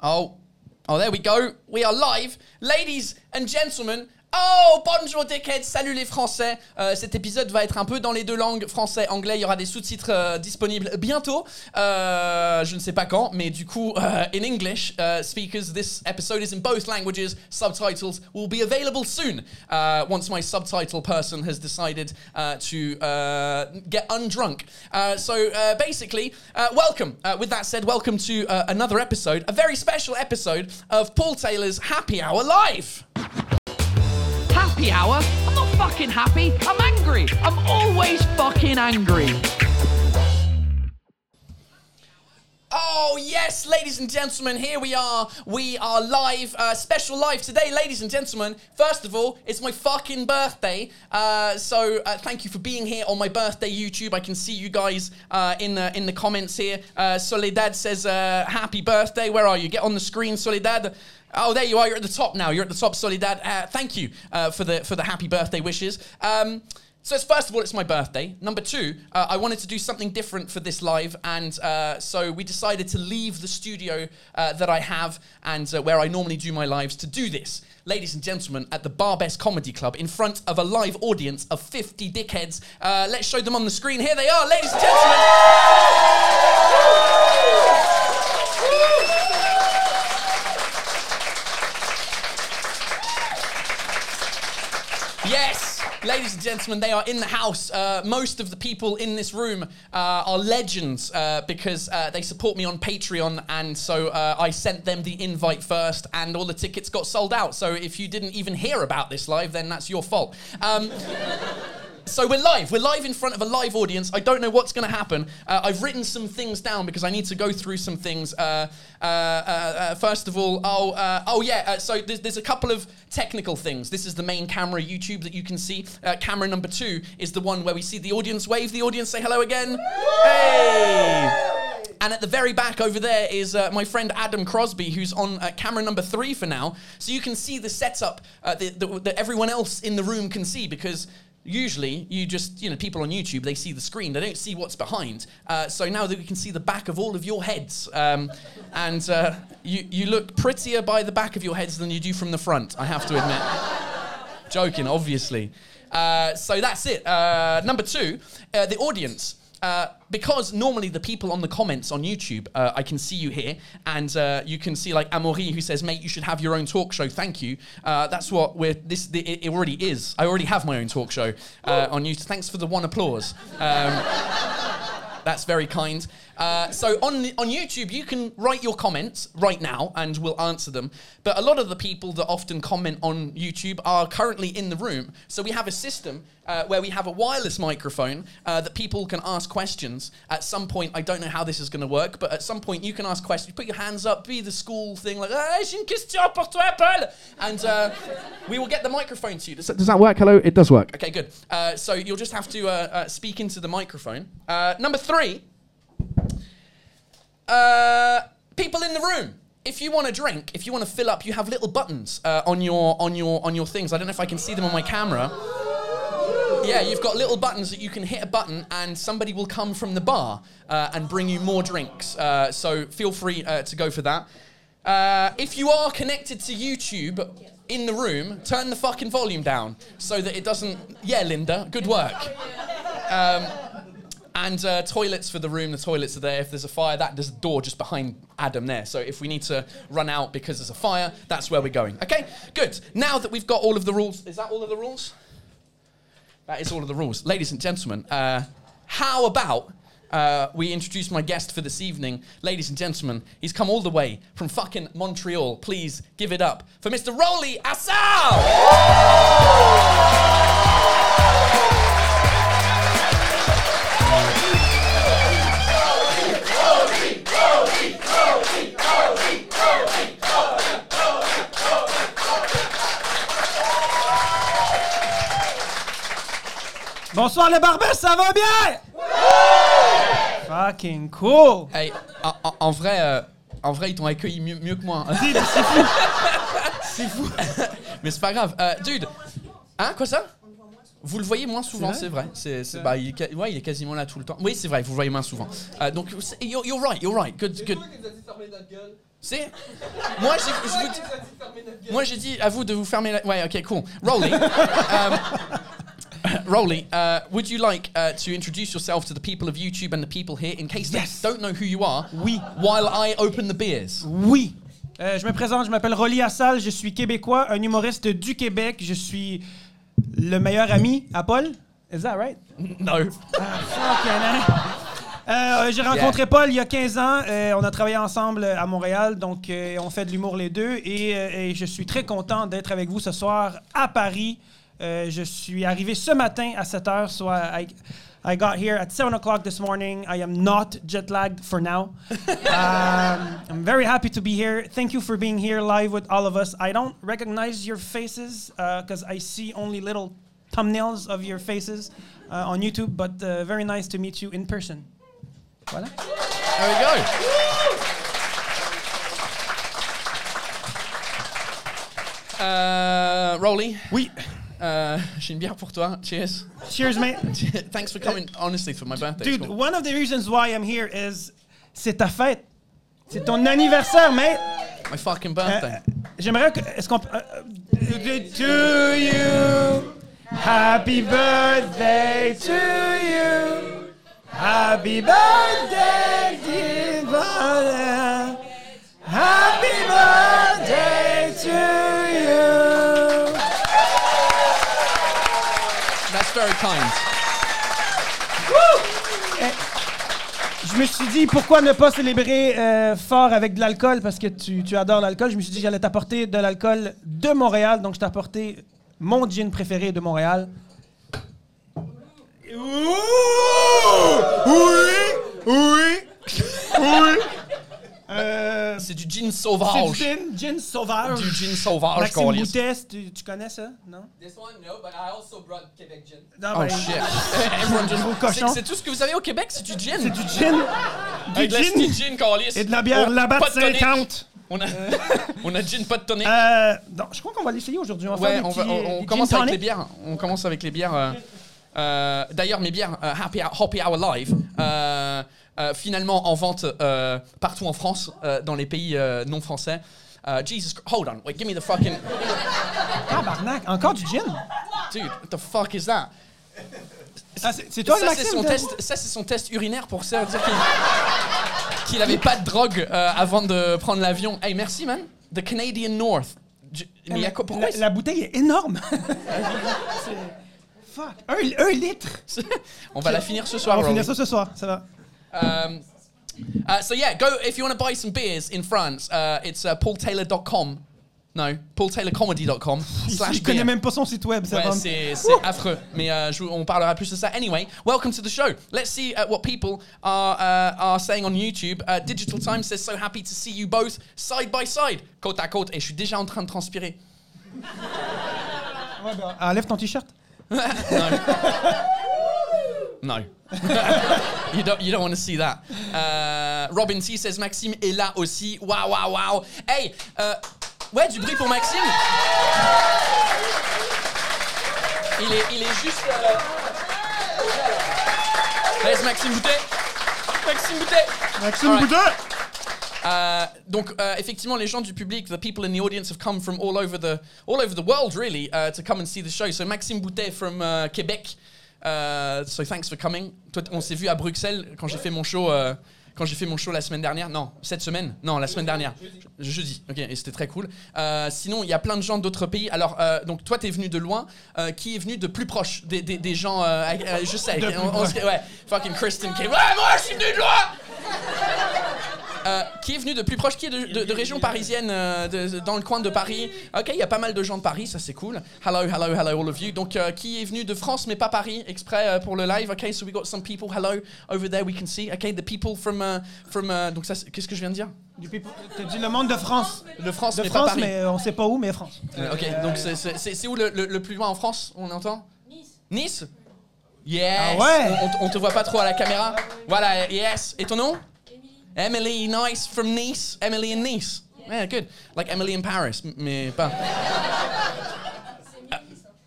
Oh, oh, there we go. We are live, ladies and gentlemen. Oh, bonjour dickheads, salut les Français. Euh, cet épisode va être un peu dans les deux langues, français, anglais. Il y aura des sous-titres euh, disponibles bientôt. Euh, je ne sais pas quand, mais du coup, euh, in English, uh, speakers, this episode is in both languages. Subtitles will be available soon. Uh, once my subtitle person has decided uh, to uh, get undrunk. Uh, so uh, basically, welcome. With that said, welcome to another episode, a very special episode of Paul Taylor's Happy Hour Live. Hour? I'm not fucking happy. I'm angry. I'm always fucking angry. Oh, yes, ladies and gentlemen, here we are. We are live, uh, special live today, ladies and gentlemen. First of all, it's my fucking birthday. Uh, so uh, thank you for being here on my birthday YouTube. I can see you guys uh, in, the, in the comments here. Uh, Soledad says, uh, Happy birthday. Where are you? Get on the screen, Soledad. Oh, there you are. You're at the top now. You're at the top, Soledad. Uh, thank you uh, for the for the happy birthday wishes. Um, so it's, first of all, it's my birthday. Number two, uh, I wanted to do something different for this live, and uh, so we decided to leave the studio uh, that I have and uh, where I normally do my lives to do this. Ladies and gentlemen, at the Barbès Comedy Club, in front of a live audience of 50 dickheads. Uh, let's show them on the screen. Here they are, ladies and gentlemen. Yes, ladies and gentlemen, they are in the house. Uh, most of the people in this room uh, are legends uh, because uh, they support me on Patreon, and so uh, I sent them the invite first, and all the tickets got sold out. So if you didn't even hear about this live, then that's your fault. Um, so we're live. We're live in front of a live audience. I don't know what's going to happen. Uh, I've written some things down because I need to go through some things. Uh, uh, uh, uh, first of all, oh, uh, oh yeah. So there's, there's a couple of technical things. This is the main camera YouTube that you can see. Camera number two is the one where we see the audience wave. The audience say hello again. Hey. And at the very back over there is uh, my friend Adam Crosby, who's on uh, camera number three for now. So you can see the setup uh, that, that, that everyone else in the room can see because usually you just you know people on youtube they see the screen they don't see what's behind. Uh, so now that we can see the back of all of your heads um, and uh, you, you look prettier by the back of your heads than you do from the front i have to admit. Joking obviously. Uh, so that's it. Uh, number two uh, the audience uh, because normally the people on the comments on YouTube, uh, I can see you here, and uh, you can see like Amaury who says, "Mate, you should have your own talk show." Thank you. Uh, that's what we're. This the, it, already is. I already have my own talk show uh, on YouTube. Thanks for the one applause. Um, that's very kind. Uh, so on on YouTube, you can write your comments right now, and we'll answer them. But a lot of the people that often comment on YouTube are currently in the room. So we have a system uh, where we have a wireless microphone uh, that people can ask questions. At some point, I don't know how this is going to work, but at some point, you can ask questions. Put your hands up, be the school thing, like ah, une question pour toi, Paul, and uh, we will get the microphone to you. Does that- Does that work? Hello, it does work. Okay, good. Uh, so you'll just have to speak into the microphone. Uh, number three, uh, people in the room. If you want a drink, if you want to fill up, you have little buttons uh, on your on your on your things. I don't know if I can see them on my camera. Yeah, you've got little buttons that you can hit a button, and somebody will come from the bar uh, and bring you more drinks. Uh, so feel free uh, to go for that. Uh, if you are connected to YouTube in the room, turn the fucking volume down so that it doesn't. Yeah, Linda, good work. Um, and uh, toilets for the room. The toilets are there. If there's a fire, that there's a door just behind Adam there. So if we need to run out because there's a fire, that's where we're going. Okay, good. Now that we've got all of the rules, is that all of the rules? That is all of the rules, ladies and gentlemen. Uh, how about uh, we introduce my guest for this evening, ladies and gentlemen? He's come all the way from fucking Montreal. Please give it up for Mr. Rolly Assal. Bonsoir les barbes, ça va bien? Fucking cool! Hey, en, en- en vrai, euh, en vrai, ils t'ont accueilli mieux, mieux que moi. hein. C'est fou! Mais c'est pas grave. Euh, dude, hein, quoi ça? Vous le voyez moins souvent, C'est c'est vrai. C'est, c'est- bah, il, est, ouais, il est quasiment là tout le temps. Oui, c'est vrai, vous le voyez moins souvent. Euh, donc, c'est- you're, you're right, you're right. Good, good. C'est Moi, j'ai, je vous moi, j'ai dit à vous de vous fermer la... Ouais, ok, cool. Rolly, um, Rolly, uh, would you like uh, to introduce yourself to the people of YouTube and the people here in case Yes. they don't know who you are Oui. while I open the beers? Oui. Euh, je me présente, je m'appelle Rolly Assal, je suis québécois, un humoriste du Québec. Je suis le meilleur ami à Paul. Is that right? No. Fucking hell. Euh, J'ai rencontré Paul il y a 15 ans. Euh, on a travaillé ensemble à Montréal, donc euh, on fait de l'humour les deux. Et, et je suis très content d'être avec vous ce soir à Paris. Euh, je suis arrivé ce matin à 7 h, soit I, I got here at 7 o'clock this morning. I am not jet lagged for now. um, I'm very happy to be here. Thank you for being here live with all of us. I don't recognize your faces because I see only little thumbnails of your faces uh, on YouTube, but uh, very nice to meet you in person. Voilà. There we go. Uh, Rolly, Oui. Uh, j'ai une bière pour toi. Cheers. Cheers, mate. Thanks for coming, honestly, for my birthday. Dude, cool. one of the reasons why I'm here is c'est ta fête. C'est ton anniversaire, mate. My fucking Euh, birthday. J'aimerais que. Est-ce qu'on. euh, euh, to you. Happy birthday to you. Happy birthday, dear brother. Happy birthday to you. Kind. Je me suis dit, pourquoi ne pas célébrer euh, fort avec de l'alcool, parce que tu, tu adores l'alcool. Je me suis dit, j'allais t'apporter de l'alcool de Montréal, donc je t'ai apporté mon gin préféré de Montréal. Ouh! Oui! Oui! Oui! Euh, C'est du gin c'est sauvage. du gin, gin sauvage. Du gin sauvage, Maxime. Boutès, tu, tu connais ça, non? This one, no, but I also brought Quebec gin. Non, Oh ben, shit. Everyone just- Gros C'est c'est tout ce que vous avez au Québec, c'est du gin. C'est du gin. Du de la gin petite gin, Corliss. et de la bière Oh, pas de tonic. 50. On a, on a gin, pas de tonic. Euh, non, je crois qu'on va l'essayer aujourd'hui. On Ouais, on, va- on- euh, on commence avec les bières. On commence avec les bières. euh, euh, D'ailleurs, mes bières euh, Happy, Hour, Happy Hour Live, euh, euh, finalement en vente euh, partout en France, euh, dans les pays non français. Euh, Jesus, hold on, wait, give me the fucking Tabarnak, encore du gin? dude. What the fuck is that? Ah, c'est toi, ça, c'est Maxime? son test. Ça, c'est son test urinaire pour ça, dire qu'il qu'il avait pas de drogue avant de prendre l'avion. Hey, merci, man. The Canadian North. J- Mais il y a quoi- pourquoi la, la bouteille est énorme. Fuck. Un, un litre. On va la finir ce soir. On va finir ça ce soir, ça va. Um, uh, so yeah, go if you want to buy some beers in France. Uh, it's uh, paultaylor.com. No, paultaylorcomedy.com slash Je connais même pas son site web. Ça Ouais, c'est c'est affreux, mais euh, je- on parlera plus de ça. Anyway, welcome to the show. Let's see uh, what people are uh, are saying on YouTube. Uh, Digital Times says so happy to see you both side by side, côte à côte. Et je suis déjà en train de transpirer. Enlève ton t-shirt. No. you don't you don't want to see that. Uh, Robin T says Maxime est là aussi. Waouh waouh waouh. Hey, euh, ouais du bruit pour Maxime. Il est il est juste. Euh... Laisse Maxime Boutet. Maxime Boutet. Maxime Alright. Boudin. Euh, donc euh, effectivement, les gens du public, the people in the audience have come from all over the all over the world really uh, to come and see the show. So Maxime Boutet from uh, Quebec. Uh, so thanks for coming. Toi, on s'est vu à Bruxelles quand j'ai fait mon show. euh, quand j'ai fait mon show la semaine dernière, non, cette semaine, non, la semaine dernière, Je- jeudi, ok, et c'était très cool. Euh, sinon, il y a plein de gens d'autres pays. Alors, euh, donc toi, t'es venu de loin, euh, qui est venu de plus proche? Des, des, des gens, euh, euh, je sais, on- on ouais, fucking Kristen qui ouais, moi, je suis venu de loin. Euh, qui est venu de plus proche, qui est de, de, de région parisienne, euh, de- dans le coin de Paris. Ok, il y a pas mal de gens de Paris, ça c'est cool. Hello, hello, hello, all of you. Donc, euh, qui est venu de France mais pas Paris, exprès pour le live. Ok, so we got some people. Hello, over there we can see. Ok, the people from uh, from. uh, donc ça, qu'est-ce que je viens de dire? Du people- dit le monde de France. De France De mais pas France, Paris. mais on sait pas où, mais France. Ok, donc c'est- où le, le- le plus loin en France On entend? Nice. Nice? Yes. Ah ouais. On, on- on te voit pas trop à la caméra. Voilà. Yes. Et ton nom? Emily, nice from Nice. Emily in Nice. Yeah, good. Like Emily in Paris, m- mais pas.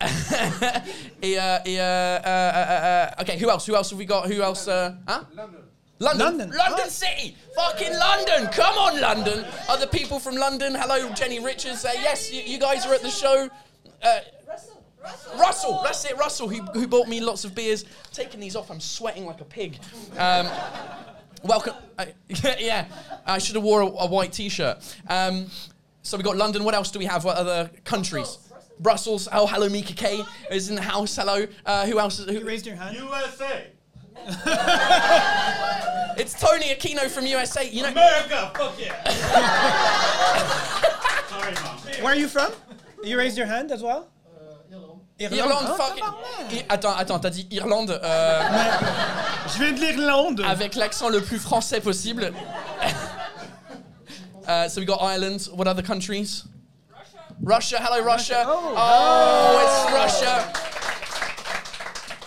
et, euh, et, euh, euh, euh, euh, okay, who else? Who else have we got? Who else? Uh, huh? London. London. London. London Oh. City. Fucking London. Come on, London. Other people from London. Hello, Jenny Richards. Uh, yes, you, you guys are at the show. Uh, Russell, that's it, Russell, who, who bought me lots of beers. Taking these off, I'm sweating like a pig. Um, welcome. Uh, yeah, I should have wore a, a white t-shirt. Um, so we got London. What else do we have? What other countries? Brussels. Oh, hello, Mika K is in the house. Hello. Uh, who else? Is, You who, raised your hand. USA! it's Tony Aquino from USA. You know, America! Fuck yeah! Sorry, mom. Where are you from? You raised your hand as well? Irlande. Ah, fucking. tabarnak. I- attends, attends. T'as dit Irlande euh, Je viens de l'Irlande. avec l'accent le plus français possible. Uh, so we got Ireland. What other countries? Russia. Hello, Russia. Oh. Oh, it's Russia.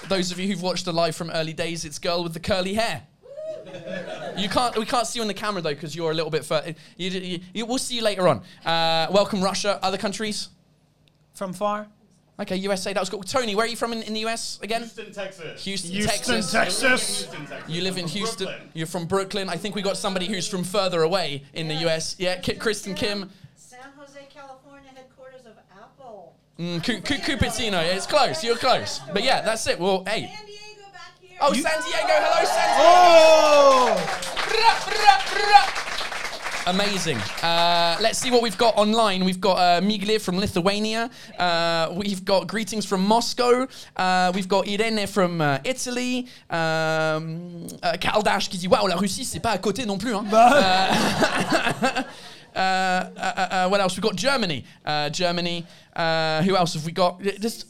Those of you who've watched the live from early days, it's girl with the curly hair. You can't. We can't see you on the camera though because you're a little bit further. You, you, you- we'll see you later on. Uh, welcome, Russia. Other countries? From far. Okay, USA. That was good. Tony, where are you from in, in the US again? Houston, Texas. Houston, Houston, Texas. Texas. Houston, Texas. You live in Houston. Brooklyn. You're from Brooklyn. I think we got somebody who's from further away in the US. Yeah, Ki- Kristen Kim. San Jose, California, headquarters of Apple. Mm, Cu- Cu- Cupertino. Yeah, It's close. You're close. But yeah, that's it. Well, hey. San Diego back here. Oh, San Diego. Hello, San Diego. Oh! Amazing. Uh, let's see what we've got online. We've got uh, Miglir from Lithuania. Uh, we've got greetings from Moscow. Uh, we've got Irene from uh, Italy. Um, uh, Kaldash qui dit Waouh, la Russie, c'est pas à côté non plus. Hein. Uh, uh, uh, uh, what else? We've got Germany. Uh, Germany. Uh, who else have we got? Just,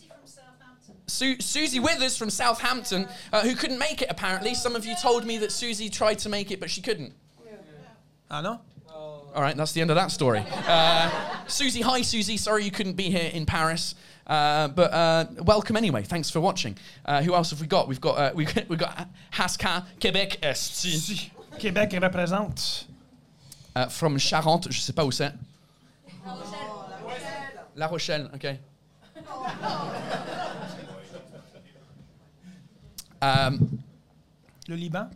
From Su- Susie Withers from Southampton, uh, who couldn't make it apparently. Some of you told me that Susie tried to make it, but she couldn't. Ah non? All right, that's the end of that story. Uh, Susie, hi Susie. Sorry you couldn't be here in Paris, uh, but uh, welcome anyway. Thanks for watching. Uh, who else have we got? We've got uh, we've, we've got Haska Quebec Est Québec représente. uh, from Charente. Je sais pas où c'est. La Rochelle. La Rochelle. Okay. Um, Le Liban.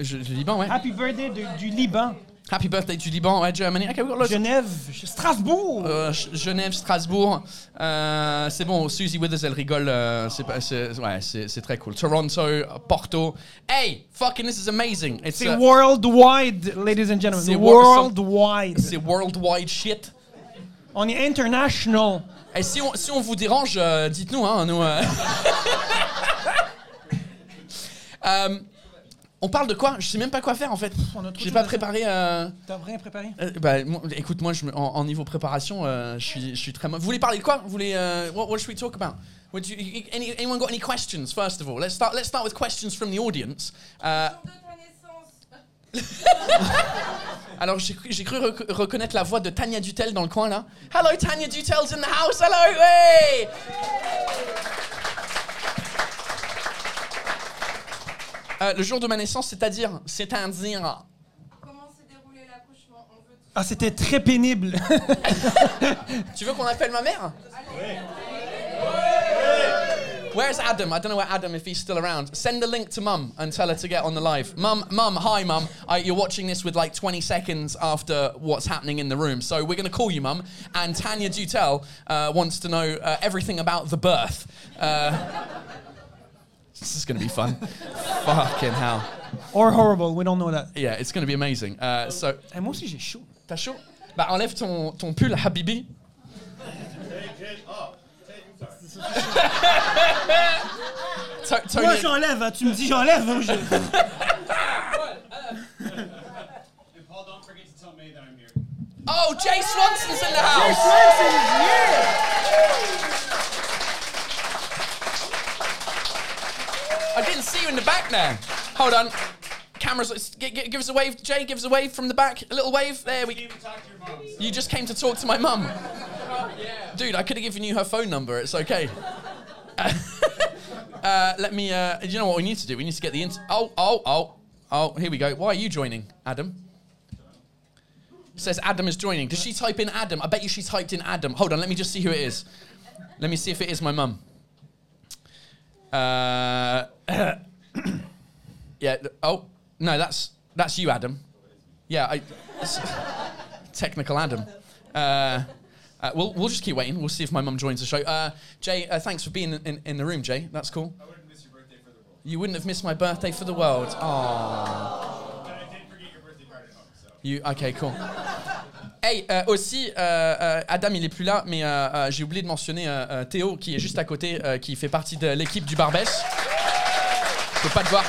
je, le Liban, ouais. Happy birthday de- du Liban. Happy birthday du Liban, ouais, Germany. Okay, we've got loads. Genève. Strasbourg. Euh, Genève, Strasbourg. Euh, c'est bon, Susie Withers, elle rigole. euh, c'est, c'est- ouais, c'est, c'est très cool. Toronto, Porto. Hey, fucking, this is amazing. It's, C'est worldwide, ladies and gentlemen. C'est wor- Worldwide. c'est worldwide shit. On est international. Et si on, si on vous dérange, dites-nous, hein, nous. euh. On parle de quoi? Je sais même pas quoi faire en fait. J'ai pas préparé. euh, T'as rien préparé? euh, bah, moi- écoute, moi, je, me- en, en niveau préparation, euh, je suis, je suis très. Vous voulez parler de quoi? Vous voulez euh, what, what should we talk about? Would you, any, anyone got any questions first of all? Let's start. Let's start with questions from the audience. Euh, alors j'ai cru, j'ai cru rec- reconnaître la voix de Tania Dutel dans le coin là. Hello Tanya Dutel's in the house. Hello. Hey. Euh, le jour de ma naissance, c'est-à-dire, c'est-à-dire. Comment s'est déroulé l'accouchement On veut tout. Ah, c'était très pénible. Tu veux qu'on appelle ma mère Where's Adam? I don't know where Adam if he's still around. Send a link to mum and tell her to get on the live. Mum, mum, hi mum. I, you're watching this with like 20 seconds after what's happening in the room. So we're going to call you mum. And Tania Dutel uh, wants to know uh, everything about the birth. This is going to be fun. Fucking hell. Or horrible, we don't know that. Yeah, it's going to be amazing. Uh, so, Eh, moi aussi, j'ai chaud. t'as chaud Bah enlève ton, ton pull, Habibi. Take it up. To- Tony, Moi, j'enlève. hein. Tu me dis j'enlève. hein, je- And Paul, don't forget to tell May that I'm here. Oh, Jay Swanson's in the house. Didn't see you in the back there. Hold on. Cameras, gi- gi- give us a wave. Jay, give us a wave from the back. A little wave. There we mom. You just came to talk to my mum. Dude, I could have given you her phone number. It's okay. uh, let me. Uh, you know what we need to do? We need to get the. Int- oh, oh, oh, oh. Here we go. Why are you joining, Adam? Says Adam is joining. Does she type in Adam? I bet you she typed in Adam. Hold on. Let me just see who it is. Let me see if it is my mum. Uh, yeah. th- Oh no, that's that's you, Adam. Yeah, I. it's- technical Adam. Uh, uh, we'll we'll just keep waiting. We'll see if my mum joins the show. Uh, Jay, uh, thanks for being in, in the room, Jay. That's cool. I wouldn't miss your birthday for the world. You wouldn't have missed my birthday for the world. Oh, But I did forget your birthday card at home, so. you. Okay, cool. Hey, euh, aussi, euh, euh, Adam, il est plus là, mais euh, euh, j'ai oublié de mentionner euh, euh, Théo, qui est juste à côté, euh, qui fait partie de l'équipe du Barbès. Je peux pas te voir.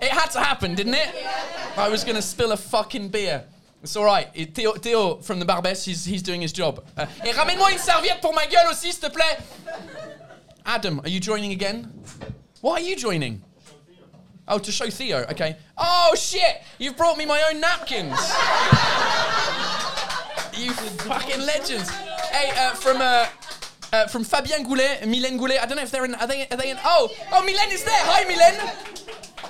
It had to happen, didn't it? I was going to spill a fucking beer. It's all right. It- Théo, Théo from the Barbès, he's, he's doing his job. Uh, et ramène-moi une serviette pour ma gueule aussi, s'il te plaît. Adam, are you joining again? Why are you joining? Oh, to show Theo. Okay. Oh shit! You've brought me my own napkins. you fucking legends. Hey, uh, from uh, uh, from Fabien Goulet, Mylène Goulet. I don't know if they're in. Are they? Are they in? Oh, oh, Mylène is there. Hi, Mylène.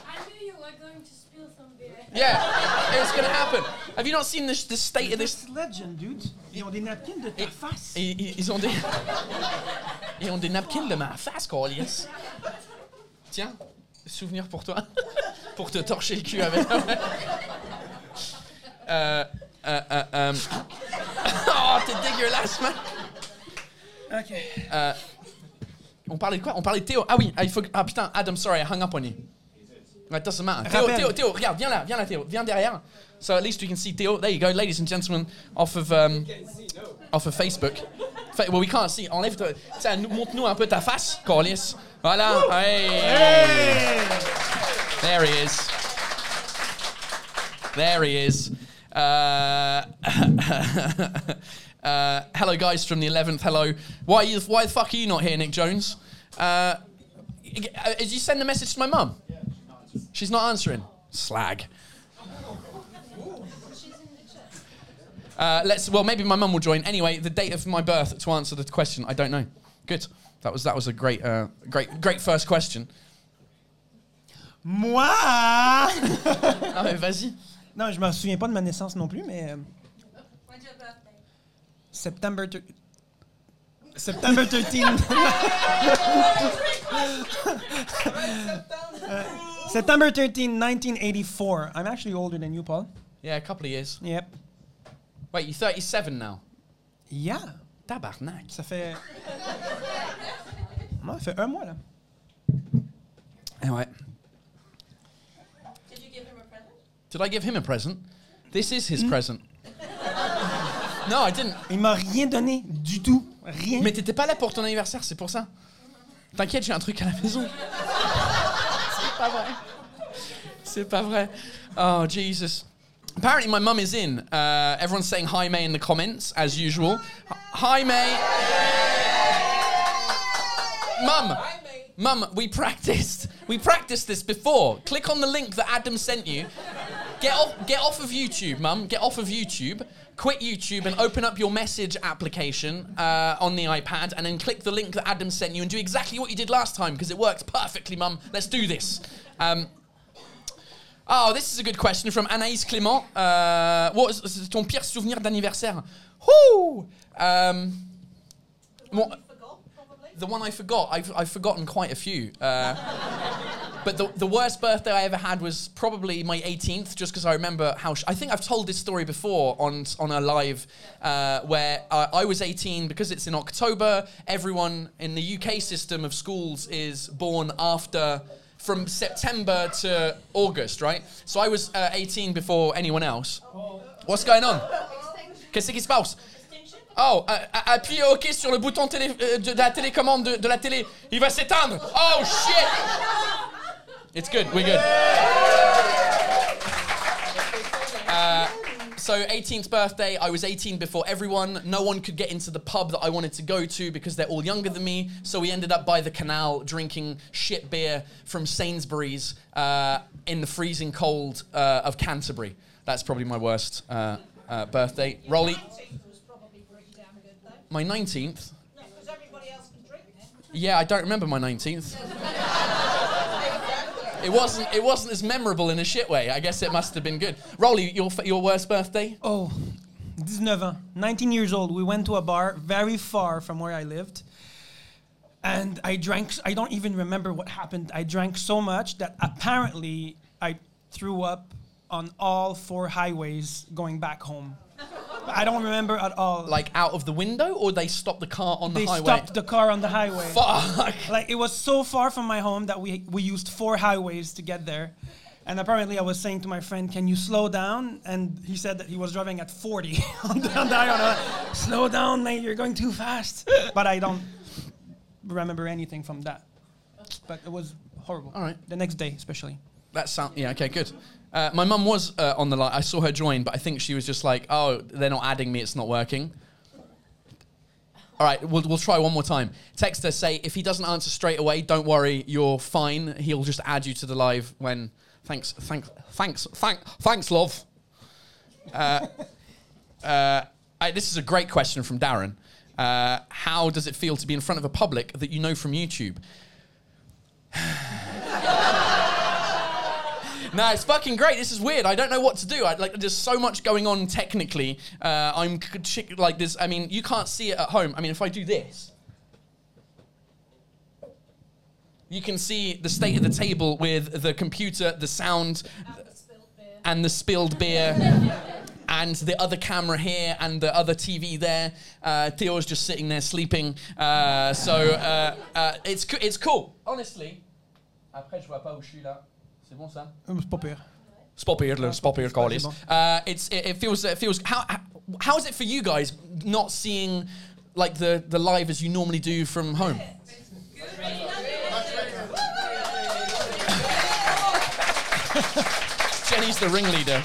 I knew you were going to spill some beer. Yeah, it's gonna happen. Have you not seen the, the state of this? This legend, dude. Ils ont des napkins de ta face. Ils, ils- ont des. Ils ont des napkins de ma face, Corlius. Tiens, souvenir pour toi. pour te torcher le cul avec. euh, euh, euh, euh. Oh, t'es dégueulasse, man. OK. Euh, on parlait de quoi? On parlait de Théo. Ah oui, ah, il faut que- Ah putain, Adam, sorry, I hung up on you. It doesn't matter. Théo. Théo, Théo, regarde, viens là, viens là, Théo, viens derrière. So at least we can see Théo. There you go, ladies and gentlemen, off of um, off of Facebook. Fa- well, we can't see. Enlève, nous- montre-nous un peu ta face, Corlius. Voilà. Hey. There he is. There he is. Uh, uh, hello, guys from the 11th. Hello. Why, are you, why the fuck are you not here, Nick Jones? Uh, uh, did you send a message to my mum? She's not answering. Slag. Uh, let's. Well, maybe my mum will join. Anyway, the date of my birth to answer the question, I don't know. Good. That was that was a great, uh, great, great first question. Moi! Ah, vas-y. Non, je me souviens pas de ma naissance non plus, mais... euh, When's your birthday? September... September 13. Uh, September 13, 1984. I'm actually older than you, Paul. Yeah, a couple of years. Yep. Wait, you're 37 now? Yeah. Tabarnak. Ça fait... Non, ça fait un mois, là. Anyway, Did did I give him a present? This is his present. no, I didn't. Il m'a rien donné du tout. Rien. Mais t'étais pas là pour ton anniversaire, c'est pour ça. T'inquiète, j'ai un truc à la maison. c'est pas vrai. C'est pas vrai. Oh, Jesus. Apparently, my mum is in. Uh, everyone's saying hi, May, in the comments, as usual. Hi, May. Mum. Mum, we practiced. We practiced this before. Click on the link that Adam sent you. Get off, get off of YouTube, Mum. Get off of YouTube. Quit YouTube and open up your message application uh, on the iPad, and then click the link that Adam sent you and do exactly what you did last time because it worked perfectly, Mum. Let's do this. Um, oh, this is a good question from Anaïs Clément. Uh, what is ton pire souvenir d'anniversaire? Whoo! Um, the one I forgot, I've, I've forgotten quite a few. Uh, but the, the worst birthday I ever had was probably my 18th, just because I remember how. Sh- I think I've told this story before on on a live uh, where I was 18 because it's in October. Everyone in the UK system of schools is born after. From September to August, right? So I was uh, 18 before anyone else. What's going on? Qu'est-ce qui se passe? Oh, euh, OK sur le bouton télé, euh, de, de la télécommande de, de la télé. Il va s'éteindre. Oh shit! It's good. We're good. Uh, so 18th birthday, I was 18 before everyone. No one could get into the pub that I wanted to go to because they're all younger than me. So we ended up by the canal drinking shit beer from Sainsbury's uh, in the freezing cold uh, of Canterbury. That's probably my worst uh, uh, birthday. Rolly, 19th was probably pretty damn good, though. my 19th. No, everybody else can drink. Yeah, I don't remember my 19th. It wasn't. It wasn't as memorable in a shit way. I guess it must have been good. Rolly, your your worst birthday? Oh, 19 ans, 19 years old. We went to a bar very far from where I lived. And I drank, I don't even remember what happened. I drank so much that apparently I threw up on all four highways going back home. I don't remember at all. Like out of the window, or they stopped the car on the they highway? stopped the car on the highway. Fuck. Like it was so far from my home that we we used four highways to get there. And apparently, I was saying to my friend, "Can you slow down?" And he said that he was driving at 40 on the, on the highway. Like, Slow down, mate! You're going too fast. But I don't remember anything from that. But it was horrible. All right. The next day, especially. That sound. Yeah. Okay. Good. Uh, my mum was uh, on the line. I saw her join, but I think she was just like, "Oh, they're not adding me. It's not working." All right, we'll, we'll try one more time. Text her, say, if he doesn't answer straight away, don't worry, you're fine. He'll just add you to the live when. Thanks, thanks, thanks, thank, thanks, love. Uh, uh, I, this is a great question from Darren. Uh, how does it feel to be in front of a public that you know from YouTube? No, it's fucking great. This is weird. I don't know what to do. I, like, there's so much going on technically. Uh, I'm like this. I mean, you can't see it at home. I mean, if I do this, you can see the state of the table with the computer, the sound, and the spilled beer. And the other camera here, and the other TV there. Uh, Theo's just sitting there sleeping. Uh, so uh, uh, it's co- it's cool. Honestly. Après, je vois pas où je suis là. C'est bon ça? It was pas pire. Spoppeer, spoppeer Carlis. Uh, it's it, it feels it feels how how- how is it for you guys not seeing like the the live as you normally do from home? Jenny's the ringleader.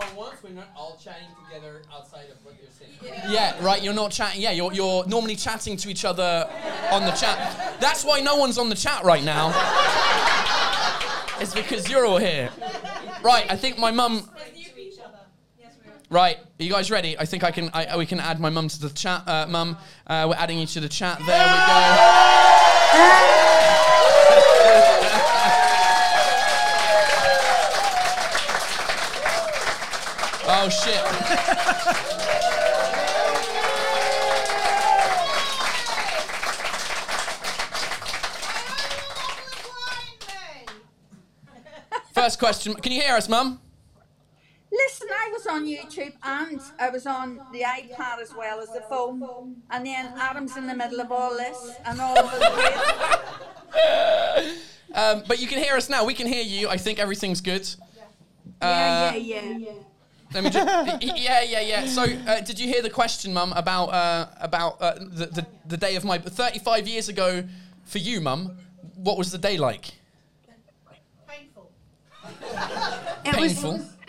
For once, we're not all chatting together outside of what you're saying. Yeah, right. You're not chatting. Yeah, you're you're normally chatting to each other on the chat. That's why no one's on the chat right now. it's because you're all here. Right. I think my mum. Right, are you guys ready? I think I can. I, we can add my mum to the chat. Uh, mum, uh, we're adding you to the chat. There we go. Question. Can you hear us, mum? Listen, I was on YouTube and I was on the iPad as well as the phone. And then Adam's in the middle of all this and all of the Um, but you can hear us now. We can hear you. I think everything's good. Yeah, yeah, yeah. Let me just. yeah, yeah, yeah. So, uh, did you hear the question, Mum, about uh, about uh, the, the the day of my 35 years ago for you, Mum? What was the day like? Painful. It Painful. was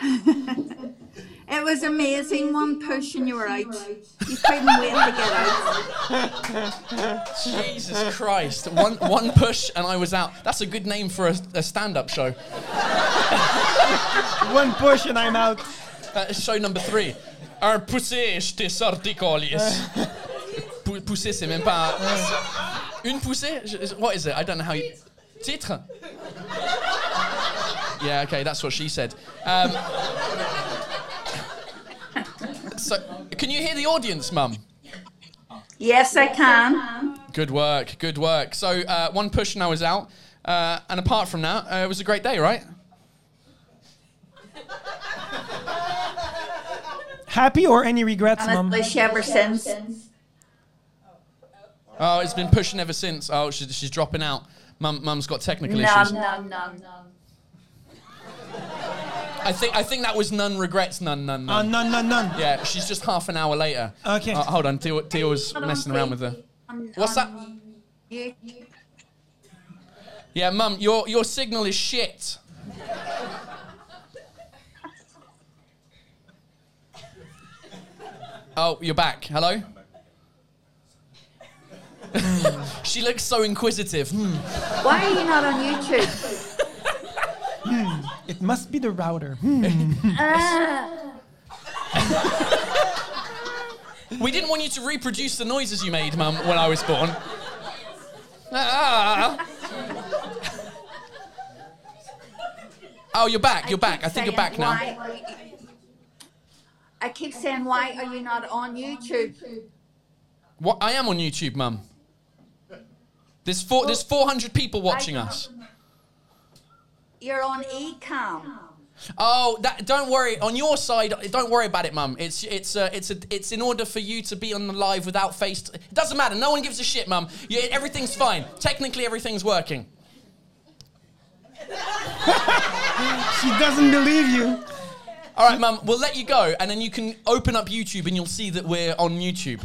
it was amazing. One push and you were out. You couldn't wait to get out. Jesus Christ! One one push and I was out. That's a good name for a, a stand-up show. One push and I'm out. Uh, show number three. Un poussé, j'étais sorti colis. Pou- Poussé, c'est même pas. Une poussée? What is it? I don't know how you. Titre. Yeah, okay, that's what she said. Um, so, can you hear the audience, Mum? Yes, I can. Good work, good work. So, uh, one push and I was out. Uh, and apart from that, uh, it was a great day, right? Happy or any regrets, And mum? it's wish ever since. Oh, it's been pushing ever since. Oh, she's, she's dropping out. Mum, Mum's got technical No, issues. no, no, no. I think I think that was none regrets, none, none, Uh, none. none, none, none. Yeah, she's just half an hour later. Okay. Uh, hold on, Theo, Theo was messing around with her. On- What's that? on you- Yeah, Mum, your your signal is shit. Oh, you're back. Hello. she looks so inquisitive. Hmm. Why are you not on YouTube? It must be the router. Hmm. We didn't want you to reproduce the noises you made, Mum, when I was born. Ah. Oh, you're back. You're keep back. I think you're back now. you- I keep saying, why are you not on YouTube? What? I am on YouTube, Mum. There's four. There's 400 people watching us. You're on Ecom. Oh, that, don't worry. On your side, don't worry about it, Mum. It's it's uh, it's a, it's in order for you to be on the live without face. It doesn't matter. No one gives a shit, Mum. You, everything's fine. Technically, everything's working. She doesn't believe you. All right, Mum. We'll let you go, and then you can open up YouTube, and you'll see that we're on YouTube.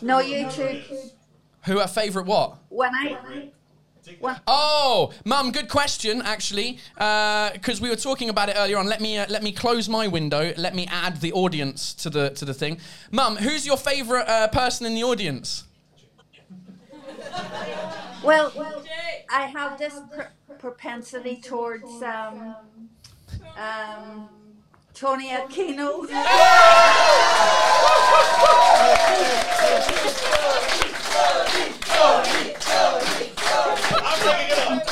No YouTube. Who our favorite what? When I when, Oh, Mum, good question actually, because we were talking about it earlier on. Let me uh, let me close my window. Let me add the audience to the to the thing. Mum, who's your favourite uh, person in the audience? well, I have this pr- propensity towards um, um, Tony Aquino. I'm bringing it up.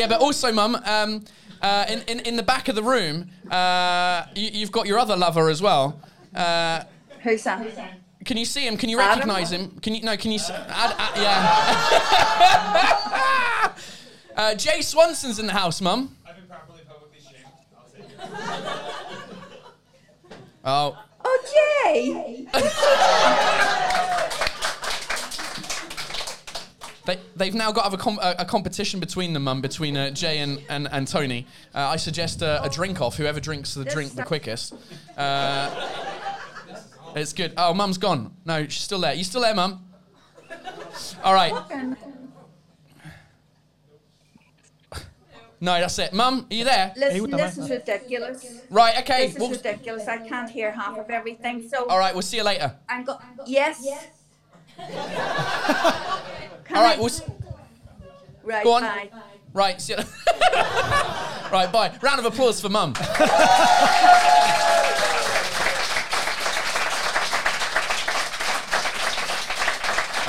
Yeah, but also, Mum, um, uh, in, in in the back of the room, uh, you, you've got your other lover as well. Uh, Who's that? can you see him? Can you recognise him? Can you no? Can you? s- Add, add, yeah. uh, Jay Swanson's in the house, Mum. I've been properly publicly shamed. I'll take it. Oh. Oh, Jay! They, they've now got to have a, com- a, a competition between them, Mum, between uh, Jay and, and, and Tony. Uh, I suggest uh, a drink off, whoever drinks the drink the quickest. Uh, it's good. Oh, Mum's gone. No, she's still there. You still there, Mum? All right. No, that's it. Mum, are you there? Listen, this is ridiculous. Right, okay. This is Well, ridiculous. I can't hear half of everything. So all right, we'll see you later. I'm go. Yes. Can All right, we'll s- right. go on. Bye. right, see you Right, bye. Round of applause for Mum.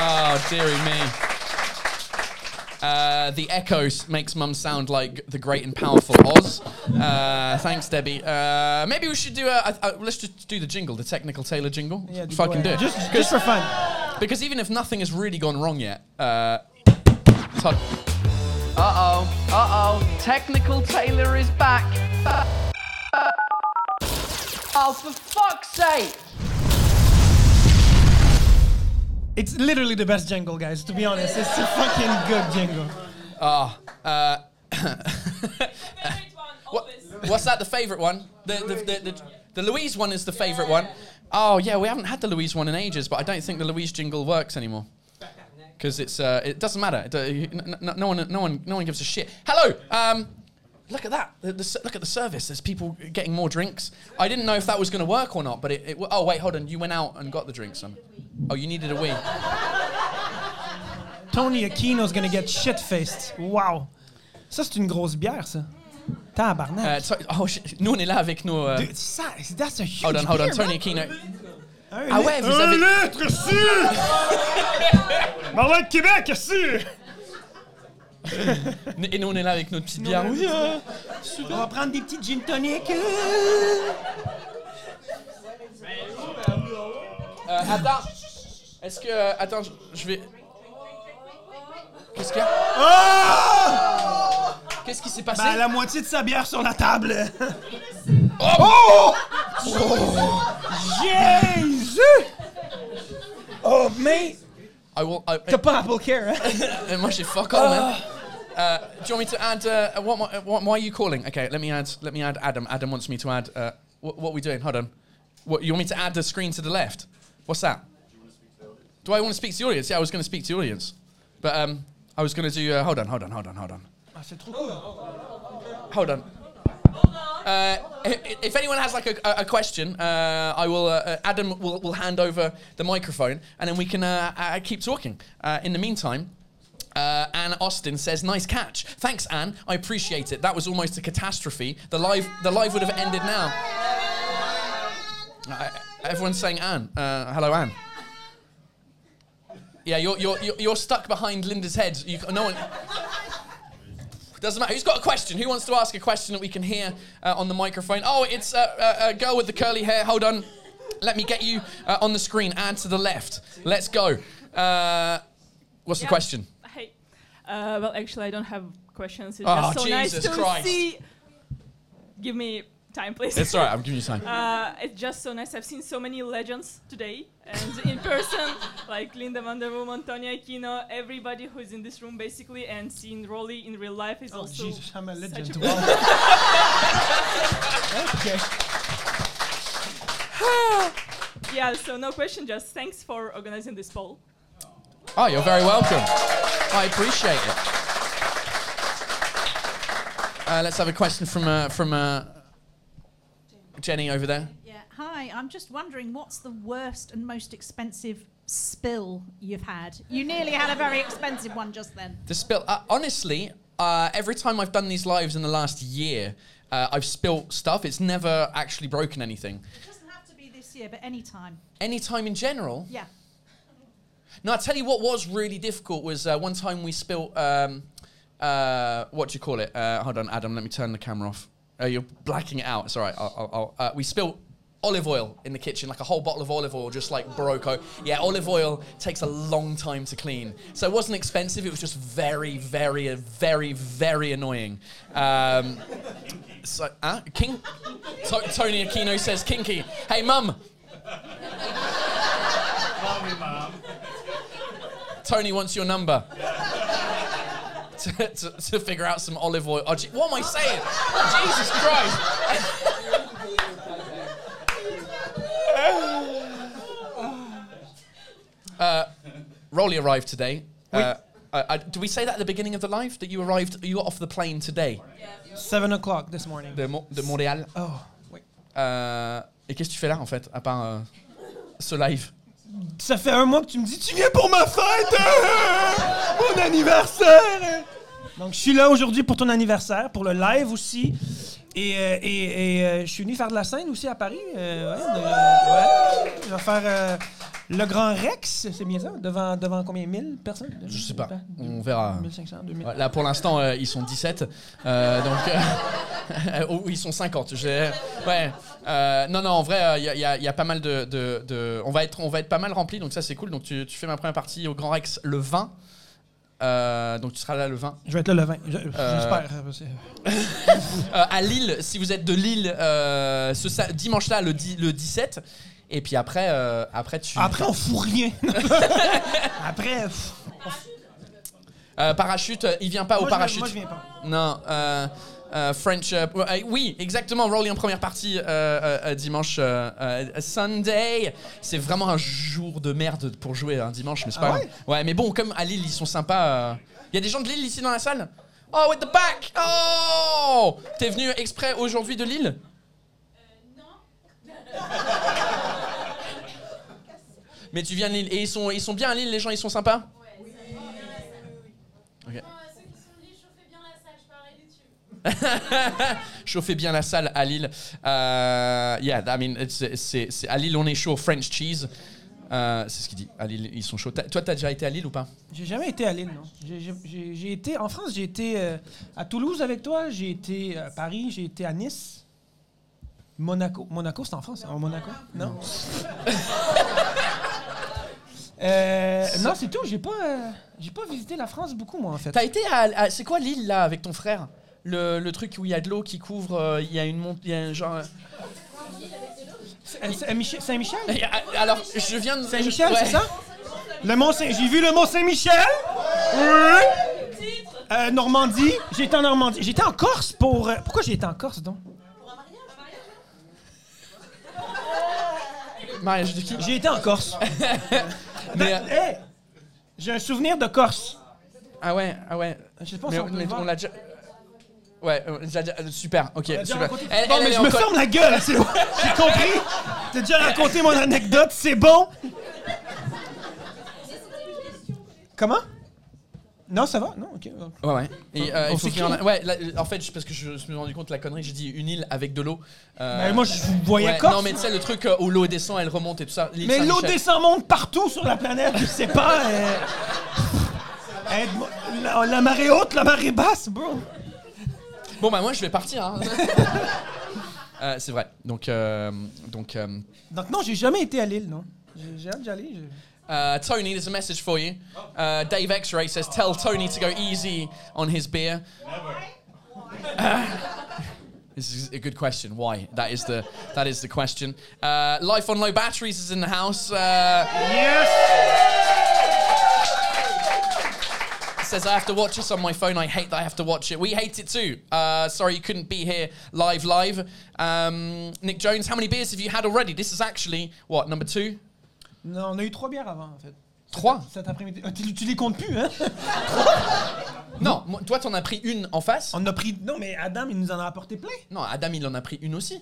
Oh, dearie me. Uh, the echoes makes Mum sound like the great and powerful Oz. Uh, thanks, Debbie. Uh, maybe we should do a. Uh, uh, let's just do the jingle, the technical Taylor jingle. Yeah, if I can do it. Just, just for fun. Because even if nothing has really gone wrong yet, uh, Uh oh, uh oh. Technical Taylor is back. Oh, for fuck's sake! It's literally the best jingle, guys. To be honest, it's a fucking good jingle. Ah, uh, what, what's that? The favourite one? The the, the the the Louise one is the favourite one. Oh yeah, we haven't had the Louise one in ages, but I don't think the Louise jingle works anymore. Because it's uh, it doesn't matter. It, uh, you- n- n- no one no one no one gives a shit. Hello. Um, look at that. The, the, look at the service. There's people getting more drinks. I didn't know if that was going to work or not, but it, it. Oh wait, hold on. You went out and got the drinks, son. Oh, you needed a wee. Tony Aquino's gonna get shit-faced. Wow. Ça, c'est une grosse bière, ça. Tabarnak. Uh, to- oh, shit. Nous on est là avec nos. euh, Dude, ça, that's a huge hold on, hold on. beer, Tony. Aquino. Un Ah ouais, litre- vous un avez- litre, si! Ben, on Québec, si! Et nous on est là avec notre petite bière. Oui, euh, On va prendre des petits gin tonic. euh. Attends. Est-ce que. euh, attends, je- je vais. Qu'est-ce qu'il y a? Ah! Qu'est-ce qui s'est passé? Ben, la moitié de sa bière sur la table. Oh, Oh! Jésus! Oh, mais I will. I, t'as pas Apple Care, hein? uh, moi j'ai fuck all, man. Uh, do you want me to add? Uh, what, what, what, why are you calling? Okay, let me add. Let me add Adam. Adam wants me to add. Uh, what, what are we doing? Hold on. What you want me to add the screen to the left? What's that? Do I want to speak to the audience? Yeah, I was going to speak to the audience, but um, I was going to do. Uh, hold on, hold on, hold on, hold on. Ah, c'est trop cool. Hold on. Uh, if anyone has like a, a- question, uh, I will. Uh, uh, Adam will, will hand over the microphone, and then we can uh, uh, keep talking. In the meantime, Anne Austin says, "Nice catch, thanks, Anne. I appreciate it. That was almost a catastrophe. The live, the live would have ended now." Everyone's saying Anne. Hello, Anne. Yeah, you're, you're, you're stuck behind Linda's head. You, no one. Doesn't matter. Who's got a question? Who wants to ask a question that we can hear uh, on the microphone? Oh, it's a uh, uh, girl with the curly hair. Hold on. Let me get you uh, on the screen and to the left. Let's go. Uh, what's the question? Hey. Uh, well, actually, I don't have questions. It's Oh, so nice Jesus to Christ. see. Give me time, please. It's all right. I'm giving you time. Uh, it's just so nice. I've seen so many legends today, and in person, like Linda Van der Boom, Antonia Aquino, everybody who's in this room, basically, and seeing Rolly in real life is Oh, also. Jesus, I'm a such legend. a- Wow. okay. Yeah, so no question, just thanks for organizing this poll. Oh, you're very welcome. I appreciate it. Uh, let's have a question from uh, from uh, Jenny over there. Hi, I'm just wondering what's the worst and most expensive spill you've had? You nearly had a very expensive one just then. The spill. Uh, honestly, uh, every time I've done these lives in the last year, uh, I've spilt stuff. It's never actually broken anything. It doesn't have to be this year, but any time. Any time in general. Yeah. No, I tell you what was really difficult was uh, one time we spilt. Um, uh, what do you call it? Uh, hold on, Adam. Let me turn the camera off. Oh, you're blacking it out. It's all right. I'll, I'll, I'll, uh, we spilt olive oil in the kitchen, like a whole bottle of olive oil, just like Barocco. Yeah, olive oil takes a long time to clean, so it wasn't expensive. It was just very, very, very, very annoying. Um, so, uh, King To- Tony Aquino says kinky. Hey, mum. Call me mom. Tony wants your number. to, to, to figure out some olive oil. Oh, gee, what am I saying? Jesus Christ. Uh, Rolly arrived today. Uh, I, I, do we say that at the beginning of the live that you arrived? You got off the plane today? Seven o'clock this morning. de, Mo- de Montréal. Oh, oui. Euh, et qu'est-ce que tu fais là en fait, à part euh, ce live? Ça fait un mois que tu me dis tu viens pour ma fête, hein? mon anniversaire. hein? Donc je suis là aujourd'hui pour ton anniversaire, pour le live aussi. Et, euh, et, et, euh, je suis venu faire de la scène aussi à Paris. euh, ouais, de- ouais. Je vais faire euh, le Grand Rex, c'est bien ça? Devant, devant combien? 1000 personnes? Je sais pas. On verra. 1500, 2000. Ouais, Là, pour l'instant, euh, ils sont 17. euh, donc, euh, ou ils sont 50. j'ai- Ouais. Euh, non, non, en vrai, il y, a- y a- y a pas mal de, de- de- On, va être, on va être pas mal rempli, donc ça, c'est cool. Donc, tu, tu fais ma première partie au Grand Rex le 20. Euh, donc, tu seras là le 20. Je vais être là le 20. Je- J'espère. euh, Euh, à Lille, si vous êtes de Lille, ce dimanche-là, le, le 17. Et puis après, euh, après tu. Après, on fout rien. Après, pff, Euh, parachute, euh, il vient pas au moi, je viens- parachute. moi, je viens pas. Non, euh, euh, French. euh, euh, oui, exactement. Rolly en première partie euh, euh, euh, dimanche. euh, euh, Sunday. C'est vraiment un jour de merde pour jouer un dimanche, mais c'est pas Ah grave. Ouais, mais bon, comme à Lille, ils sont sympas. Il y a des gens de Lille ici dans la salle Oh, with the back Oh T'es venu exprès aujourd'hui de Lille Mais tu viens de Lille. Et ils sont, ils sont bien à Lille, les gens, ils sont sympas Ok. ceux qui sont venus chauffer bien la salle, je parlais YouTube. Chauffer bien la salle à Lille. Euh, yeah, I mean, it's- c'est, c'est- à Lille, on est chaud. French cheese. Euh, c'est ce qu'il dit. À Lille, ils sont chauds. Toi, t'as déjà été à Lille ou pas? J'ai jamais été à Lille, non. J'ai- été en France, j'ai été euh, à Toulouse avec toi, j'ai été à Paris, j'ai été à Nice. Monaco. Monaco, c'est en France, hein, Monaco? Non. Euh, non, c'est tout. J'ai pas, euh, j'ai pas visité la France beaucoup, moi, en fait. T'as été à, à- c'est quoi Lille là avec ton frère? Le, le truc où il y a de l'eau qui couvre, euh, il y a une monte, il y a un genre. euh, Saint-Michel? Et, euh, Alors, je viens de. Saint-Michel, Ouais. c'est ça? Le Mont Saint- J'ai vu le Mont Saint-Michel? Oui. Euh, Normandie. J'étais en Normandie. J'étais en Corse pour. euh, Pourquoi j'ai été en Corse donc? Mariage de qui? J'ai été en Corse. Mais, euh, Hey! J'ai un souvenir de Corse. ah ouais, ah ouais. Je sais pas Mais, si on peut mais le voir. on l'a déjà. Ouais, euh, déjà- déjà- euh, super, ok, déjà super. raconté- Elle- bon, elle, mais elle je me encore- ferme la gueule, c'est bon. J'ai compris. T'as déjà raconté mon anecdote, c'est bon. Comment? Non, ça va? Non, ok. Ouais, ouais. Et euh, On il faut qu'il y en a- s'écrit. Ouais, là, en fait, je- parce que je, me suis rendu compte de la connerie, j'ai dit une île avec de l'eau. Euh, moi, je vous voyais ouais, Corse. Non, mais tu sais, le truc euh, où l'eau descend, elle remonte et tout ça. l'île Mais l'eau descend monte partout sur la planète, je sais pas. euh, aide-moi. La, la marée haute, la marée basse, bro. Bon, bah, moi, je vais partir. hein. Euh, c'est vrai. Donc, euh, donc euh, Donc non, j'ai jamais été à Lille, non. J'ai j'ai hâte d'y aller. je- uh, Tony, there's a message for you. Uh, Dave X-Ray says, tell Tony to go easy on his beer. Never. This is a good question. Why? That is the that is the question. Uh, Life on low batteries is in the house. Uh, says I have to watch this on my phone. I hate that I have to watch it. We hate it too. Uh, sorry you couldn't be here live live. Um, Nick Jones, how many beers have you had already? This is actually what number two. Non, on a eu trois bières avant, en fait. Trois. Cet après-midi. Ah, tu, tu les comptes plus, hein? Non, moi- toi t'en as pris une en face. On a pris. Non, mais Adam, il nous en a apporté plein. Non, Adam il en a pris une aussi.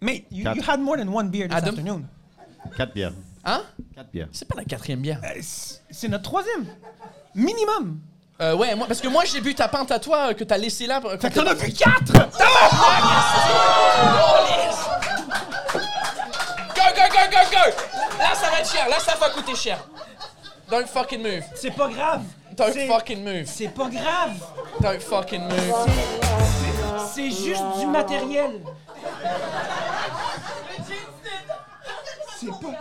Mate, you, you Quatre. had more than one beer this Adam? afternoon. Quatre bières. Hein? Quatre bières. C'est pas la quatrième bière. Euh, c'est c'est notre troisième. Minimum. Euh, ouais, moi, parce que moi j'ai bu ta pinte à toi euh, que t'as laissé là. Fait que t'en as bu quatre! Go, go, go, go, go! Là ça va être cher, là ça va coûter cher. Don't fucking move. C'est pas grave. Don't C'est- fucking move. C'est pas grave. Don't fucking move. C'est juste du matériel.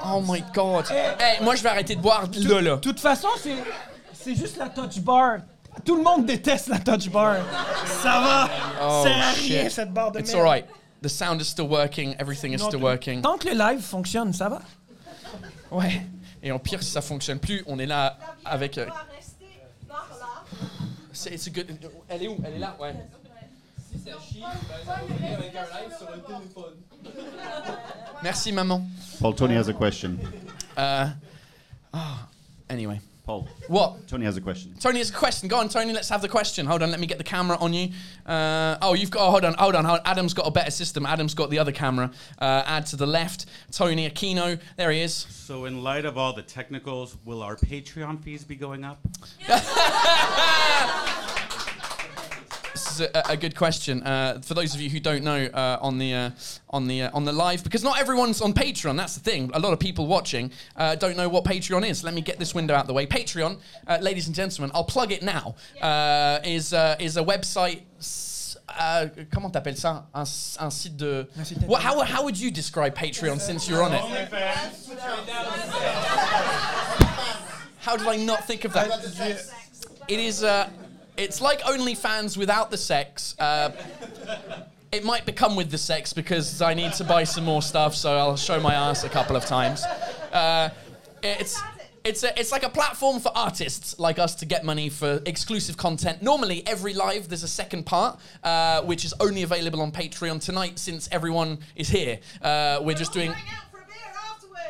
Oh my god. Hey, moi je vais arrêter de boire là là. De toute façon, c'est c'est juste la touch bar. Tout le monde déteste la touch bar. Ça va. Oh, C'est à rien shit. cette barre de It's merde. alright. The sound is still working, everything is still working. Tant que le live fonctionne, ça va. Ouais. Et en pire, si ça fonctionne plus, on est là avec. euh, C'est it's a good. Elle est où? Elle est là, ouais. Si ça chie, avec un live sur le téléphone. Merci maman. Paul, Tony has a question. Uh, ah, anyway, Paul, what? Tony has a question. Tony has a question. Go on, Tony. Let's have the question. Hold on. Let me get the camera on you. Uh, oh, you've got. Oh, hold on. Hold on. Hold on. Adam's got a better system. Adam's got the other camera. Uh, add to the left. Tony Aquino. There he is. So, in light of all the technicals, will our Patreon fees be going up? This is a, a good question. Uh, for those of you who don't know, uh, on the uh, on the uh, on the live, because not everyone's on Patreon. That's the thing. A lot of people watching uh, don't know what Patreon is. Let me get this window out the way. Patreon, uh, ladies and gentlemen, I'll plug it now. Uh, is uh, is a website. Uh, comment t'appelles ça? Un, un site de. Un What, how, how would you describe Patreon since you're on it? How did I not think of that? It is. Uh, it's like OnlyFans without the sex. Uh, it might become with the sex because I need to buy some more stuff, so I'll show my ass a couple of times. Uh, it's. It's, a, it's like a platform for artists like us to get money for exclusive content. Normally, every live, there's a second part, uh, which is only available on Patreon tonight since everyone is here. Uh, we're just doing.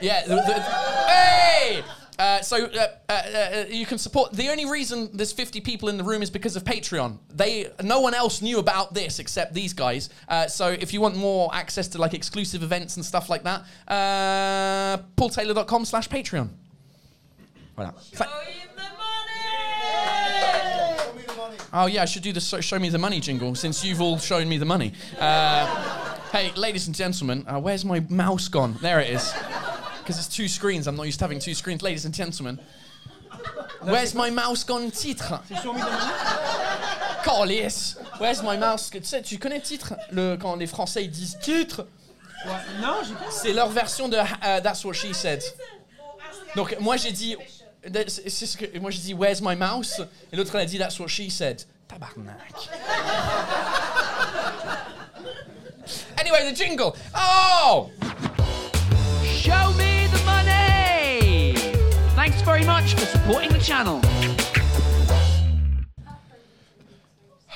Yeah. The, the, hey! Uh, so uh, uh, uh, you can support. The only reason there's 50 people in the room is because of Patreon. They, no one else knew about this except these guys. Uh, so if you want more access to like exclusive events and stuff like that, uh, paultaylor.com/slash Patreon. Voilà. Fa- Oh yeah, I should do the so- show me the money jingle since you've all shown me the money. Uh, hey, ladies and gentlemen, uh, where's my mouse gone? There it is. Because it's two screens. I'm not used to having two screens. Ladies and gentlemen, where's my mouse gone? Titre? Calice. Where's my mouse? Tu sais, tu connais titre? Le, Quand les Français ils disent titre, Non, j'ai pas. c'est leur version de uh, That's What She Said. Donc moi j'ai dit, c'est ce que, moi j'ai dit Where's my mouse? Et l'autre elle a dit That's what she said. Tabarnak. anyway, the jingle. Oh, Show me! Thanks very much for supporting the channel.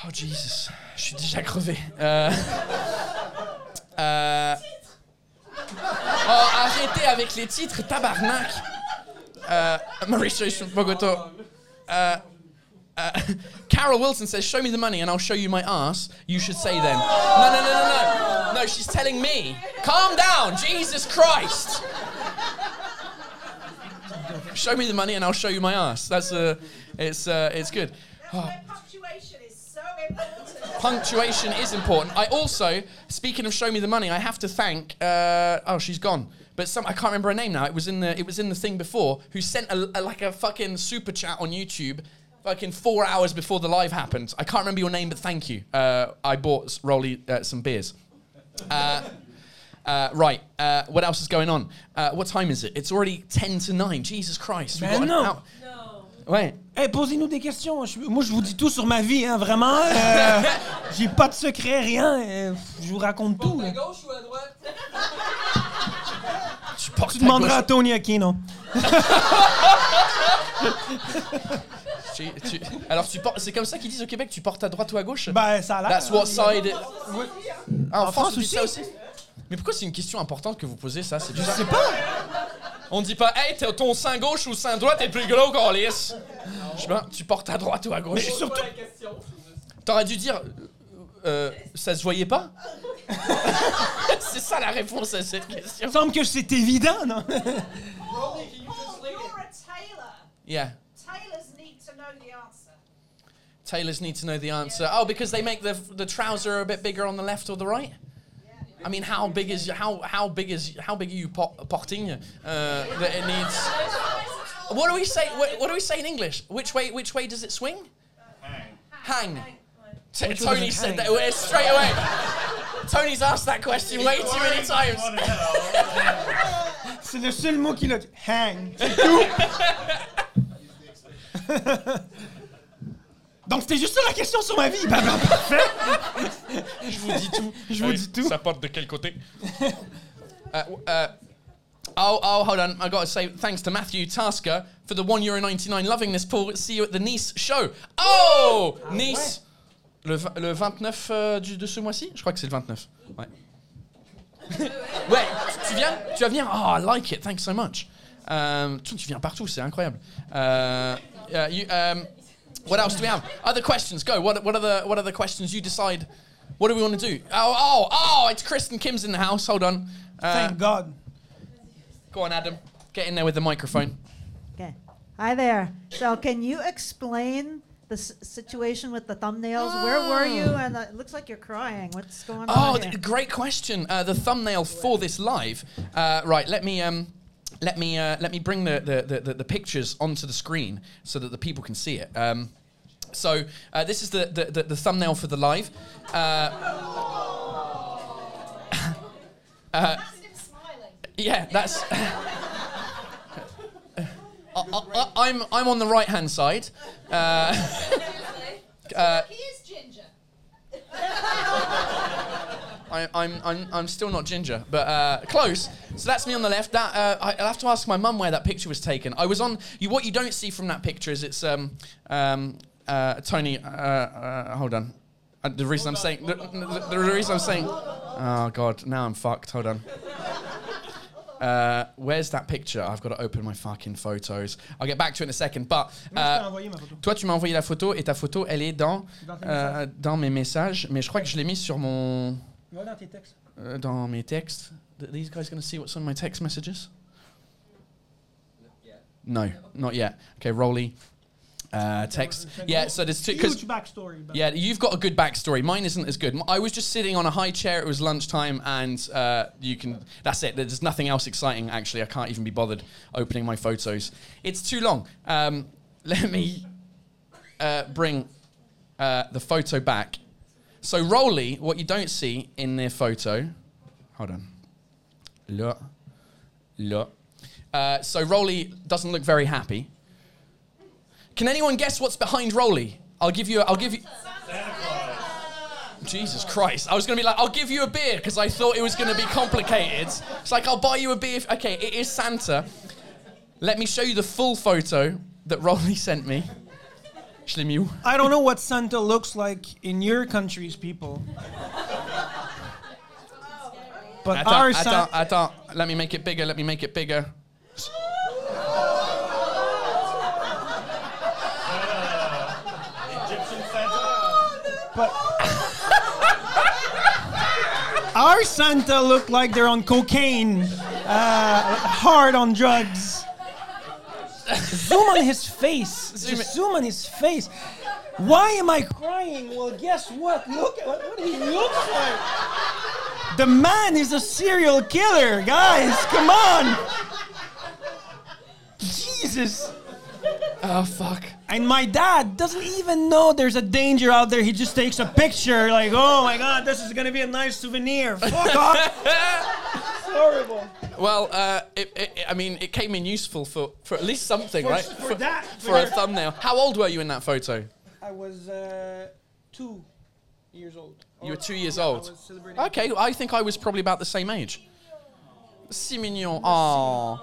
oh Jesus, je suis déjà crevé. Euh, euh, oh arrêtez avec les titres, tabarnak. Uh, Mauricio from Bogota. Uh, uh, Carol Wilson says, "Show me the money, and I'll show you my ass." You should say then. No, no, no, no, no. No, she's telling me. Calm down, Jesus Christ. Show me the money, and I'll show you my ass. That's uh, it's uh, it's good. Oh. Punctuation is so important. Punctuation is important. I also, speaking of show me the money, I have to thank. Uh, oh, she's gone. But some I can't remember her name now. It was in the it was in the thing before. Who sent a, a- like a fucking super chat on YouTube. fucking four hours before the live happened. I can't remember your name, but thank you. Uh, I bought Rolly uh, some beers. Uh, uh, right. Uh, what else is going on? Uh, what time is it? It's already 10 to 9. Jesus Christ. We've Ben got an non. hour- Ouais. Hey, posez-nous des questions. Je- moi, je vous dis tout sur ma vie, hein, vraiment. Euh, J'ai pas de secret, rien. Euh, je vous raconte tout. là. gauche ou à droite? Tu portes Tu ta demanderas à gauche- Tony Aquino. tu- tu- Alors, tu portes- c'est comme ça qu'ils disent au Québec, tu portes à droite ou à gauche? Ben, ça a l'air. That's what side. it- Ah, en, En France, France on dit ça aussi? Mais pourquoi c'est une question importante que vous posez ça? C'est bizarre. Je sais pas. On dit pas, hey, t'as- ton sein gauche ou sein droit, t'es plus gros qu'on lisse. Je sais pas, tu portes à droite ou à gauche? Mais surtout, T'aurais dû dire, euh, ça se voyait pas? C'est ça la réponse à cette question. il semble que c'est évident, non? You're a tailor. Yeah. Tailors need to know the answer. Tailors need to know the answer. Oh, because they make the the trouser a bit bigger on the left or the right? I mean, how big is how how big is how big are you po- porting? Uh, that it needs. What do we say? What, what do we say in English? Which way? Which way does it swing? Hang. T- Which way Tony said hang? that straight away. Tony's asked that question way too many times. C'est le seul mot qu'il a dit. Hang. Donc, c'était juste ça la question sur ma vie. Ben, ben, parfait. Je vous dis tout. Je vous dis tout. Ça porte de quel côté? uh, uh, oh, oh, hold on. I got to say thanks to Matthew Tasker for the one euro ninety nine. Loving this, Paul. See you at the Nice show. Oh, Nice. Le, le 29 euh, du, de ce mois-ci? Je crois que c'est le 29. Ouais. ouais, tu- tu viens? Tu vas venir? Oh, I like it. Thanks so much. Um, tu, tu viens partout, c'est incroyable. Uh, you, um, what else do we have? Other questions? Go. What, what are the What are the questions you decide? What do we want to do? Oh, oh, oh! It's Chris and Kim's in the house. Hold on. Uh, Thank God. go on, Adam. Get in there with the microphone. Okay. Hi there. So, can you explain the s- situation with the thumbnails? Where were you? And uh, it looks like you're crying. What's going Oh, on? th- great question. Uh, the thumbnail for this live. Uh, right, let me um, let me uh, let me bring the, the, the, the, the pictures onto the screen so that the people can see it. Um, so uh, this is the, the, the, the thumbnail for the live. Uh, uh, yeah, that's. I, I, I'm I'm on the right hand side. Uh, uh, he is ginger. I, I'm, I'm, I'm still not ginger, but uh, close. So that's me on the left. That uh, I, I'll have to ask my mum where that picture was taken. I was on. You, what you don't see from that picture is it's um, um, uh, Tony. Uh, uh, hold on. Uh, the reason I'm saying the, the, the reason I'm saying. Oh God! Now I'm fucked. Hold on. Uh, where's that picture? I've got to open my fucking photos. I'll get back to it in a second. But Moi, uh, envoyé ma photo. toi, tu m'as envoyé la photo et ta photo, elle est dans Dans euh, dans mes messages. Mais je crois que je l'ai mis sur mon Va dans tes textes. uh, dans mes textes. Th- these guys going to see what's on my text messages? No, not yet. Okay, Rolly. Uh, text. Yeah, so there's two. Huge backstory. but- yeah, you've got a good backstory. Mine isn't as good. M- I was just sitting on a high chair. It was lunchtime, and uh, you can. That's it. There's nothing else exciting. Actually, I can't even be bothered opening my photos. It's too long. Um, let me uh, bring uh, the photo back. So, Rolly, what you don't see in their photo. Hold on. Look. Look. Uh, so, Rolly doesn't look very happy. Can anyone guess what's behind Rolly? I'll give you. A, I'll give you. Jesus Christ! I was gonna be like, I'll give you a beer because I thought it was gonna be complicated. It's like I'll buy you a beer. If, okay, it is Santa. Let me show you the full photo that Rolly sent me. Je l'ai mis où? I don't know what Santa looks like in your country's people. But our Attends, Santa. attends, attends. Let me make it bigger. Let me make it bigger. But our Santa look like they're on cocaine, uh, hard on drugs. Zoom on his face. Zoom zoom on his face. Why am I crying? Well, guess what? Look at what, what he looks like. The man is a serial killer, guys. Come on. Jesus. Oh fuck. And my dad doesn't even know there's a danger out there. He just takes a picture, like, oh my god, this is gonna be a nice souvenir. Fuck off. It's horrible. Well, uh, it, it, I mean, it came in useful for, for at least something, For- right? for that, For a thumbnail. How old were you in that photo? I was uh, two years old. You were two years yeah, I old. was celebrating- Okay, I think I was probably about the same age. Si mignon. Oh.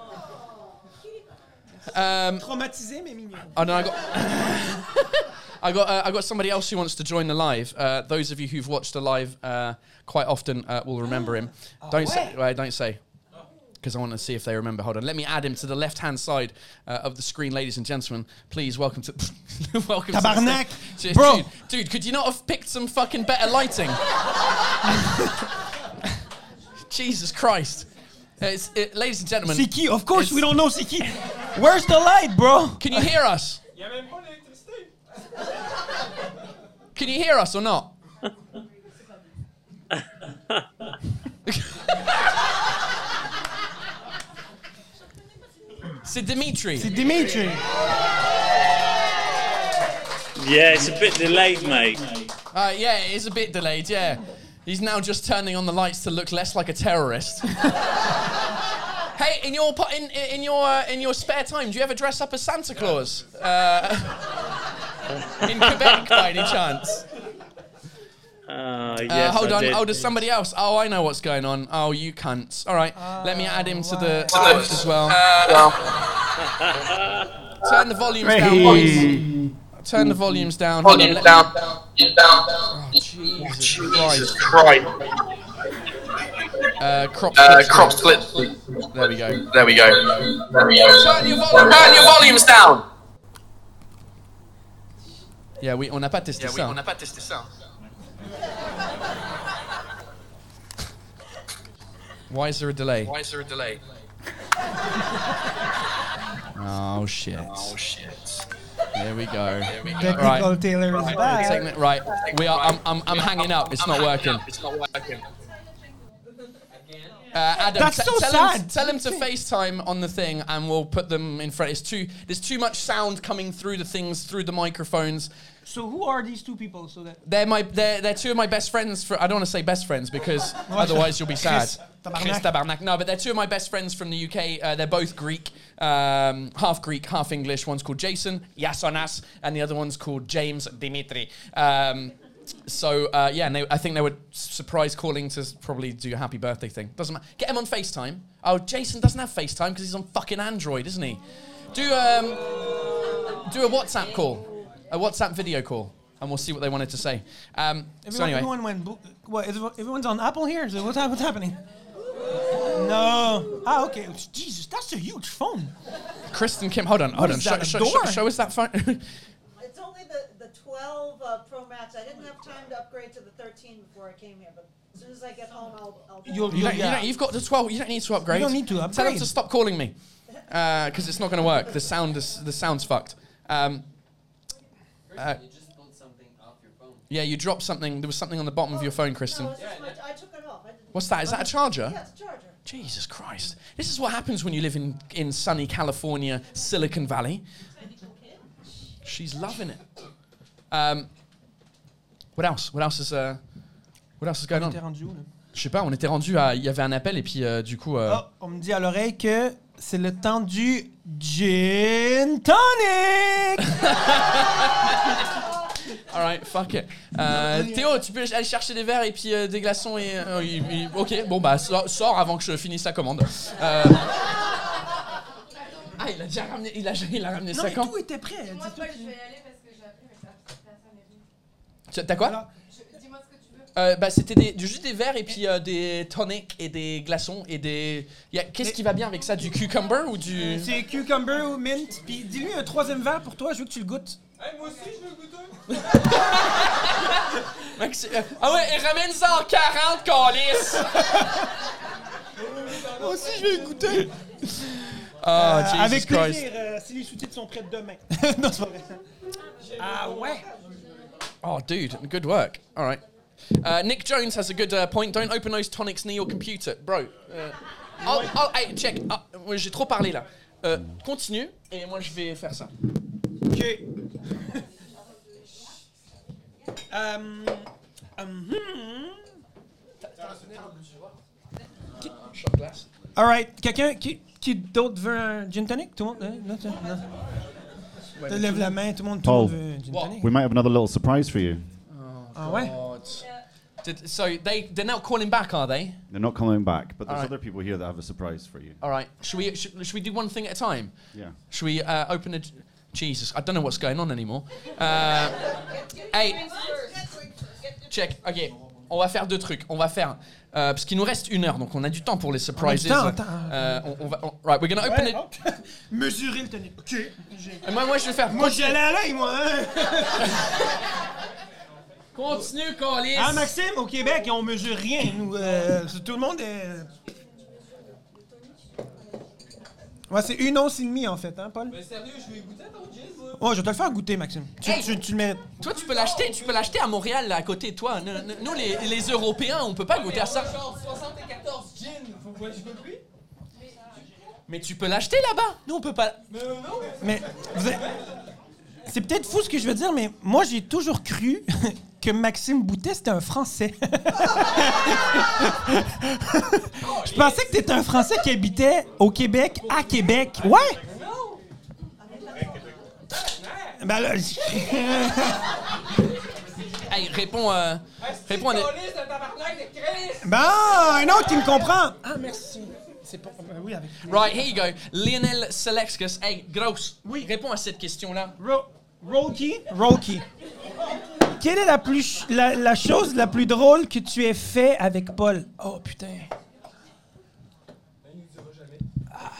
Um, Traumatisé, mais mignon. Oh no, I got. I got. Uh, I got somebody else who wants to join the live. Uh, those of you who've watched the live uh, quite often uh, will remember him. Don't say. Right, don't say. Because I want to see if they remember. Hold on. Let me add him to the left-hand side uh, of the screen, ladies and gentlemen. Please welcome to. welcome Tabarnak. to the stage. Bro. Dude, dude, could you not have picked some fucking better lighting? Jesus Christ. Uh, It's, it, ladies and gentlemen. C'est qui? Of course, we don't know c'est qui. Where's the light, bro? Can you hear us? Can you hear us or not? C'est Dimitri. C'est Dimitri. Yeah, it's a bit delayed, mate. Uh, yeah, it is a bit delayed, yeah. He's now just turning on the lights to look less like a terrorist. hey, in your in in your uh, in your spare time, do you ever dress up as Santa Claus? Uh, in Quebec, by any chance? Uh, yes, uh, hold I on. did. Oh, does somebody else? Oh, I know what's going on. Oh, you cunts. All right, let me add him to the, list as well. Turn the volumes down, boys. Turn the volumes down. Hold on, let me- Oh, Jesus Christ. Uh, crop Uh, split. crop split. There we go. There we go. There we go. Turn your volume Turn your volumes down. Yeah, oui, on n'a pas testé ça. on n'a pas testé ça. Why is there a delay? Why is there a delay? Oh shit. Oh shit. There we go. Technical Taylor is back. Techni- right. We are. I'm. I'm, I'm hanging up. It's not working. It's not working. Uh, Adam, That's t- so tell Him, tell him to FaceTime on the thing, and we'll put them in front. It's too. There's too much sound coming through the things, through the microphones. So who are these two people? So that They're my. They're, they're two of my best friends. For I don't want to say best friends because otherwise you'll be sad. Chris Tabarnak. No, but they're two of my best friends from the UK. Uh, they're both Greek, um, half Greek, half English. One's called Jason Yasonas, and the other one's called James Dimitri. Um, so uh, yeah, and they, I think they were surprise calling to probably do a happy birthday thing. Doesn't matter. Get him on FaceTime. Oh, Jason doesn't have FaceTime because he's on fucking Android, isn't he? Do um, do a WhatsApp call, a WhatsApp video call, and we'll see what they wanted to say. Um, everyone, so anyway, everyone went. bl- What? is- Everyone's on Apple here. So what's, what's happening? No. Ah, okay. Jesus, that's a huge phone. Kristen Kim, hold on, hold on. Show, show, show, show us that phone. It's only the, the 12 uh, Pro Max. I didn't have time to upgrade to the 13 before I came here, but as soon as I get home, I'll. I'll You'll- you don't, you yeah. don't, you've got the 12. You don't need to upgrade. You don't need to Tell them upgrade. to stop calling me because it's not going to work. The sound is the sound's fucked. Um, uh, You just pulled something off your phone. yeah, you dropped something. There was something on the bottom of your phone, Kristen. No, it's just my, I took it off. I didn't, What's that? Is that a charger? Yeah, it's a charger. Jesus Christ! This is what happens when you live in in sunny California, Silicon Valley. She's loving it. Um, what else? What else is uh, what else is going On était on? rendu où, là? Je sais pas. On était rendu à. Il y avait un appel et puis euh, du coup. euh, Oh, on me dit à l'oreille que c'est le temps du gin tonic. All right, fuck it. Euh, Théo, tu peux aller chercher des verres et puis euh, des glaçons et. euh, ok, bon bah sors, sors avant que je finisse la commande. Euh, Ah, il a déjà ramené, il a, il a ramené non, ça mais quand tout était prêt. C'est toi qui- je vais y aller parce que j'ai appris, mais ça- personne n'est venu. Tu- T'as quoi? Alors, Je- Dis-moi ce que tu veux. Euh, bah, C'était des- juste des verres et puis euh, des tonics et des glaçons et des. Qu'est-ce qui va bien avec ça? Du cucumber ou du. C'est cucumber ou mint. Puis dis-lui un troisième verre pour toi, je veux que tu le goûtes. moi aussi, je veux goûter. Euh, ah ouais, et ramène ça en 40 calices Moi aussi, je vais le goûter. Ah, Euh, Jesus avec Christ. plaisir, euh, si les sous-titres sont prêts demain. non, c'est pas vrai. Ah ouais. Oh, dude, good work. All right. Uh, Nick Jones has a good uh, point. Don't open those tonics near your computer, bro. Uh, I'll, I'll- hey, check. Ah, ouais, J'ai trop parlé là. Euh, continue et moi je vais faire ça. Ok. Hum, Shot glass. All right. Quelqu'un qui, qui d'autre veut un gin tonic? Tout le monde? hein? Non, tu- non. Ouais, Tu lèves la main, tout le monde, tout le Paul, monde veut un gin tonic. we might have another little surprise for you. Ah ouais? God. Did, so they they're now calling back, are they? They're not coming back, but there's Alright. other people here that have a surprise for you. All right. Should we should, should we do one thing at a time? Yeah. Should we uh, open a? Jesus, I don't know what's going on anymore. Uh, hey, check. Ok. On va faire deux trucs. On va faire euh, parce qu'il nous reste une heure, donc on a du temps pour les surprises. temps, attends. Euh, on, on va. on- right, we're gonna open Ouais, it. oh. Mesurer le tonic. OK. J'ai- Et moi, moi, je vais faire. Moi, j'y allais à l'œil, moi. hein. Continue, Calis. Ah, Maxime, au Québec, on mesure rien. Nous, euh, tout le monde est. Ouais, c'est une once et demie, en fait, hein, Paul? Mais sérieux, je vais goûter ton gin, moi. Ouais, je vais te le faire goûter, Maxime. Tu, Hey! tu- tu le mérites. Toi, tu peux l'acheter. Tu peux l'acheter à Montréal, là, à côté de toi. Nous, nous- nous, les, les Européens, on peut pas goûter à ça. Genre 74 gin, faut que je goûte lui. Mais tu peux l'acheter là-bas. Nous, on peut pas. Mais non, Mais vous êtes- c'est peut-être fou ce que je veux dire, mais moi, j'ai toujours cru que Maxime Boutet, c'était un Français. je pensais que t'étais un Français qui habitait au Québec, à Québec. Ouais! Ben là, Hey, réponds. euh, réponds à! Bon, un autre qui me comprend. Ah, merci. C'est pas. ben oui, avec. Right, here you go. Lionel Selexcus. Hey, grosse. Oui. Réponds à cette question-là. Ro- Roll key. Quelle est la, plus la, la chose la plus drôle que tu aies fait avec Paul? Oh, putain. Ah.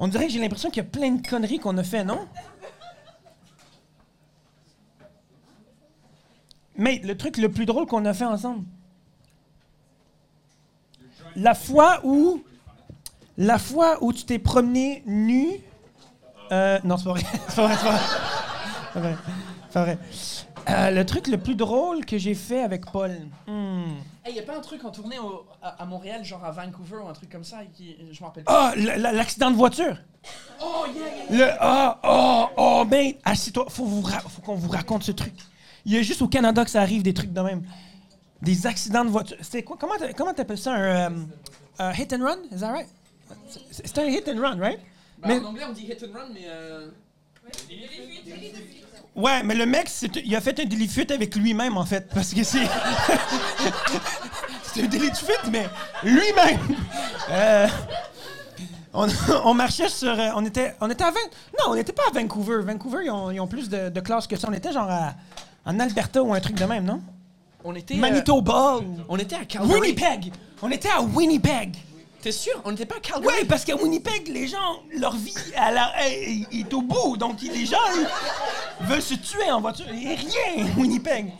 On dirait que j'ai l'impression qu'il y a plein de conneries qu'on a fait, non? Mais le truc le plus drôle qu'on a fait ensemble? La fois où. La fois où tu t'es promené nu. Euh, non, c'est pas vrai. c'est pas vrai, c'est pas vrai. C'est pas vrai. C'est pas vrai. Euh, le truc le plus drôle que j'ai fait avec Paul. Hmm. Hey, y a pas un truc en tournée au- à, à Montréal, genre à Vancouver ou un truc comme ça, qui, je me rappelle Ah, l- l- l'accident de voiture. Oh, yeah, yeah. Le ah oh oh ben assis-toi, faut vous ra- faut qu'on vous raconte ce truc. Il y a juste au Canada que ça arrive des trucs de même. Des accidents de voiture. C'est quoi comment t'a- comment t'appelles ça un, euh, un hit and run? Is that right? C'est c'est un hit and run, right? Bah, Mais- En anglais, on dit hit and run, mais. Euh... Ouais, mais le mec, il a fait un délit de fuite avec lui-même, en fait. Parce que c'est. c'est un délit de fuite, mais lui-même. Euh, on, on marchait sur. euh, On était, on était à Van- Non, on n'était pas à Vancouver. Vancouver, ils ont, ils ont plus de, de classe que ça. On était genre à- en Alberta ou un truc de même, non? On était. euh, Manitoba. ou- On était à Calgary. Winnipeg. On était à Winnipeg. T'es sûr? On n'était pas à Calgary? Oui, parce qu'à Winnipeg, les gens, leur vie à la- est, est au bout. Donc, les gens ils veulent se tuer en voiture. Il n'y a rien, Winnipeg.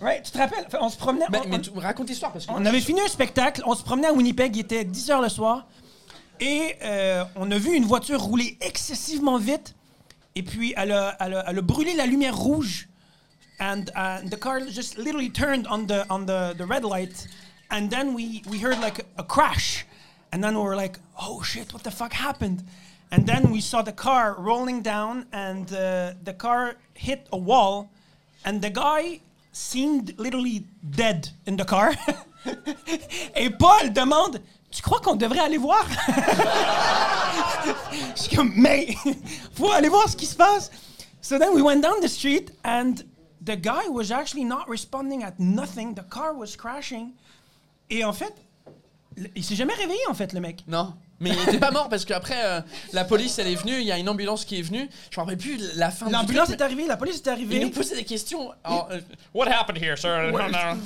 Right, tu te rappelles? On se promenait. Mais, on, mais on- tu- raconte l'histoire parce que. on avait fini un spectacle, on se promenait à Winnipeg, il était 10 h le soir. Et euh, on a vu une voiture rouler excessivement vite. Et puis, elle a, elle a- elle a brûlé la lumière rouge. And uh, the car just literally turned on the on the, the red light. And then we, we heard like a crash. And then we were like, oh shit, what the fuck happened? And then we saw the car rolling down, and uh, the car hit a wall. And the guy seemed literally dead in the car. Et Paul demande Tu crois qu'on devrait aller voir Je suis comme Mais faut aller voir ce qui se passe. So then we went down the street, and the guy was actually not responding at nothing. The car was crashing. Et en fait, il s'est jamais réveillé, en fait, le mec. Non. Mais il était pas mort parce qu'après, euh, la police, elle est venue, il y a une ambulance qui est venue. Je me rappelle plus la fin L'ambulance est arrivée, la police est mais arrivée. Il nous posait des questions. Alors, euh, What happened here, sir? Ouais. No, no.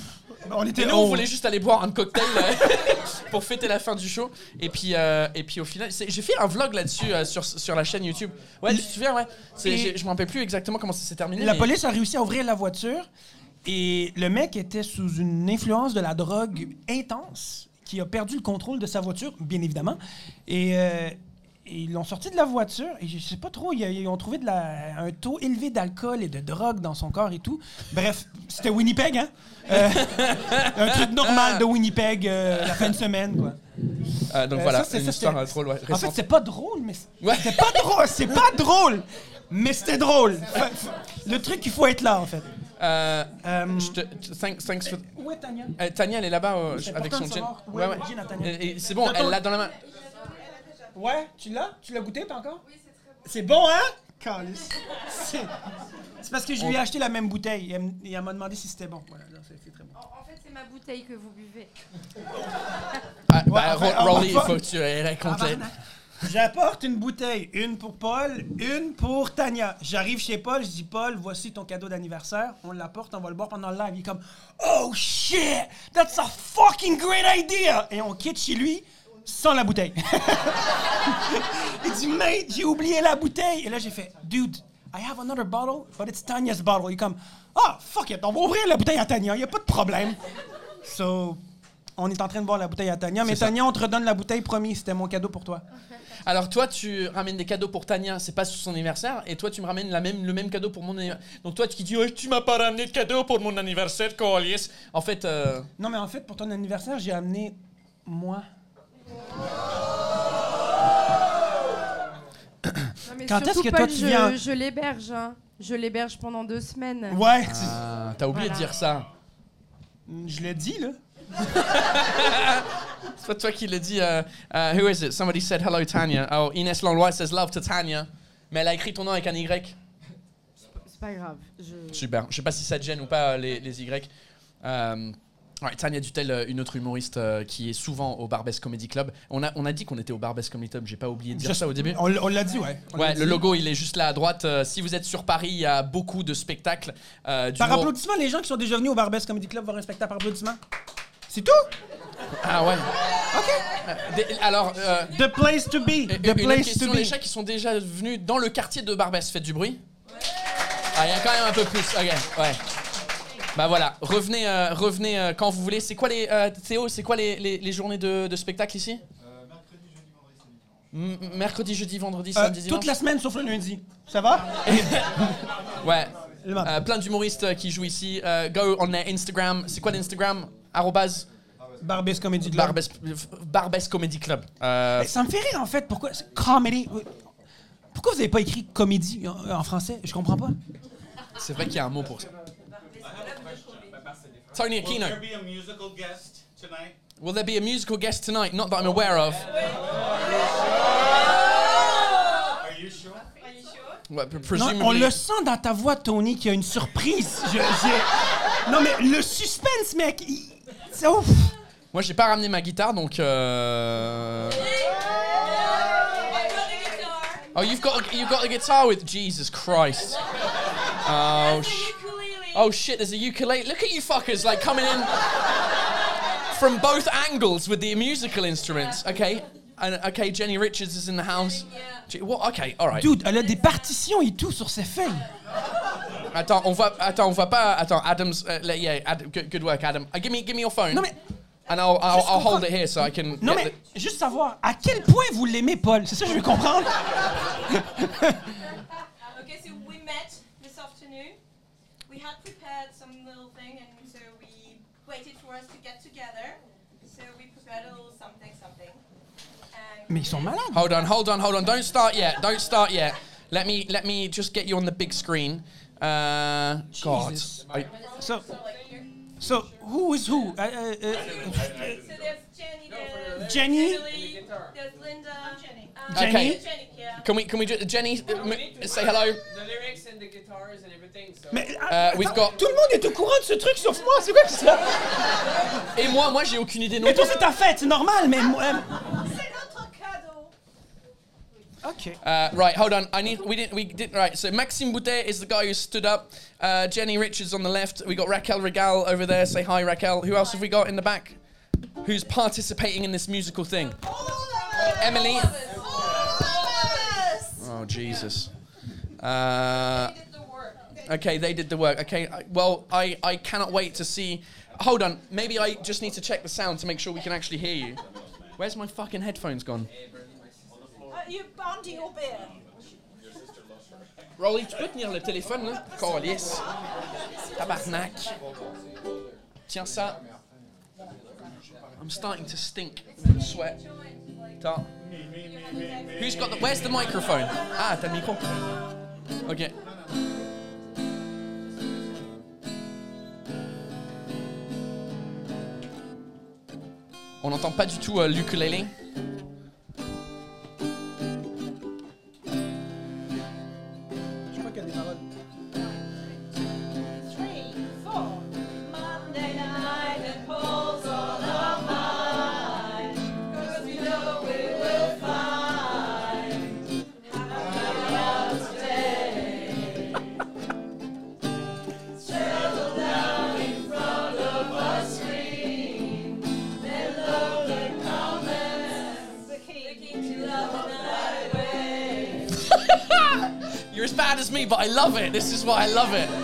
On était Et nous, on on- voulait juste aller boire un cocktail euh, pour fêter la fin du show. Et puis, euh, et puis au final, j'ai fait un vlog là-dessus sur, sur la chaîne YouTube. Ouais, tu te souviens, ouais. Je me rappelle plus exactement comment ça s'est terminé. La mais- police a réussi à ouvrir la voiture et le mec était sous une influence de la drogue intense qui a perdu le contrôle de sa voiture, bien évidemment. Et, euh, et ils l'ont sorti de la voiture et je sais pas trop, ils, ils ont trouvé de la- un taux élevé d'alcool et de drogue dans son corps et tout. Bref, c'était Winnipeg, hein? Euh, un truc normal de Winnipeg euh, la fin de semaine, quoi. Euh, donc voilà, c'est- une histoire En fait, c'est pas drôle, mais c'est- Ouais. pas drôle. C'est pas drôle, mais c'était drôle. Le truc, il faut être là, en fait. Euh, je te, t- thanks, thanks for- Où est Tania Euh, Tania, elle est là-bas euh, avec son gin. Ouais, ouais. C'est bon, elle l'a dans la main. Ouais, tu l'as? Tu l'as goûté, toi, encore? Oui, c'est très bon. C'est bon, hein? C'est parce que je lui ai acheté la même bouteille. Et elle, m- et elle m'a demandé si c'était bon. Voilà, non, c'est c'est très bon. En fait, c'est ma bouteille que vous buvez. Ah, bah, enfin, Rolly, il faut que tu racontes les... J'apporte une bouteille, une pour Paul, une pour Tania. J'arrive chez Paul, je dis Paul, voici ton cadeau d'anniversaire. On l'apporte, on va le boire pendant le live. Il est comme Oh shit, that's a fucking great idea. Et on quitte chez lui sans la bouteille. Il dit mate, j'ai oublié la bouteille. Et là j'ai fait dude, I have another bottle, but it's Tanya's bottle. Il est comme ah fuck it, on va ouvrir la bouteille à Tania, y a pas de problème. So on est en train de boire la bouteille à Tania, mais ça. Tania, on te redonne la bouteille, promis, c'était mon cadeau pour toi. Alors toi, tu ramènes des cadeaux pour Tania, c'est pas sur son anniversaire, et toi, tu me ramènes la même, le même cadeau pour mon anniversaire. Donc toi, tu dis, oh, tu m'as pas ramené de cadeau pour mon anniversaire, Colies. En fait, euh, Non, mais en fait, pour ton anniversaire, j'ai amené moi. Non, mais Quand est-ce que toi, tu je, viens- Je l'héberge. hein. Je l'héberge pendant deux semaines. Ouais. ah, t'as oublié Voilà. de dire ça. Je l'ai dit, là. C'est pas toi qui l'as dit. euh, euh, who is it? Somebody said hello, Tanya. Oh, Inès Langlois says love to Tanya. Mais elle a écrit ton nom avec un Y. C'est pas grave. Je... Super. Je sais pas si ça te gêne ou pas, euh, les, les Y. Euh, ouais, Tania Dutel, euh, une autre humoriste euh, qui est souvent au Barbès Comedy Club. On a, on a dit qu'on était au Barbès Comedy Club, j'ai pas oublié de dire ça au début. On, l- on l'a dit, ouais. On l'a Ouais, dit. le logo, il est juste là à droite. Euh, si vous êtes sur Paris, il y a beaucoup de spectacles. euh, Par d'humour. applaudissement, les gens qui sont déjà venus au Barbès Comedy Club vont respecter par applaudissement. C'est tout? Ah ouais. Ok. alors. euh, The place to be. une The autre place question, to be. les chats qui sont déjà venus dans le quartier de Barbès, faites du bruit Ah, il y a quand même un peu plus. Ok, ouais. Bah voilà, revenez, euh, revenez euh, quand vous voulez. C'est quoi les. euh, Théo, c'est quoi les, les- les journées de, de spectacle ici? M- Mercredi, jeudi, vendredi, Euh, samedi, dimanche toute la semaine sauf le lundi. Ça va? Ouais. Euh, plein d'humoristes euh, qui jouent ici. Euh, go on their Instagram. C'est quoi l'Instagram? Arrobase Barbès Comedy Club. Barbès, Barbès Comedy Club. Euh, Mais Ça me fait rire, en fait. Pourquoi? c'est Comedy? Pourquoi vous avez pas écrit comédie en, en français? Je comprends pas. c'est vrai qu'il y a un mot pour ça. Tony Will Aquino. there be a musical guest tonight? Will there be a musical guest tonight? Not that I'm aware of. Are you sure? Ouais, Non, on le sent dans ta voix, Tony, qu'il y a une surprise. Je- Non, mais le suspense, mec, il- c'est ouf. Moi, j'ai pas ramené ma guitare, donc. Euh... Oh, you've got a, you've got a guitar with Jesus Christ. Oh, sh- oh shit! There's a ukulele. Look at you fuckers, like coming in from both angles with the musical instruments. Okay, and okay, Jenny Richards is in the house. Gee, What? Okay, all right. Dude, elle a des partitions et tout sur ses feuilles. Attends, on va, attends, on va pas. Attends, Adam's. Uh, yeah, Adam, good, good work, Adam. Uh, give me, give me your phone. Non, mais- And I'll, I'll, I'll hold it here so I can. Non, get mais juste savoir à quel point vous l'aimez, Paul. C'est ça que je veux comprendre. Okay, so we met this afternoon. We had prepared some little thing, and so we waited for us to get together. So we prepared a little something, something. And Mais ils sont malades. Hold on, hold on, hold on. Don't start yet. Don't start yet. Let me let me just get you on the big screen. Uh, God. Jesus. I- So, so who is who? Uh, uh, uh, so there's Jenny, there's Jenny? Emily, there's Linda, Jenny. Um, Okay. Jenny, yeah. Can we can we just Jenny uh, m- say hello? The lyrics and the guitars and everything. So. mais, Uh, we've got. Tout le monde est au courant de ce truc sauf moi. C'est quoi que c'est ça? Et moi, moi, j'ai aucune idée non Mais toi, c'est ta fête, c'est normal, mais moi. euh, C'est notre cadeau. Ok. Uh, right, hold on. I need. We didn't. We didn't. Right. So Maxime Boutet is the guy who stood up. Uh, Jenny Richards on the left. We got Raquel Regal over there. Say hi, Raquel. Who else have we got in the back? Who's participating in this musical thing? Emily. Oh Jesus. Uh, okay, they did the work. Okay, I- well, I, I cannot wait to see. Hold on, maybe I just need to check the sound to make sure we can actually hear you. Where's my fucking headphones gone? you bound to your beer. Rolly, tu peux tenir le téléphone, là? Calice. Tabarnak. Tiens ça. I'm starting to stink with sweat. Attends. Who's got the... Where's the microphone? Ah, t'as le micro. OK. On n'entend pas du tout euh, l'ukulélé. This is why I love it.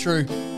true.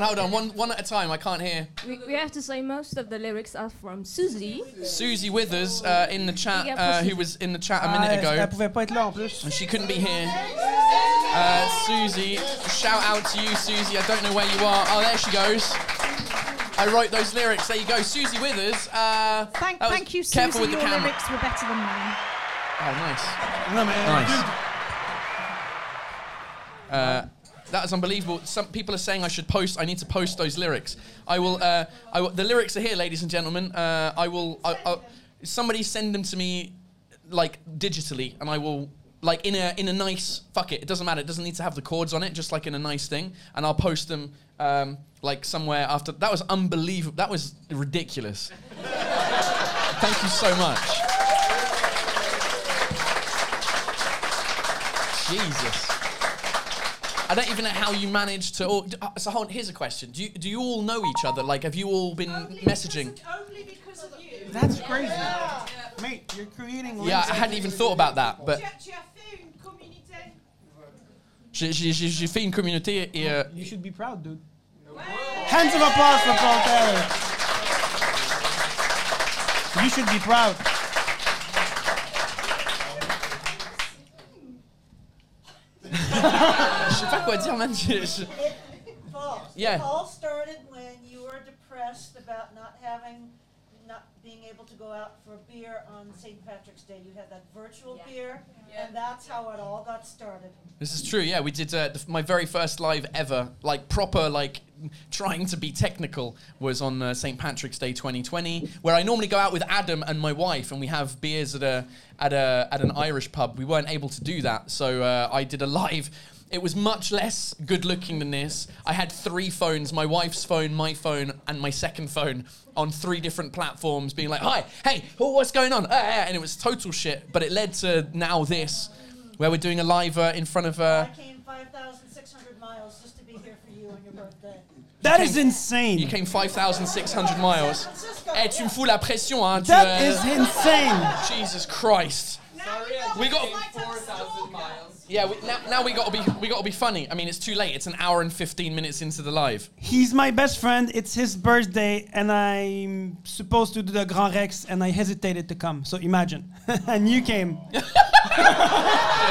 Hold on. One, one at a time. I can't hear. We, we have to say most of the lyrics are from Susie. Susie Withers uh, in the chat, uh, who was in the chat a Ah, minute elle ago. pouvait pas être là en plus. And she couldn't be here. Uh, Susie, shout out to you, Susie. I don't know where you are. Oh, there she goes. I wrote those lyrics. There you go, Susie Withers. Uh, Thank, thank you, Careful Susie. with the Your camera. lyrics were better than mine. Oh, nice. Non, mais. Nice. Uh, that is unbelievable. Some people are saying I should post. I need to post those lyrics. I will. Uh, I will the lyrics are here, ladies and gentlemen. Uh, I will. I, I, somebody send them to me, like digitally, and I will. Like in a in a nice fuck it. It doesn't matter. It doesn't need to have the chords on it. Just like in a nice thing, and I'll post them um, like somewhere after. That was unbelievable. That was ridiculous. Thank you so much. Jesus. I don't even know how you managed to. All, uh, so hold, here's a question: Do you do you all know each other? Like, have you all been messaging? Only because of you. That's crazy. Mate, you're creating Yeah, I hadn't even thought about that, but j'ai j'ai- j'ai- j'ai fait une communauté et euh, You should be proud, dude. Hands of applause for Paul Taylor. You should be proud. je sais pas quoi dire, man. Je- je- Paul, Yeah. Paul started when you were depressed about not having, not being able to go out for beer on St. Patrick's Day. You had that virtual beer, and that's how it all got started. This is true. Yeah, we did uh, the, my very first live ever, like proper, like trying to be technical, was on uh, St Patrick's Day 2020, where I normally go out with Adam and my wife, and we have beers at a at a at an Irish pub. We weren't able to do that, so uh, I did a live. It was much less good looking than this. I had three phones my wife's phone, my phone, and my second phone on three different platforms, being like, Hi, hey, oh, what's going on? Ah," And it was total shit, but it led to now this, where we're doing a live uh, in front of. Uh, I came 5,600 miles just to be here for you on your birthday. That You is insane. You came 5,600 miles. Eh, tu me fous la pression, hein. tu, That is insane. Jesus Christ. We got. Yeah, we, now, now we got to be we got to be funny. I mean, it's too late. It's an hour and 15 minutes into the live. He's my best friend. It's his birthday, and I'm supposed to do the Grand Rex, and I hesitated to come. So imagine. and you came. Quel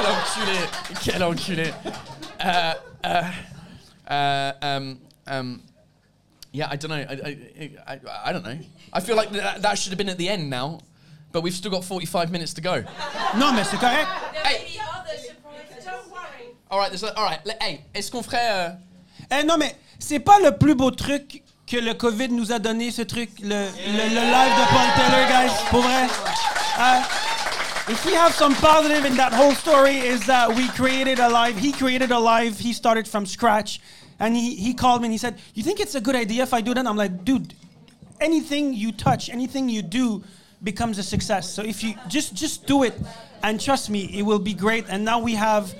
enculé. Quel enculé. Uh, uh, uh, um, um, yeah, I don't know. I, I, I, I don't know. I feel like that, that should have been at the end now, but we've still got 45 minutes to go. Non, mais c'est correct. Hey. All right, all right. Hey, est-ce qu'on ferait euh, Eh non, mais c'est pas le plus beau truc que le COVID nous a donné, ce truc, le, le, le live de Paul Taylor, guys, pour vrai. Uh, if we have some positive in that whole story is that we created a live, he created a live, he started from scratch, and he, he called me and he said, you think it's a good idea if I do that? I'm like, dude, anything you touch, anything you do becomes a success. So if you just just do it, and trust me, it will be great. And now we have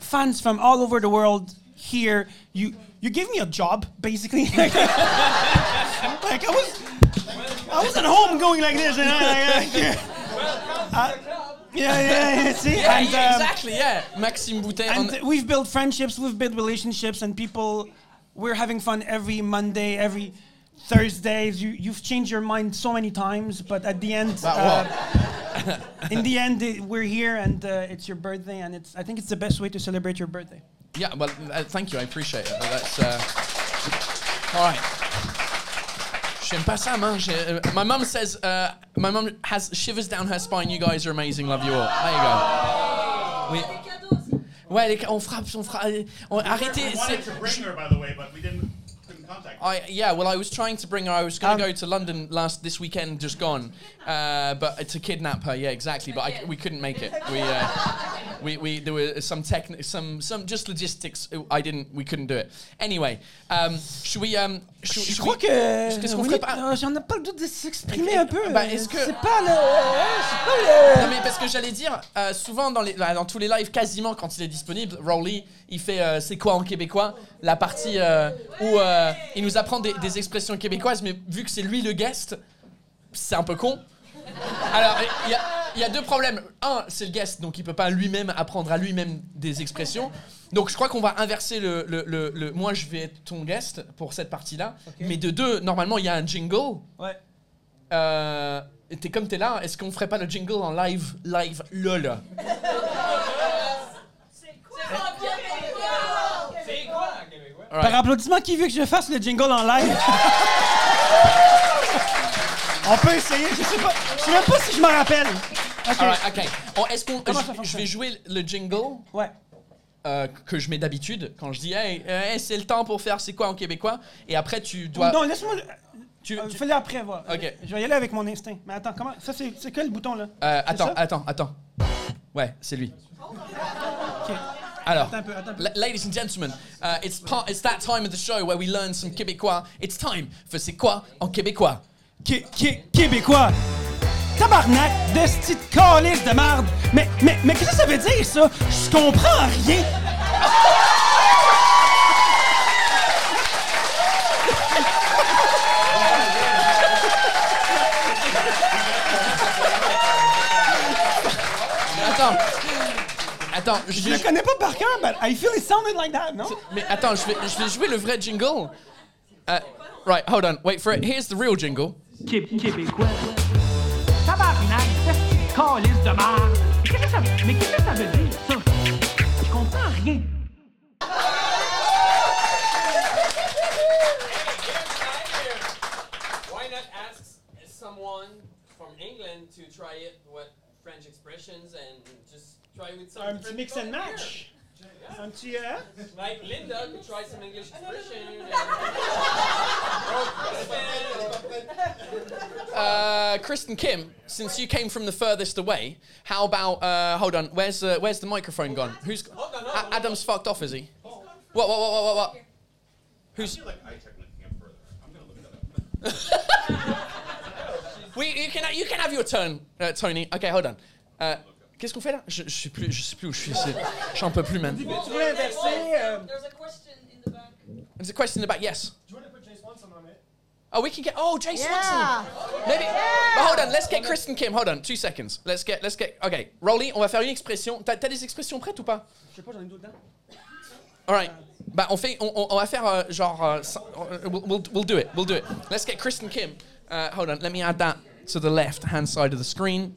fans from all over the world here. You you gave me a job basically. like I was I was at home going like this, and I, I, yeah, yeah, yeah. See, Yeah, and, yeah, um, exactly. Yeah, Maxime Boutet. and we've built friendships, we've built relationships, and people. We're having fun every Monday, every Thursdays. You you've changed your mind so many times, but at the end, About uh, in the end, it- we're here, and uh, it's your birthday, and it's. I think it's the best way to celebrate your birthday. Yeah, well, uh, thank you. I appreciate it. That's uh, all right. J'aime pas ça, man. Uh, My mum says, uh, my mum has shivers down her spine. You guys are amazing. Love you all. There you go. Oui. Ouais, les ca- on fera, on fera. euh, on- arrêtez. Contact. I yeah, well, I was trying to bring her. I was Um, going to go to London last this weekend, just gone, uh, but uh, to kidnap her. Yeah, exactly. But I, we couldn't make it. We uh, we, we there were some techni- some some just logistics. uh, I didn't. We couldn't do it. Anyway, um, should we um? Should, Je should crois we, que Qu'est-ce qu'on oui, ferait pas euh, j'en ai pas le doute de s'exprimer un peu. Bah, est-ce que- c'est pas le, c'est pas le- Non mais parce que j'allais dire, euh, souvent dans, les, dans tous les lives, quasiment quand il est disponible, Rolly, il fait euh, c'est quoi en québécois? La partie euh, où euh, il nous apprend des, des expressions québécoises, mais vu que c'est lui le guest, c'est un peu con. Alors, il y a, il y a deux problèmes. Un, c'est le guest, donc il peut pas lui-même apprendre à lui-même des expressions. Donc je crois qu'on va inverser le, le, le- le- Moi, je vais être ton guest pour cette partie-là. Mais de deux, normalement, il y a un jingle. Ouais. Euh, t'es comme t'es là, est-ce qu'on ferait pas le jingle en live, live, lol C'est quoi Par applaudissement, qui veut que je fasse le jingle en live? On peut essayer, je sais pas. Je sais même pas si je m'en rappelle. Ok. Alright, ok. Est-ce qu'on. Comment je- ça Je, fonctionne? vais jouer le jingle. Ouais. euh, que je mets d'habitude quand je dis hey, euh, hey, c'est le temps pour faire c'est quoi en québécois? Et après tu dois Non, laisse-moi. Tu, Euh, Fais-le après, voir. Ok. Je vais y aller avec mon instinct. Mais attends, comment. Ça, c'est c'est quel bouton, là? Euh, C'est attends ça? attends attends ouais c'est lui alors Attends un peu, attends un peu. la- ladies and gentlemen uh, it's part it's that time of the show where we learn some québécois it's time for c'est quoi en québécois? Qué- qué- Québécois. Tabarnak de petite calice de marde. Mais, mais, mais qu'est-ce que ça veut dire, ça? Je comprends rien. Attends je Je vais le connais pas par cœur, but I feel it sounded like that, non? mais attends je vais je vais jouer le vrai jingle Uh, right hold on wait for it here's the real jingle Québécois. Tabarnak de calice de marde. Mais qu'est-ce que ça veut- Mais qu'est-ce que ça veut dire, ça? Je comprends rien. Why not ask someone from England to try it with French expressions and just try with some Un petit mix and match. Un petit. euh? Like Linda could try some English expression. Uh, Kristen Kim, since you came from the furthest away, how about uh, hold on? Where's uh, where's the microphone gone? Who's A- Adam's fucked off? Is he? What what what what what? what? Who's? We you can you can have your turn, uh, Tony. Okay, hold on. Uh, Qu'est-ce qu'on fait là? Je, je sais plus, je sais plus où je suis. J'en peux plus, man. Tu veux inverser? euh, There's a question in the back. There's a question in the back. Yes. Do you want to put Jay Swanson on it? Oh, we can get. Oh, Jay Yeah. Swanson. Maybe. But hold on. Let's get Kristen Kim. Hold on. Two seconds. Let's get. Let's get. Okay. Rolly, on va faire une expression. T'as t'as des expressions prêtes ou pas? Je sais pas, j'en ai d'autres dedans. Alright. Bah, on fait. On, on- on va faire euh, genre. euh, ça- euh, we'll, we'll, we'll do it. We'll do it. Let's get Kristen Kim. Uh, hold on. Let me add that to the left hand side of the screen.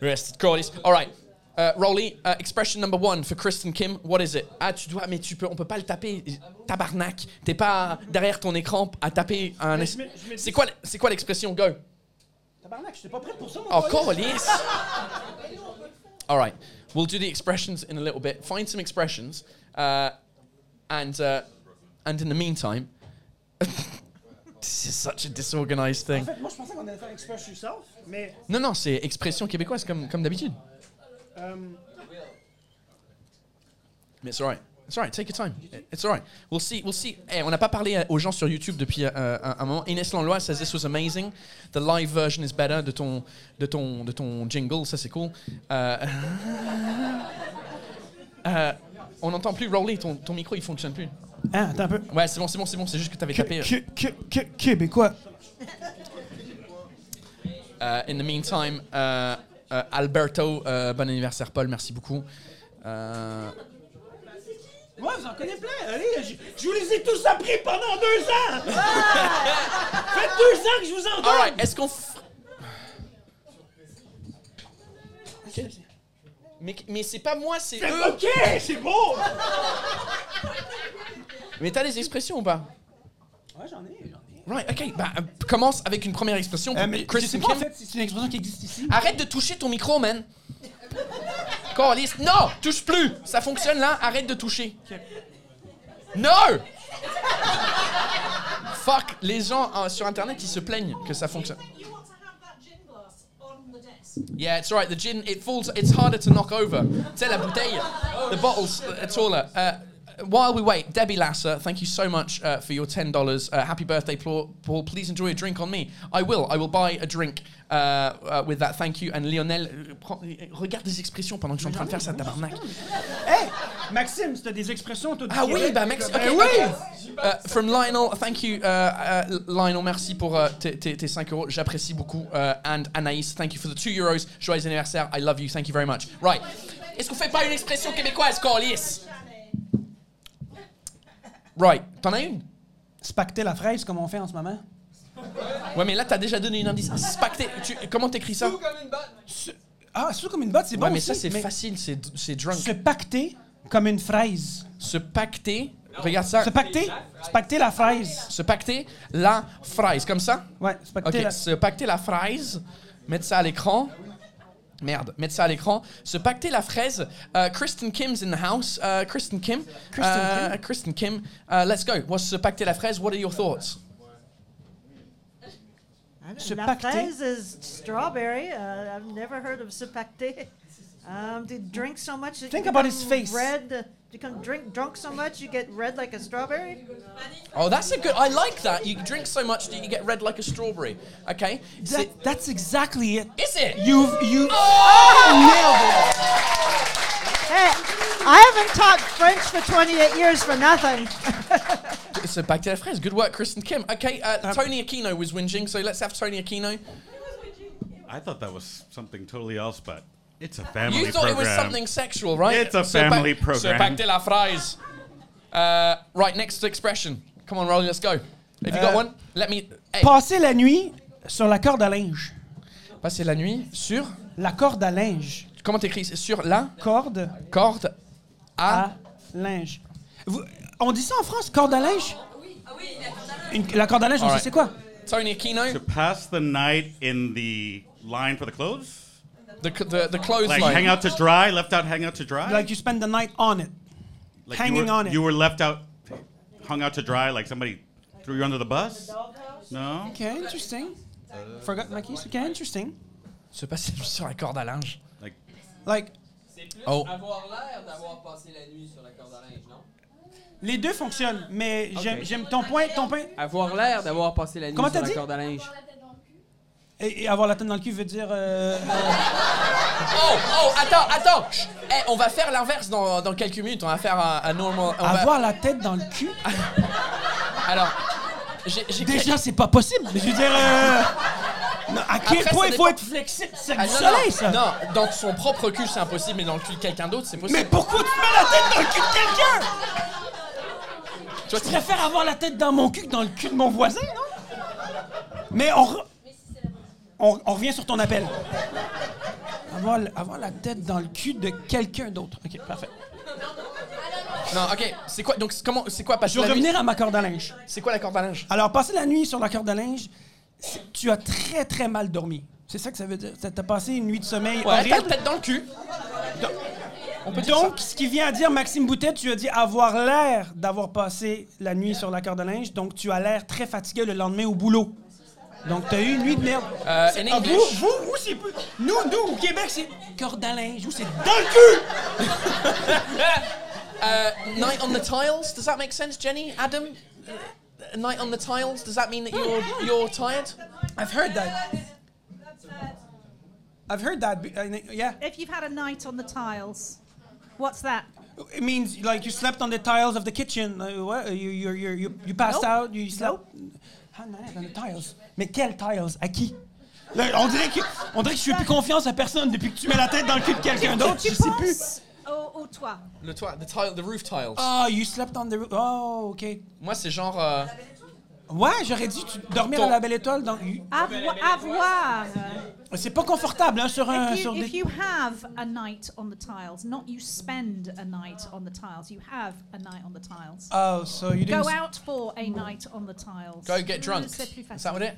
Rest Corliss. All right. Uh, Rolly, uh, expression number one for Kristen Kim. What is it? Ah, tu dois, mais tu peux, on peut pas le taper. Tabarnak. T'es pas derrière ton écran à taper un. Mais es- je me- je me dis- C'est quoi, c'est quoi l'expression? Go. Tabarnak, j'étais pas prêt pour ça, mon Oh. Corliss. All right. We'll do the expressions in a little bit. Find some expressions, uh, and uh, and in the meantime, this is such a disorganized En thing. fait, moi, je pensais qu'on allait faire Express Yourself, mais. Non, non, c'est expression québécoise comme comme d'habitude. euh, Mais it's alright. It's alright. Take your time. It's alright. We'll see. We'll see. Eh, on n'a pas parlé euh, aux gens sur YouTube depuis euh, un, un moment. Inès Lanlois says this was amazing. The live version is better de ton de ton de ton jingle. Ça c'est cool. Euh, euh, on n'entend plus Rolly. Ton, ton micro il fonctionne plus. Hein, attends un peu. Ouais, c'est bon, c'est bon, c'est bon. C'est juste que t'avais tapé. euh, qué- qué- Québécois. Uh, in the meantime, uh, uh, Alberto, uh, bon anniversaire Paul, merci beaucoup. Uh, Ouais, vous en connaissez plein. Allez, je, je vous les ai tous appris pendant deux ans. Faites deux ans que je vous en donne. Alright, est-ce qu'on. f- Mais, mais c'est pas moi, c'est eux. Ok, c'est beau. Mais t'as des expressions ou pas? Ouais, j'en ai, j'en ai. Right, ok. Bah, euh, commence avec une première expression. pour Euh, mais je Kristen sais pas, en Kim. fait, si c'est une expression qui existe ici. Arrête de toucher ton micro, man. Corliss, non, touche plus. Ça fonctionne là. Arrête de toucher. No. Fuck, les gens euh, sur internet ils se plaignent que ça fonctionne. Yeah, it's alright. The gin, it falls. It's harder to knock over. Tu sais la bouteille, the bottles, uh, taller. Uh, while we wait, Debbie Lasser, thank you so much uh, for your ten dollars. Uh, happy birthday, Paul. Paul. Please enjoy a drink on me. I will. I will buy a drink uh, uh, with that. Thank you. And Lionel, euh, regarde des expressions pendant que je suis en train de faire ça, tabarnak. Hey, Maxime, c'était des expressions tout Ah oui, bah Max. Ben ok, oui. Uh, from Lionel, thank you, uh, uh, Lionel. Merci pour uh, tes, tes, tes 5 euros. J'apprécie beaucoup. Uh, and Anaïs, thank you for the 2 euros. Joyeux anniversaire. I love you. Thank you very much. Right. Est-ce qu'on fait pas une expression québécoise, Carlis? Right. T'en as une? Spacter la fraise comme on fait en ce moment. Ouais, mais là, t'as déjà donné une indice. Spacter. Tu, comment t'écris ça? Ah, sous comme une botte, c'est Ouais, bon mais aussi, ça, c'est facile. C'est c'est drunk. Se pacter comme une fraise. Se pacter. Regarde ça. Se pacter. Se pacter la fraise. Se pacter la fraise, comme ça? Ouais, se pacter Ok, la... se pacter la fraise, mettre ça à l'écran. Merde, mettre ça à l'écran. Se pacter la fraise. Uh, Kristen Kim's in the house. Uh, Kristen Kim. Kristen Uh, Kim? Kristen Kim. Uh, let's go. What's se pacter la fraise? What are your thoughts? Se La pacter? fraise is strawberry. Uh, I've never heard of se pacter. Um, to drink so much. that Think you about his become face. Red. uh, You can drink drunk so much you get red like a strawberry. Oh, that's a good. I like that. You drink so much that you get red like a strawberry. Okay. That, that's exactly it. Is it? You've you Oh! Hey, I haven't taught French for 28 years for nothing. Se pacter la fraise. Good work, Kristen Kim. Okay. Um, Uh, Tony Aquino was whinging, so let's have Tony Aquino. I thought that was something totally else, but it's a family You thought program. it was something sexual, right? It's a family program. pacter la fraise. Uh, right, next expression. Come on, Rolly, let's go. Have you got Uh, one? Let me. Hey. passer la nuit sur la corde à linge. Passer la nuit sur. La corde à linge. Comment t'écris? Sur la Corde corde à. à linge. Vous- on dit ça en France, corde à linge? Une- la corde à linge, on sait c'est quoi? Tony Aquino. To pass the night in the line for the clothes? The, c- the, the clothes Like line. hang out to dry, left out, hang out to dry? Like you spend the night on it. Like hanging were, on it. You were left out, hung out to dry, like somebody threw you under the bus? No? Okay, interesting. Forgot my keys. Okay, interesting. Se passer sur la corde à linge. Like, Like, C'est plus Oh. avoir l'air d'avoir passé la nuit sur la corde à linge, non? les deux fonctionnent, mais j'aime Ok. j'aime ton point, ton point. Avoir l'air d'avoir passé la nuit Comment sur t'as la dit? corde à linge. Et, et avoir la tête dans le cul veut dire. euh, euh, Oh, oh, attends, attends. Chut. Eh, on va faire l'inverse dans, dans quelques minutes. On va faire un, un normal. on va- avoir la tête dans le cul? Alors, Déjà, c'est pas possible. Je veux dire. euh, non, à quel Après, point il faut être flexible? C'est Ah, du non, soleil, non, ça. Non, dans son propre cul, c'est impossible, mais dans le cul de quelqu'un d'autre, c'est possible. Mais pourquoi tu mets la tête dans le cul de quelqu'un? Je préfère avoir la tête dans mon cul que dans le cul de mon voisin, non? Mais on, on, on revient sur ton appel. Avoir, la tête dans le cul de quelqu'un d'autre. Ok, parfait. Non, ok. C'est quoi Donc, comment C'est quoi passer Je vais nuit revenir à ma corde à linge. C'est quoi la corde à linge? Alors, passer la nuit sur la corde à linge, tu as très très mal dormi. C'est ça que ça veut dire. Ça t'a passé une nuit de sommeil Ouais, t'as la horrible. tête dans le cul. On peut dire Donc, ce qui vient à dire, Maxime Boutet, tu as dit avoir l'air d'avoir passé la nuit sur la corde à linge. Donc, tu as l'air très fatigué le lendemain au boulot. Donc, tu as eu une nuit de merde. Euh, C'est- in ah, English. vous, vous, vous, c'est peu- Nous, nous, au Québec, c'est corde à linge. Vous, c'est dans le cul! Uh, night on the tiles. Does that make sense, Jenny? Adam? Uh, night on the tiles. Does that mean that you're you're tired? I've heard that. I've heard that. be- I think- Yeah. If you've had a night on the tiles, what's that? It means like you slept on the tiles of the kitchen. Uh, what? You, you, you, you, you passed Nope. out. You slept. Ah, non, on the tiles. Mais quelles tiles? À qui? Là, on dirait que on dirait que je fais plus confiance à personne depuis que tu mets la tête dans le cul de quelqu'un d'autre. Tu Je sais plus. au, au toit. Le toit, the tile, the roof tiles. Oh, you slept on the roof. Oh, ok. Moi, c'est genre. euh, Ouais, j'aurais dit tu dormir Ton- à la belle étoile. Dans... Avoir. avoir. C'est pas confortable hein, sur un If you, sur if you have a night on the tiles, not you spend a night on the tiles, you have a night on the tiles. Oh, so you didn't. Go out for a night on the tiles. Go get drunk. C'est plus Is that what it?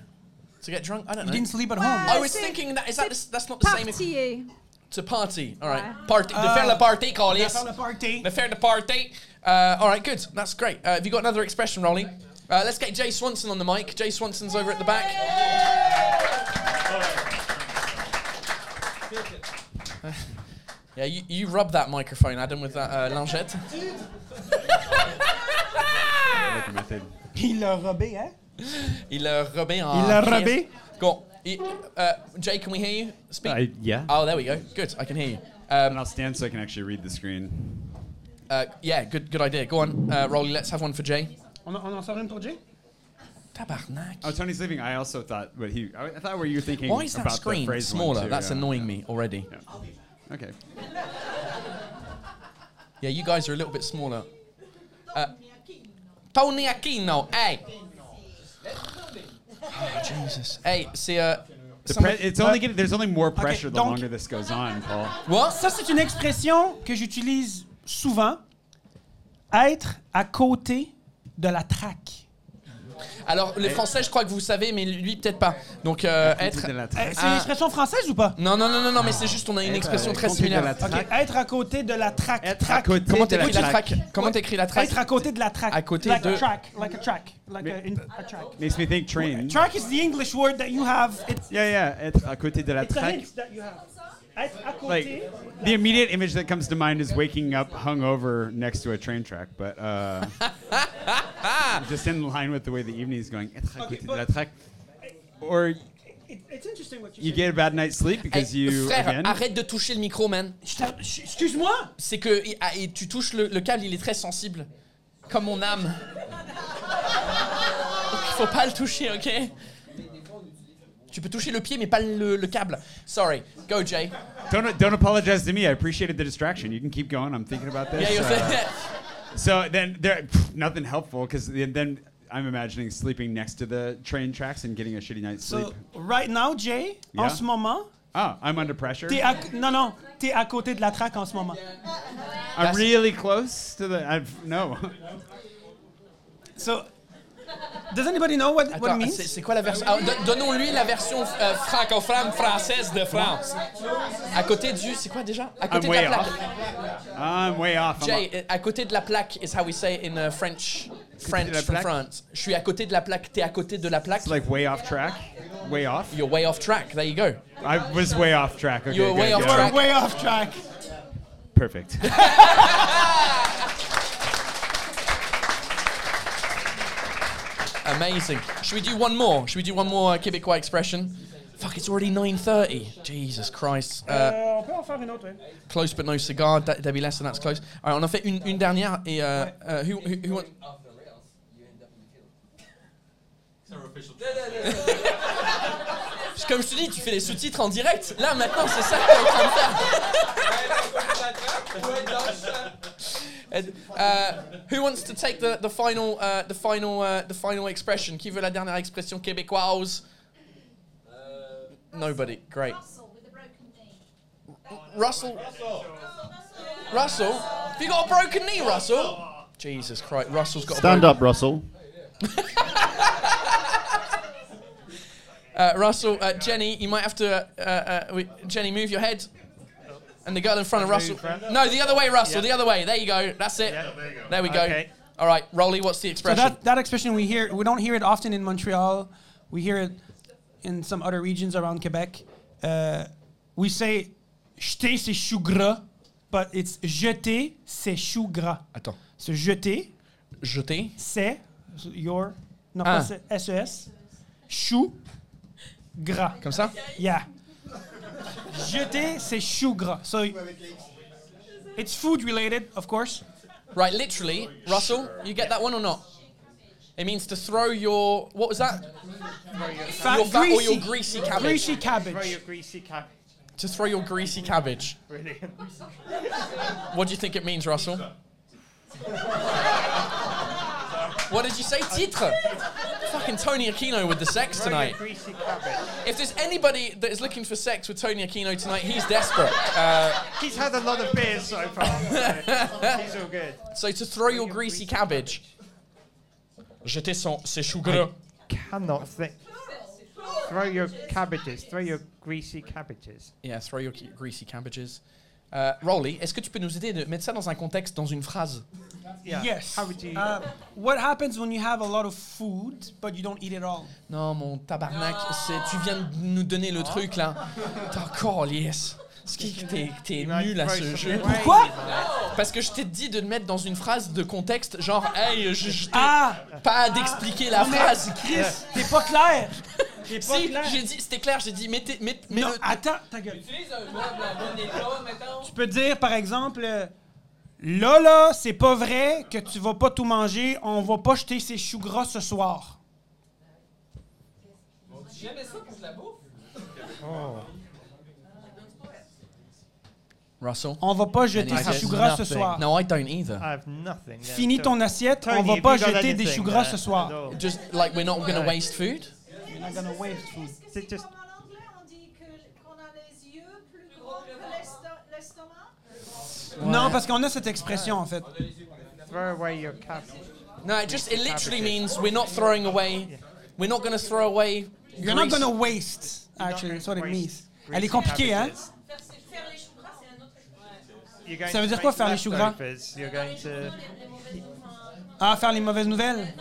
To get drunk? I don't know. You didn't sleep at Ouais, home. I was thinking that is that c'est the, that's not the same. Partier. To party. All right. Ouais. Party. de Ah. faire le party, Carlis. De faire le party. De faire le party. Uh, all right, good. That's great. Uh, have you got another expression, Rolly? Uh, let's get Jay Swanson on the mic. Jay Swanson's over at the back. yeah, you, you rub that microphone, Adam, with that uh, lingette. paper method. Il l'a robé, hein? Il l'a robé en. Il l'a pièces. robé? Go. on. I- Uh, Jay, can we hear you? Speak. I- yeah. Oh, there we go. Good. I can hear you. and I'll stand so I can actually read the screen. Uh, yeah, good. Good idea. Go on, uh, Rolly. Let's have one for Jay. On, on en sort une pour Jay? Tabarnak. Oh, Tony's leaving. I also thought, but he. I, I thought were you thinking Why is that about screen the phrase smaller? That's yeah. annoying me already. Okay. Yeah, you guys are a little bit smaller. Uh, Tony Aquino, hey. Oh, Jesus. Hey, see, uh, The pre- it's only getting. There's only more Okay, pressure the donc- longer this goes on, Paul. What? Ça, c'est une expression que j'utilise souvent. Être à côté de la traque. Alors, les Français, je crois que vous savez, mais lui, peut-être pas. Donc, euh, être. Eh, c'est une expression française ou pas? Non, non, non, non, non, mais c'est juste, on a une Être expression à très côté de similaire. la traque. Ok, Être à côté de la traque. Être à Traque. côté Comment de la t'écris la traque. traque? Comment t'écris la traque? Être à côté de la traque. À côté like de- a track. Like a track. Like a, in- a track. Makes me think train. Track is the English word that you have. It's, Yeah, yeah. Être à côté de la it's a traque. hint that you have. Like the immediate image that comes to mind is waking up hungover next to a train track, but uh, just in line with the way the evening is going. Traque. Or It- it's interesting what you, you get a bad night's sleep because Hey, you frère, again? arrête de toucher le micro, man. Excuse-moi? C'est que et- ah, et tu touches le, le câble, il est très sensible, comme mon âme. Il faut pas le toucher, ok? Tu peux toucher le pied, mais pas le, le câble. Sorry. Go, Jay. Don't don't apologize to me. I appreciated the distraction. You can keep going. I'm thinking about this. Yeah, you're Uh, so then there pff, nothing helpful because then I'm imagining sleeping next to the train tracks and getting a shitty night's sleep. So, right now, Jay, en Yeah. ce moment, Oh, I'm under pressure. t'es à, non, non, t'es à côté de la traque en ce moment. I'm really close to the. I've no. So, does anybody know what, what it Attends, means? c'est c'est quoi la version? Ah, don- Donnons-lui la version euh, francophone française de France. À côté du, c'est quoi déjà? À I'm côté de way la plaque. off. I'm way off. I'm Jay, à côté de la plaque is how we say in uh, French. French from? France. Je suis à côté de la plaque. T'es à côté de la plaque. It's like way off track. Way off? You're way off track. There you go. I was way off track. Okay, You're way off track. Way off track. Perfect. Amazing. Should we do one more? Should we do one more uh, Québécois expression? Fuck, it's already 9.30. Jesus Christ. Uh, Euh, on close but no cigar. Da- Debbie and that's close. All right, on a fait une, une dernière. Et, uh, uh, who, who, who want- Comme je te dis, tu fais les sous-titres en direct. Là, maintenant, c'est ça que t'es en train de faire. And, uh, who wants to take the, the final uh, the final uh, the final expression? Qui veut la dernière expression québécoise? Nobody. Great. Russell. Russell. Have you got a broken knee, Russell? Jesus Christ, Russell's got. Stand a up, Russell. Uh, Russell, uh, Jenny, you might have to. Uh, uh, we, Jenny, move your head. And the girl in front of Russell. No, the other way, Russell. Yeah. The other way. There you go. That's it. there, go. there, we go. Okay. All right, Rolly, what's the So expression? that, that expression we hear, we don't hear it often in Montreal. We hear it in some other regions around Quebec. Uh, we say jeter c'est chou gras, but it's jeter c'est chou gras. Attends. So jeter. Jeter. C'est your. Non, Ah. pas S-E-S. Chou gras. Comme ça? Yeah. Jeter c'est chou gras. So it's food related, of course. Right, literally, Russell, you get that one or not? It means to throw your what was that? Fat- your fat or greasy- your greasy cabbage. greasy cabbage. Throw your greasy cabbage. To throw your greasy cabbage. Brilliant. What do you think it means, Russell? what did you say? Titre. Fucking Tony Aquino with the sex tonight. If there's anybody that is looking for sex with Tony Aquino tonight, he's desperate. Uh, He's had a lot of beers so far. so He's all good. so to throw your greasy cabbage. Jeter son, ses choux gras. Cannot think. Throw your cabbages. Throw your greasy cabbages. Yeah, throw your greasy cabbages. Euh, Rolly, est-ce que tu peux nous aider de mettre ça dans un contexte, dans une phrase? Yes. How would you? Uh, what happens when you have a lot of food but you don't eat it all? Non, mon tabarnak, c'est- tu viens de nous donner le truc là. T'es encore yes. Ce qui t'es t'es nul à ce jeu. Pourquoi? Parce que je t'ai dit de te mettre dans une phrase de contexte, genre, hey, je, je t'ai Ah! pas d'expliquer la phrase. Chris, t'es pas clair. Pas Si, clair. j'ai dit, c'était clair, j'ai dit, mettez, Non, le- attends, ta gueule. Utilise un meuble à bon état, mettons. Tu peux dire, par exemple, euh, là, là, c'est pas vrai que tu vas pas tout manger. On va pas jeter ces choux gras ce soir. J'aimais ça pour de la bouffe? Russell? On va pas jeter ces choux gras ce soir. No, I don't either. I have nothing. Finis ton assiette, on va pas jeter des choux gras ce soir. Just like we're not gonna Ouais. waste food? We're not gonna waste food. C'est just En anglais, on dit que- qu'on a les yeux plus grands que l'esto- l'estomac. Non, parce qu'on a cette expression, en fait. throw away your. No, it just it literally means we're not throwing away. We're not gonna throw away. You're not gonna waste, actually. That's what it means. Elle est compliquée, hein? You're Ça veut dire quoi, faire les choux gras? You're. Ah, faire les mauvaises nouvelles?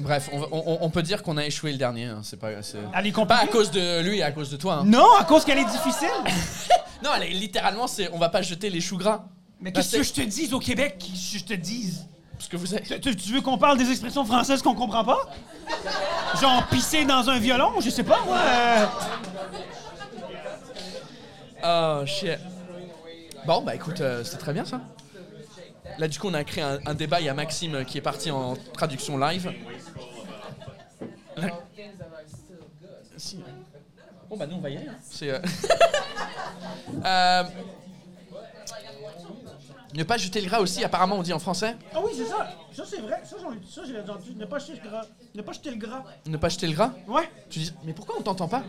Bref, on, va- on- on peut dire qu'on a échoué le dernier. hein, C'est pas. c'est- est Pas à cause de lui, à cause de toi. hein. Non, à cause qu'elle est difficile. Non, elle est littéralement, c'est on va pas jeter les choux gras. Mais Bah, qu'est-ce que c'est- je te dise au Québec? que Je te dise? Parce que vous êtes. Tu, tu veux qu'on parle des expressions françaises qu'on comprend pas? Genre pisser dans un violon? Je sais pas, moi. euh, Oh shit. Bon, bah écoute, euh, c'est très bien ça. Là, du coup, on a créé un, un débat. Il y a Maxime euh, qui est parti en traduction live. Si. Bon, bah nous, on va y aller. hein. C'est. euh, euh, Ne pas jeter le gras aussi, apparemment, on dit en français. Ah oui, c'est ça. Ça, c'est vrai. Ça, j'en ai- ça, j'ai entendu. Ne pas jeter le gras. Ne pas jeter le gras. Ne pas jeter le gras? Ouais. Tu dis, mais pourquoi on t'entend pas?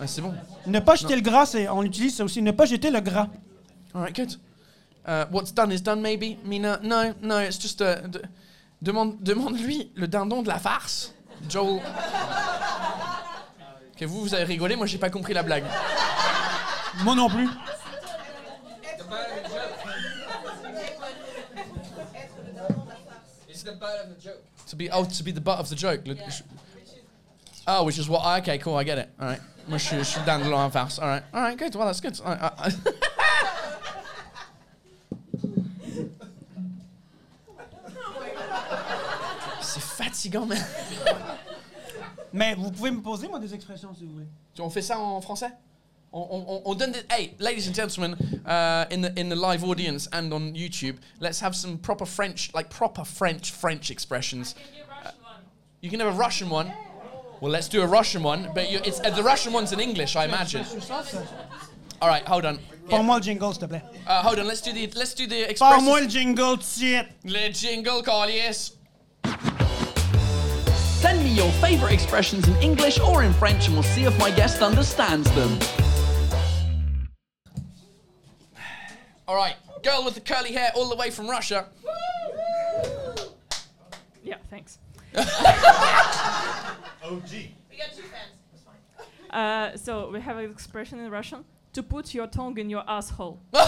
Ah, c'est bon. Ne pas jeter Non. le gras, c'est, on l'utilise ça aussi. Ne pas jeter le gras. Alright, good. Uh, what's done is done, maybe. Mina, no, no, it's just uh, d- demande, demande-lui le dindon de la farce, Joel. Ok, vous, vous avez rigolé, moi j'ai pas compris la blague. Moi non plus. It's the butt of the joke. To be, oh, to be the butt of the joke. Le- je- oh, which is what? Okay, cool, I get it. Alright. Moi je suis- je farce. Alright, alright, good. Well, that's good. I- I- fatigant, mais. Mais vous pouvez me poser, moi, des expressions, si vous voulez. On fait ça en français on, on- on- on donne des... Hey, ladies and gentlemen, uh, in, the, in the live audience and on YouTube, let's have some proper French, like proper French, French expressions. Uh, you can have a Russian one. Well, let's do a Russian one, but you, it's, uh, the Russian one's in English, I imagine. All right, hold on. Parle-moi le jingle, s'il te plaît. Uh, hold on, let's do the, let's do the expressions. Parle-moi le jingle, tout. Le jingle, Carlius. Send me your favourite expressions in English or in French and we'll see if my guest understands them. All right, girl with the curly hair all the way from Russia. Yeah, thanks. OG. We got two fans. It's fine. Uh, so we have an expression in Russian: to put your tongue in your asshole.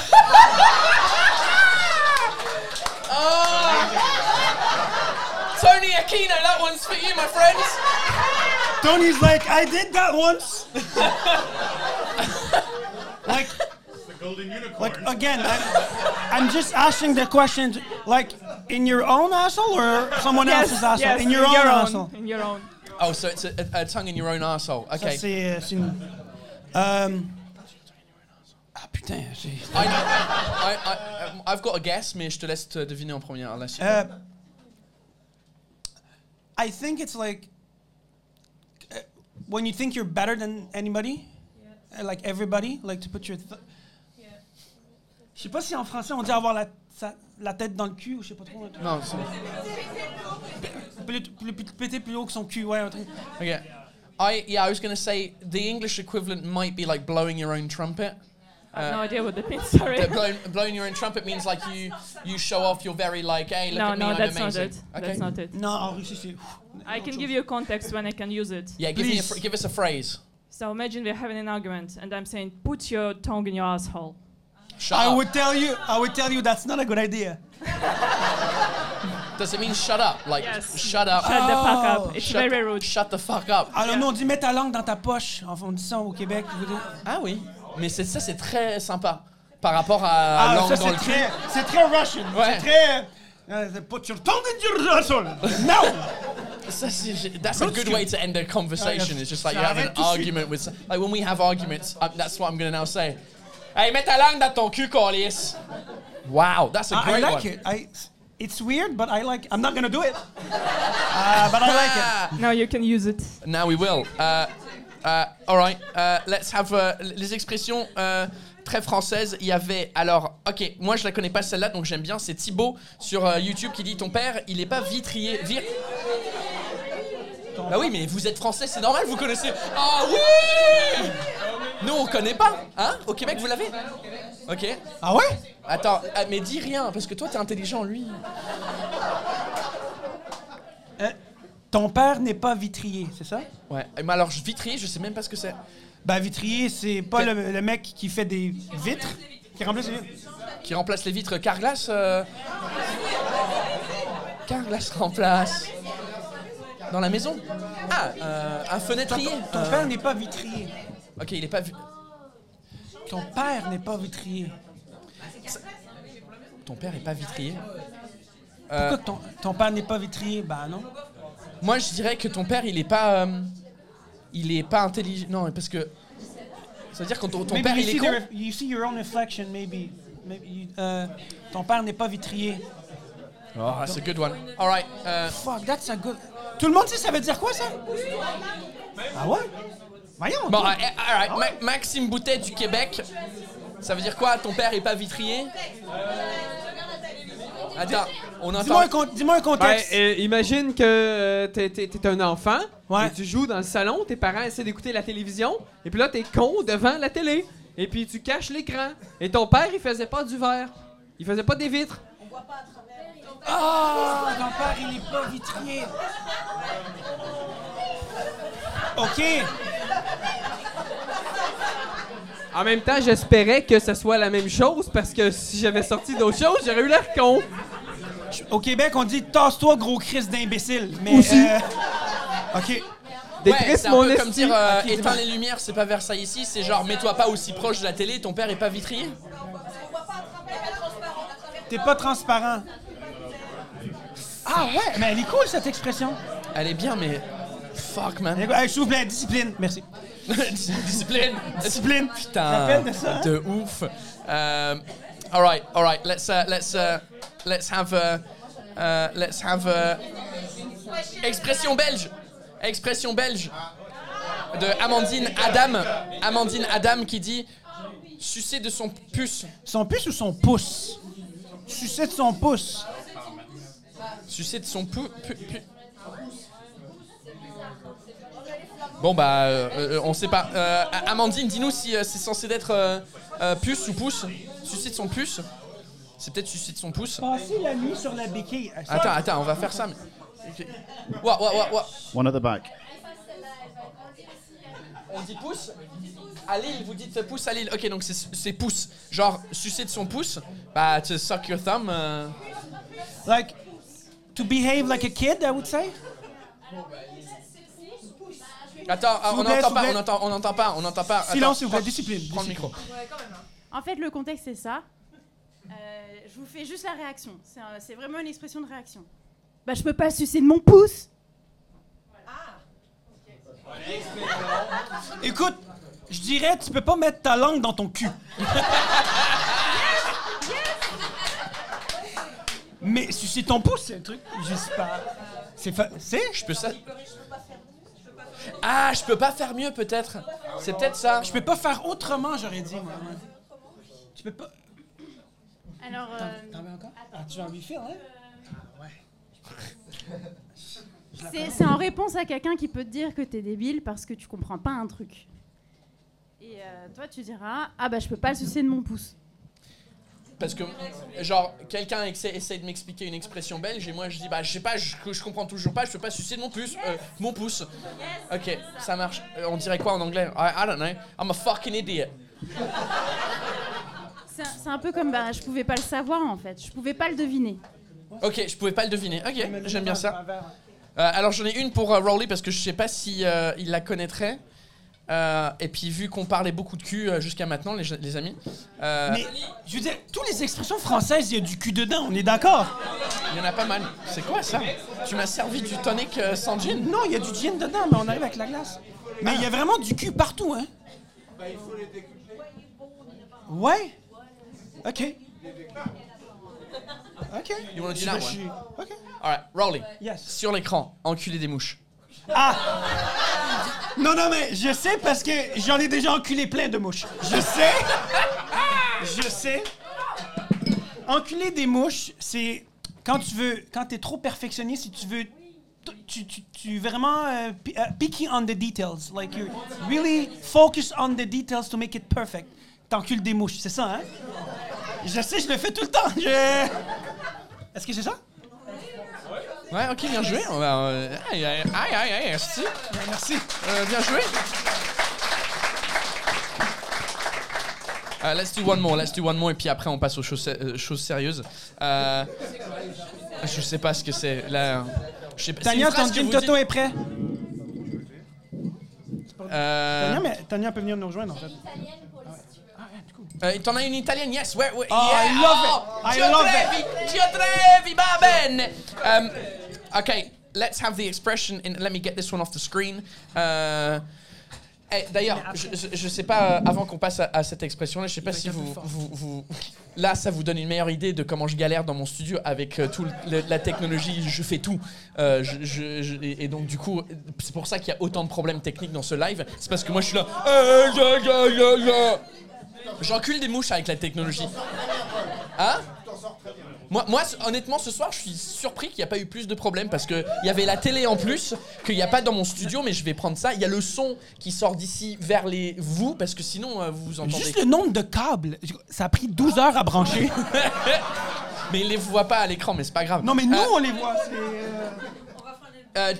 Oh! Tony Aquino, that one's for you, my friends. Tony's like, I did that once. like, The golden unicorn. like again, I'm, I'm just asking the question, like, in your own asshole or someone Yes, else's asshole? yes, in your in own your own, asshole. in your own. Oh, so it's a, a, a tongue in your own asshole. Okay. c'est, c'est une. Euh, ah putain, j'ai. I know. I, I, um, I've got a guess, mais je te laisse te deviner en premier. Unless you... Uh, I think it's like uh, when you think you're better than anybody, uh, like everybody, like to put your. Th- Je sais pas si en français on dit avoir la, sa- la tête dans le cul ou je sais pas trop. Non, c'est- Plus, plus, plus, péter plus haut que son cul, ouais, un truc. Okay. I yeah, I was gonna say the English equivalent might be like blowing your own trumpet. I have no Uh, idea what that means. Sorry. that blowing, blowing your own trumpet means like you you show off you're very like hey look no, at me no, I'm that's amazing. not it. Okay. That's not it. Non, en Russie c'est. I can give you a context when I can use it. Yeah, give me a fr- give us a phrase. So imagine we're having an argument, and I'm saying, "Put your tongue in your asshole." Shut I up. would tell you, I would tell you that's not a good idea. Does it mean shut up? Like Yes. shut up. Shut the fuck up. Oh. It's Shut- very rude. Shut the fuck up. Alors nous on dit mets ta langue dans ta poche. Enfin, on dit ça au Québec. Ah oui, mais c'est ça, c'est très sympa. par rapport à Ah, langue ça, dans c'est le cul. très, c'est très Russian. Ouais. C'est très. euh, put your tongue in your asshole. No! Ça, c'est- That's a good way to end a conversation. It's just like you have an J'arrête tout de suite. argument with. Like when we have arguments, uh, that's what I'm gonna now say. Hey, mets ta langue dans ton cul, Corliss. Wow, that's a I, I great way. I like one. it. I, it's weird, but I like. I'm not gonna do it. Uh, but I like it. Now you can use it. Now we will. Uh, uh, all right. Uh, let's have uh, les expressions uh, très françaises. Il y avait alors. Ok, moi je la connais pas celle-là, donc j'aime bien. C'est Thibaut sur euh, YouTube qui dit ton père, il est pas vitrier. Vir... Bah oui, mais vous êtes français, c'est normal, vous connaissez. Ah oui Nous on connaît pas, hein? Au Québec vous l'avez? Ok. Ah ouais? Attends, ah, mais dis rien parce que toi t'es intelligent, lui. Euh, ton père n'est pas vitrier, c'est ça? Ouais. Mais alors vitrier, je sais même pas ce que c'est. Ben, vitrier, c'est pas le, le mec qui fait des vitres, qui remplace les vitres. Qui remplace les vitres Carglass euh... Carglass remplace. Dans la maison? Ah, euh, un fenêtrier. Ton Euh, père n'est pas vitrier. Ok, il est pas. Ton père n'est pas vitrier. Ton père est pas vitrier. Euh, Pourquoi ton, ton père n'est pas vitrier? Ben non. Moi, je dirais que ton père, il est pas. euh, il est pas intelligent. Non, parce que. Ça veut dire que ton, ton Maybe père, you il est see con. the ref- you see your own reflection, maybe. maybe you- euh, ton père n'est pas vitrier. Oh, that's a good one. Alright. Euh, Fuck, that's a good. Tout le monde sait ça veut dire quoi ça? Ah ouais? Voyons. bon, toi. euh, alright. Ma- Maxime Boutet du Québec. Ça veut dire quoi Ton père est pas vitrier? Attends, on entend. Dis-moi un, con- dis-moi un Ben, contexte. euh, imagine que euh, t'es, t'es- t'es un enfant, et tu joues dans le salon, tes parents essaient d'écouter la télévision, et puis là t'es con devant la télé, et puis tu caches l'écran. Et ton père, il faisait pas du verre, il faisait pas des vitres. Ah, ton père, il est pas vitrier. OK. En même temps, j'espérais que ce soit la même chose, parce que si j'avais sorti d'autres choses, j'aurais eu l'air con. Au Québec, on dit tasse-toi, gros Christ d'imbécile. Mais. Aussi. euh, OK. Ouais, c'est un peu comme dire euh, Ok, éteins les lumières, c'est pas Versailles ici, c'est genre mets-toi pas aussi proche de la télé, ton père est pas vitrier? T'es pas transparent. Ah ouais, mais elle est cool cette expression. Elle est bien, mais. Fuck, man. Hey, S'il vous plaît, discipline. Merci. Discipline. Discipline. Putain. Rappelle de ça, hein? De ouf. Um, all right, all right. Let's uh, let's uh, let's have a uh, let's have a expression belge. Expression belge de Amandine Adam. Amandine Adam qui dit sucer de son puce. Son puce ou son pouce? Sucer de son pouce. Sucer de son pu- Bon bah, euh, euh, on sait pas. Euh, Amandine, dis-nous si c'est censé être euh, puce ou pouce. Sucer de son puce. C'est peut-être sucer de son pouce. Passer la nuit sur la béquille. Attends, attends, on va faire ça. Mais... Ok. Ouah, ouah, ouah, ouah. One at the back. On dit pouce À Lille, vous dites pouce à Lille. Ok, donc c'est pouce. Genre, sucer de son pouce. Bah, to suck your thumb. euh. Like, to behave like a kid, I would say? Attends, ah, on n'entend pas, on n'entend on n'entend pas, on n'entend pas. Silence, s'il vous plaît, discipline, Prends le micro. En fait, le contexte, c'est ça. Euh, je vous fais juste la réaction. C'est un- C'est vraiment une expression de réaction. Bah, je peux pas sucer de mon pouce. Écoute, je dirais, tu peux pas mettre ta langue dans ton cul. Mais sucer ton pouce, c'est un truc, je sais pas. C'est fa- C'est? Je peux ça. Ah, je peux pas faire mieux peut-être. C'est peut-être ça. Je peux pas faire autrement, j'aurais dit, moi. Tu peux pas. Alors, euh, T'en veux encore? Ah, tu veux un refill, hein? c'est c'est en réponse à quelqu'un qui peut te dire que t'es débile parce que tu comprends pas un truc. Et euh, toi, tu diras Ah, bah, je peux pas le sucer de mon pouce. Parce que, genre, quelqu'un essaie, essaie de m'expliquer une expression belge et moi je dis, bah, je sais pas, je, je comprends toujours pas, je peux pas sucer de mon pouce. euh, mon pouce. Ok, ça marche. Euh, on dirait quoi en anglais? I, I don't know. I'm a fucking idiot. C'est un- peu comme bah, je pouvais pas le savoir en fait. Je pouvais pas le deviner. Ok, je pouvais pas le deviner. Ok, j'aime bien ça. Euh, alors j'en ai une pour euh, Rowley parce que je sais pas si euh, il la connaîtrait. Euh, et puis vu qu'on parlait beaucoup de cul euh, jusqu'à maintenant, les, les amis. euh, Mais, je veux dire, toutes les expressions françaises, il y a du cul dedans, on est d'accord? Il y en a pas mal. C'est quoi ça? Tu m'as servi du tonic euh, sans gin? Non, il y a du gin dedans, mais on arrive avec la glace. Mais il y a vraiment du cul partout, hein? Ouais? OK. OK. You wanna do Je- that one? suis- OK. Alright, Rolly. Yes. Sur l'écran, enculer des mouches. Ah! Non, non, mais je sais parce que j'en ai déjà enculé plein de mouches. Je sais. Je sais. Enculer des mouches, c'est quand tu veux, quand t'es trop perfectionniste, si tu veux, tu, tu, tu vraiment euh, pi- euh, picky on the details, like you really focus on the details to make it perfect. T'encules des mouches, c'est ça, hein? Je sais, je le fais tout le temps. Je... Est-ce que c'est ça? Ouais, ok, bien joué. On va, euh, aïe, aïe, aïe, aïe, aïe, merci. Merci. Euh, bien joué. Euh, let's do one more, let's do one more, et puis après on passe aux choses, euh, choses sérieuses. Euh, je sais pas ce que c'est. Là, je sais pas. c'est une Tania, ton vous toto est prêt? Euh, Tania, mais Tania peut venir nous rejoindre, en fait. Euh, T'en as une italienne, yes, ouais, ouais. Oh, I love it. Oh, I ti love bene. Um, okay, let's have the expression. In, let me get this one off the screen. Euh, eh, D'ailleurs, je, je sais pas, euh, avant qu'on passe à, à cette expression-là, je sais pas si vous, vous, vous- Là, ça vous donne une meilleure idée de comment je galère dans mon studio avec euh, toute la technologie. Je fais tout. Euh, je- je- je- et et donc, du coup, c'est pour ça qu'il y a autant de problèmes techniques dans ce live. C'est parce que moi, je suis là. J'encule des mouches avec la technologie. Hein moi, honnêtement, ce soir, je suis surpris qu'il n'y a pas eu plus de problèmes parce qu'il y avait la télé en plus, qu'il n'y a pas dans mon studio, mais je vais prendre ça. Il y a le son qui sort d'ici vers les vous parce que sinon, euh, vous vous entendez. Juste le nombre de câbles, ça a pris 12 heures à brancher. mais ils les voient pas à l'écran, mais c'est pas grave. Non, mais nous, Euh, on les voit. c'est, euh, euh,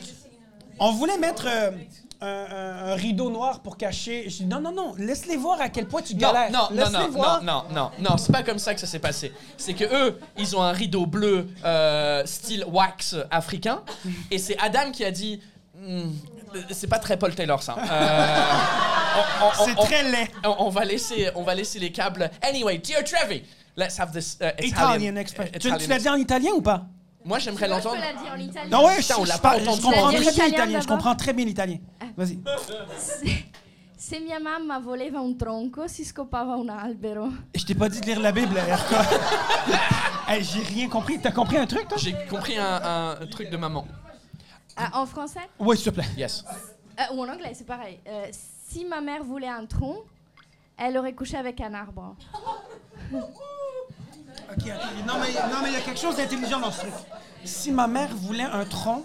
On voulait mettre euh, un, un- un rideau noir pour cacher. Je dis non, non, non, laisse-les voir à quel point tu non, galères. non, non, non, voir. non, non, non, non, c'est pas comme ça que ça s'est passé. C'est que eux, ils ont un rideau bleu euh, style wax africain, et c'est Adam qui a dit. Hmm, c'est pas très Paul Taylor ça. Euh, on- on- C'est très laid. On, on va laisser, on va laisser les câbles. Anyway, dear Trevi, let's have this uh, Italian, Italian expression. Tu, Italian tu l'as dit en italien ou pas? Moi, j'aimerais l'entendre. Non, ouais, Putain, je, on l'a je pas parle- je entendu. comprends Tu très bien italien l'italien. Je comprends très bien l'italien. Vas-y. Se, se mia mamma voleva un tronco, si scopava un albero. Je t'ai pas dit de lire la Bible, RK. Hey, J'ai rien compris. T'as compris un truc, toi? J'ai compris un, un truc de maman. Ah, en français? Oui, s'il te plaît. Yes. Euh, Ou en anglais, c'est pareil. Euh, si ma mère voulait un tronc, elle aurait couché avec un arbre. Ok, ok. Non, mais non, mais il y a quelque chose d'intelligent dans ce truc. Si ma mère voulait un tronc,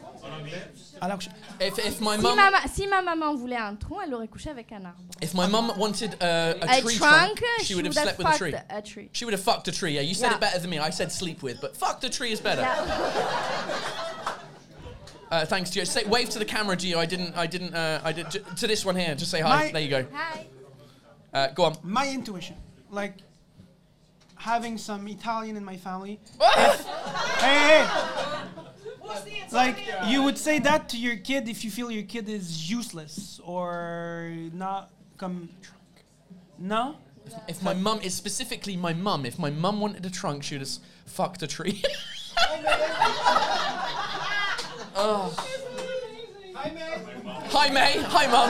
alors If, if my Si, mom, ma, ma- si ma maman voulait un tronc, elle aurait couché avec un arbre. if my mum wanted uh, a, A tree trunk, she, she would have would have slept with a fucked tree. a tree. She would have fucked a tree. Yeah, you said Yeah. it better than me. I said sleep with, but fuck the tree is better. Uh, thanks, Gio. Say wave to the camera, Gio. I didn't. I didn't. Uh, I did j- to this one here. Just say hi. My- there you go. Hi. Uh, go on. my intuition, like having some Italian in my family. If- hey, hey. Like you would say that to your kid if you feel your kid is useless or not come. No. If my mum is specifically my mum, if my mum wanted a trunk, she'd have fucked a tree. oh. Hi May. Hi mum.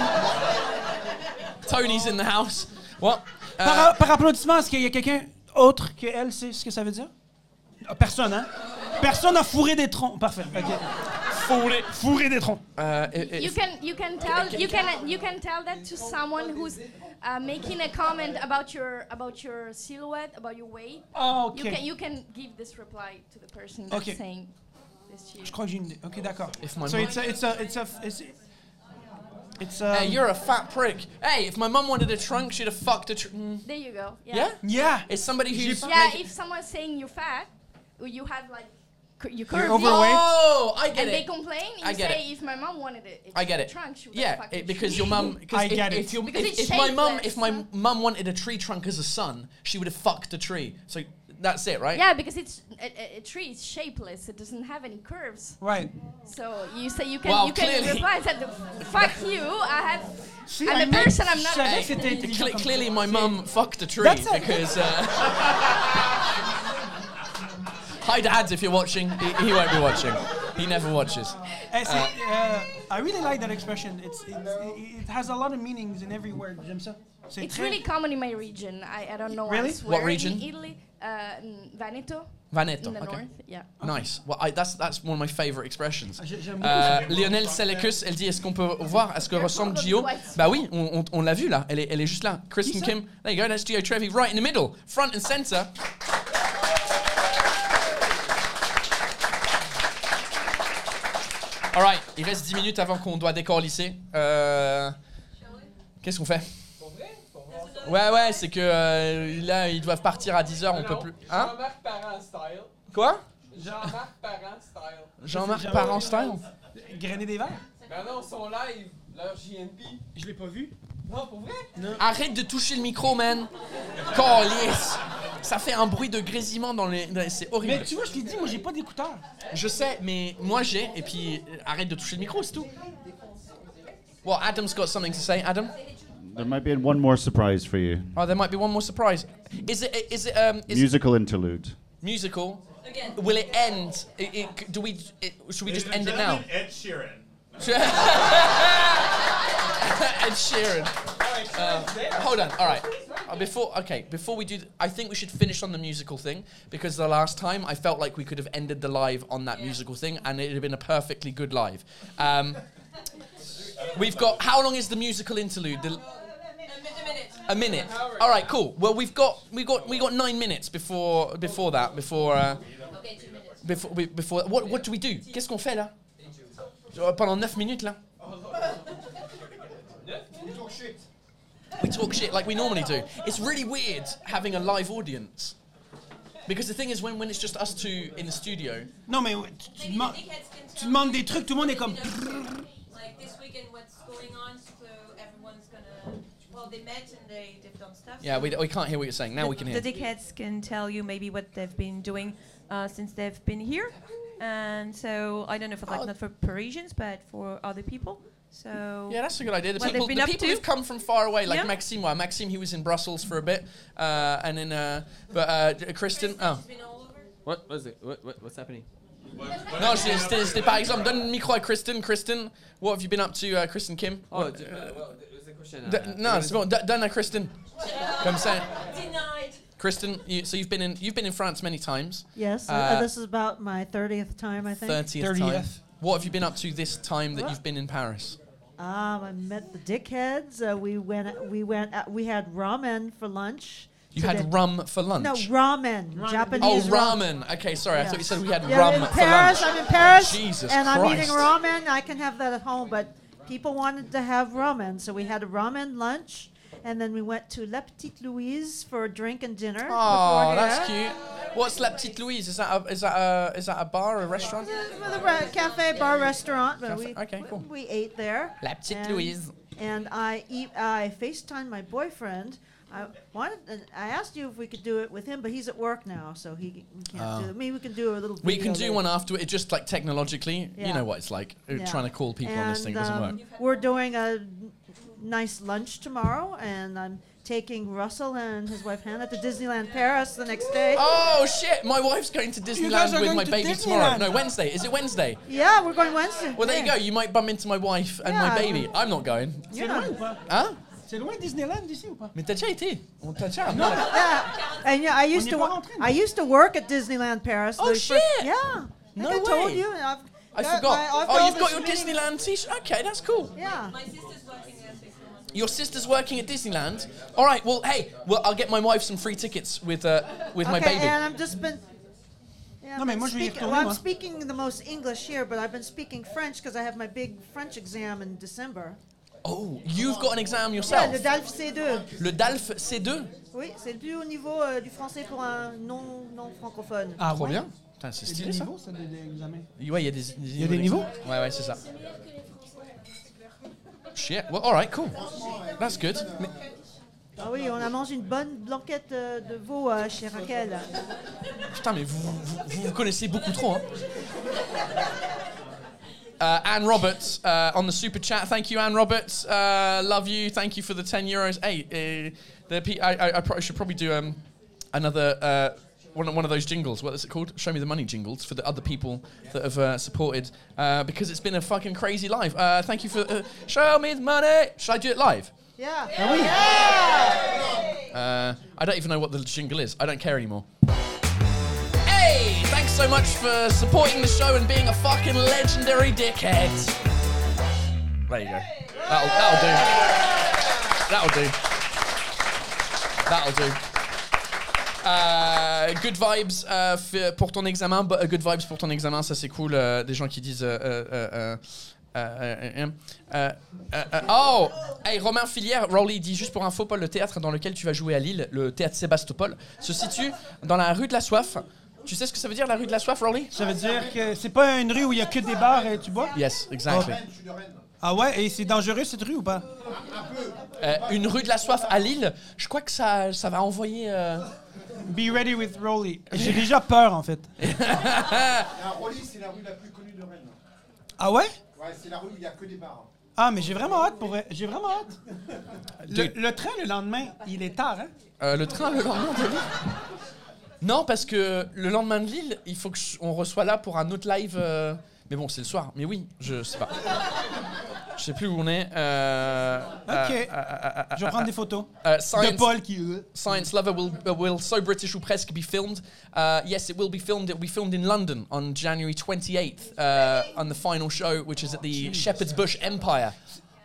Tony's in the house. What? Uh, Par, par applaudissement, est-ce qu'il y a quelqu'un autre que elle sait ce que ça veut dire? Ah, Personne, hein? Personne a fourré des troncs. Parfait. ok. Fourré. Fourré des troncs. Uh, You can you can tell you can you can tell that to someone who's uh, making a comment about your about your silhouette, about your weight. Ah, You ok. can you can give this reply to the person that's saying this to you. Je crois que j'ai une idée. Ok, d'accord. So it's a, it's a, it's a, it's, it's a. Hey, you're a fat prick. Hey, if my mum wanted a trunk, she'd have fucked a tree. There you go. Yeah? Yeah? Yeah. It's somebody who's. Yeah. If someone's saying you're fat, or you have like cur- you're You're curvy, overweight. Oh, I get it. and they complain, you I get say it. if my mom wanted it, I get it. trunk, she would Yeah, have it, because your mom. Because I if, get if, it. your, Because if, it's if my mom, if my huh? mum wanted a tree trunk as a son, she would have fucked a tree. So that's it, right? Yeah, because it's a, a, a tree is shapeless. It doesn't have any curves. Right. So you say you can Well, you can clearly- reply that fuck you. I have. See, I'm I a person. I'm not. savais a que c'était person. intelligent Cle- comme clearly, my mum fucked a tree That's it. because. Uh, hi, Dad, if you're watching. He, he won't be watching. He never watches. Eh, c'est, Uh, euh, I really like that expression. It's, it's, it, it has a lot of meanings in every word. J'aime ça. C'est It's really common in my region. I, I don't know. Really? What region? In Italy, uh, in Veneto. In the okay. north, yeah. Nice. Well, I, that's that's one of my favorite expressions. Ah, j'ai- j'aime Euh, beaucoup ça. Lionel Selekus, elle dit est-ce qu'on peut voir à ce que ressemble Gio Bah oui, on, on- on l'a vu là. Elle est, elle est juste là. Kristen ça? Kim. There you go. That's Gio Trevi right in the middle, front and center. Alright, il reste 10 minutes avant qu'on doit décor lycée. Euh, Qu'est-ce qu'on fait? Ouais, ouais, c'est que euh, là, ils doivent partir à 10h, on peut plus. Hein? Jean-Marc Parent style. Quoi? Jean-Marc Parent style. Jean-Marc Parent style? Grainer des verres? Ben non, son live, leur JNP. Je l'ai pas vu. Non, pour vrai? Arrête de toucher le micro, man. Calice. Ça fait un bruit de grésillement dans les. dans les- C'est horrible. Mais tu vois, je t'ai dit, moi j'ai pas d'écouteurs. Je sais, mais moi j'ai, et puis euh, arrête de toucher le micro, c'est tout. Well, Adam's got something to say. Adam? There might be one more surprise for you. Oh, there might be one more surprise. Is it? Is it? Um, is Musical interlude. musical? Will it end? It, it, do we? It, should we just end it now? Ed Sheeran? Ed Sheeran. Uh, hold on. All right. Uh, before, okay, before we do, th- I think we should finish on the musical thing because the last time I felt like we could have ended the live on that musical thing, and it would have been a perfectly good live. Um, we've got how long is the musical interlude? The, a minute. All right, cool. Well, we've got we got we got nine minutes before before that before. Uh, before, we- before what, what do we do? Qu'est-ce qu'on fait là? Euh, Pendant 9 minutes là? We talk shit like we normally do. It's really weird having a live audience. Because the thing is, when, when it's just us two in the studio, Non, mais ouais, tu, tu demandes, tu demandes des trucs, tout le monde est comme. Like this weekend, what's going on? So everyone's gonna. Well, they met and they they've done stuff. yeah, we, we can't hear what you're saying. Now we can hear. The dickheads can tell you maybe what they've been doing uh, since they've been here. And so I don't know if it's like not for Parisians, but for other people. So Yeah, that's a good idea. The what people, been the up people to. who've come from far away, like Yeah. Maxime. Well, Maxime, he was in Brussels for a bit, uh, and then, uh, but uh, Kristen. Oh. What was it? What, what what's happening? Non, c'est- c'était c'était par exemple, donne le micro à Kristen. Kristen, what have you been up to, uh, Kristen Kim? Oh, What- uh, well, it was a question. D- uh, no, c'est bon. d- Donne à Kristen. Comme ça. Denied. Kristen, you, so you've been in you've been in France many times. Yes, uh, Uh, this is about my 30th time, I think. 30th, time. What have you been up to this time that you've been in Paris? Um, I met the dickheads. Uh, we went. We went. Uh, we had ramen for lunch. You today. had rum for lunch. No ramen, Oh, Japanese ramen. Okay, sorry. I thought you said we had Yeah, rum in for Paris, lunch. I'm in Paris, Jesus and I'm eating ramen. I can have that at home, but people wanted to have ramen, so we had a ramen lunch, and then we went to La Petite Louise for a drink and dinner. Oh, that's cute. What's La Petite Louise? Is that a, is that a, is that a bar, a restaurant? The re- cafe, bar, restaurant. But Cafe- we, okay, cool. we, we ate there. La Petite and, Louise. And I eat. I FaceTimed my boyfriend. I wanted. And I asked you if we could do it with him, but he's at work now, so he, we can't Oh. do it. Maybe we can do a little. We can do later. one after it, just like technologically. You know what it's like. uh, Yeah. Trying to call people on this thing And, doesn't um, work. We're doing a nice lunch tomorrow, and I'm taking Russell and his wife Hannah to Disneyland Paris the next day. Oh shit! My wife's going to guys Disneyland are with going my to baby tomorrow. Disneyland. No, Wednesday. Is it Wednesday? Yeah, we're going Wednesday. Well, there you go. You might bump into my wife and my baby. I'm not going. C'est loin ou pas? Hein? C'est loin Disneyland d'ici ou pas? Mais t'as déjà été? On t'a déjà No, yeah, and yeah, I used to est pas wo- rentré, I used to work at Disneyland Paris. Oh, the fir- shit. yeah, I No think I told way. you. I've I forgot. my- I've oh, got you've got your meeting- Disneyland t-shirt. Okay, that's cool. Yeah. My sister's working there, so if you want Your sister's working at Disneyland. All right. Well, hey, well, I'll get my wife some free tickets with uh, with my okay, baby. and I've just been. Yeah, Non, I've mais been moi, je vais y speaking- retourner, well, I'm speaking the most English here, but I've been speaking French because I have my big French exam in December. Oh, you've got an exam Yeah, yourself. le DALF C2. Le DALF C2. Oui, c'est le plus haut niveau euh, du français pour un non, non francophone. Ah, Trop ouais. bien. Putain, c'est Il y a stylé des ça. niveaux, ça, des- des examens. Ouais, il y a des, Il y a des niveaux Ouais, ouais, c'est ça. Shit. Well, all right, cool. That's good. Ah oui, on a mangé une bonne blanquette euh, de veau euh, chez Raquel. Putain, mais vous vous, vous, vous connaissez beaucoup trop. Hein. Uh, Anne Roberts uh, on the super chat. Thank you, Anne Roberts. Uh, love you. Thank you for the 10 euros. Hey, uh, the pe- I, I, I pro- should probably do um, another uh, one, one of those jingles. What is it called? Show me the money jingles for the other people that have uh, supported uh, because it's been a fucking crazy life. Uh, thank you for uh, show me the money. Should I do it live? Yeah. Uh, I don't even know what the jingle is. I don't care anymore. Hey, thanks so much for supporting the show and being a fucking legendary dickhead. There you go. That'll, that'll do. That'll do. That'll do. Good vibes pour ton examen. Good vibes pour ton examen, ça c'est cool. Des gens qui disent. oh! Hey, Romain Filière, Rowley dit juste pour info, Paul, le théâtre dans lequel tu vas jouer à Lille, le théâtre Sébastopol, se situe dans la rue de la Soif. Tu sais ce que ça veut dire la rue de la Soif, Rowley? Ça veut dire que c'est pas une rue où il y a que des bars et tu bois? Yes, exactly. Ah ouais, et c'est dangereux cette rue ou pas? Un peu. une rue de la Soif à Lille, je crois que ça, ça va envoyer. Be ready with Rolly. J'ai déjà peur en fait. Rolly, c'est la rue la plus connue de Rennes. Ah ouais? Ouais, c'est la rue où il n'y a que des bars. Ah, mais j'ai vraiment hâte pour vrai. J'ai vraiment hâte. Le, le train le lendemain, il est tard, hein? Euh, le train le lendemain de Lille? Non, parce que le lendemain de Lille, il faut qu'on reçoit là pour un autre live. euh, Mais bon, c'est le soir. Mais oui, je sais pas. Je sais plus où on est. euh, Ok. euh, euh, euh, Je vais prendre des photos. euh, De Paul qui. Science Lover will, uh, will So British will presque be filmed. Uh, yes, it will be filmed. It will be filmed in London on January 28th uh, on the final show, which is at the Shepherd's Bush Empire.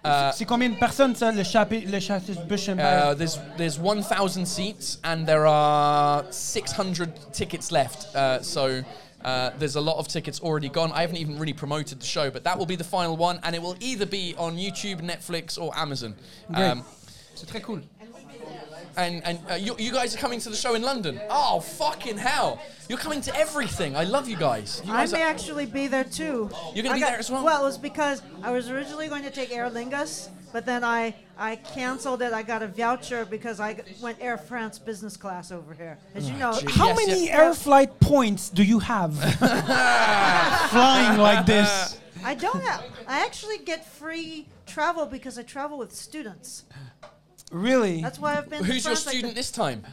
Uh, C'est combien de personnes ça, le chapitre, le chapitre Bush uh, there's there's 1,000 seats and there are 600 tickets left. Uh, so uh, there's a lot of tickets already gone. I haven't even really promoted the show, but that will be the final one, and it will either be on YouTube, Netflix, or Amazon. Great. Um, C'est très cool. And and uh, you, you guys are coming to the show in London. Oh fucking hell! You're coming to everything. I love you guys. You I may are- actually be there too. You're gonna I be got- there as well? Well, it was because I was originally going to take Aer Lingus, but then I I canceled it. I got a voucher because I went Air France business class over here. As you know, How many air flight points do you have? Flying like this. I don't have. I actually get free travel because I travel with students. Really? That's why I've been. Who's your France like student the- this time?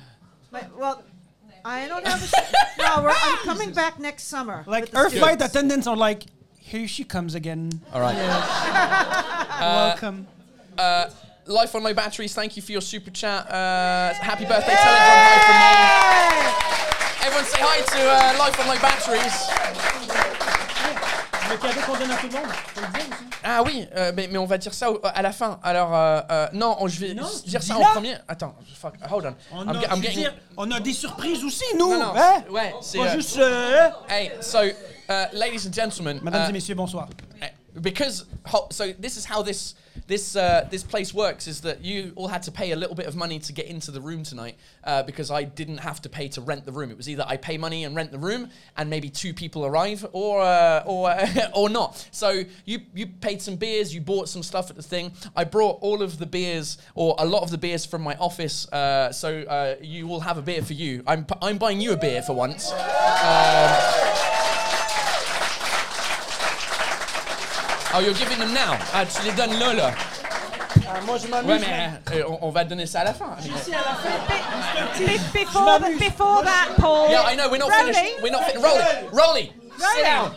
My- well, I don't have a. stu- no, we're, I'm coming back next summer. Like with the flight attendants are like, here she comes again. All right. Yes. Welcome. Uh, Life on low batteries. Thank you for your super chat. Uh, happy birthday, Telegram hi from me. Everyone say hi to uh, Life on low batteries. Le cadeau qu'on donne à tout le monde. Ah oui, euh, mais, mais on va dire ça au- à la fin. Alors, euh, euh, non, on- je vais Non, dire ça en premier. Attends, fuck, hold on. On I'm a, ge- I'm je veux getting- dire, on a des surprises aussi, nous. Non, non, hein? ouais, c'est, Pas euh, juste. euh, Hey, so, uh, ladies and gentlemen. Mesdames uh, et messieurs, bonsoir. Because so this is how this this uh, this place works is that you all had to pay a little bit of money to get into the room tonight uh, because I didn't have to pay to rent the room. It was either I pay money and rent the room and maybe two people arrive or uh, or or not. So you you paid some beers, you bought some stuff at the thing. I brought all of the beers or a lot of the beers from my office. Uh, so uh, you will have a beer for you. I'm I'm buying you a beer for once. Um, Oh, you're giving them now. Ah, tu les donnes là, là. moi, je m'amuse. Ouais, mais euh, on, on va donner ça à la fin. Ici, à la fin. Before, th- before that, Paul. Yeah, I know. We're not Rolly. finished. We're not finished. Rolly, Rolly, sit. Sit down.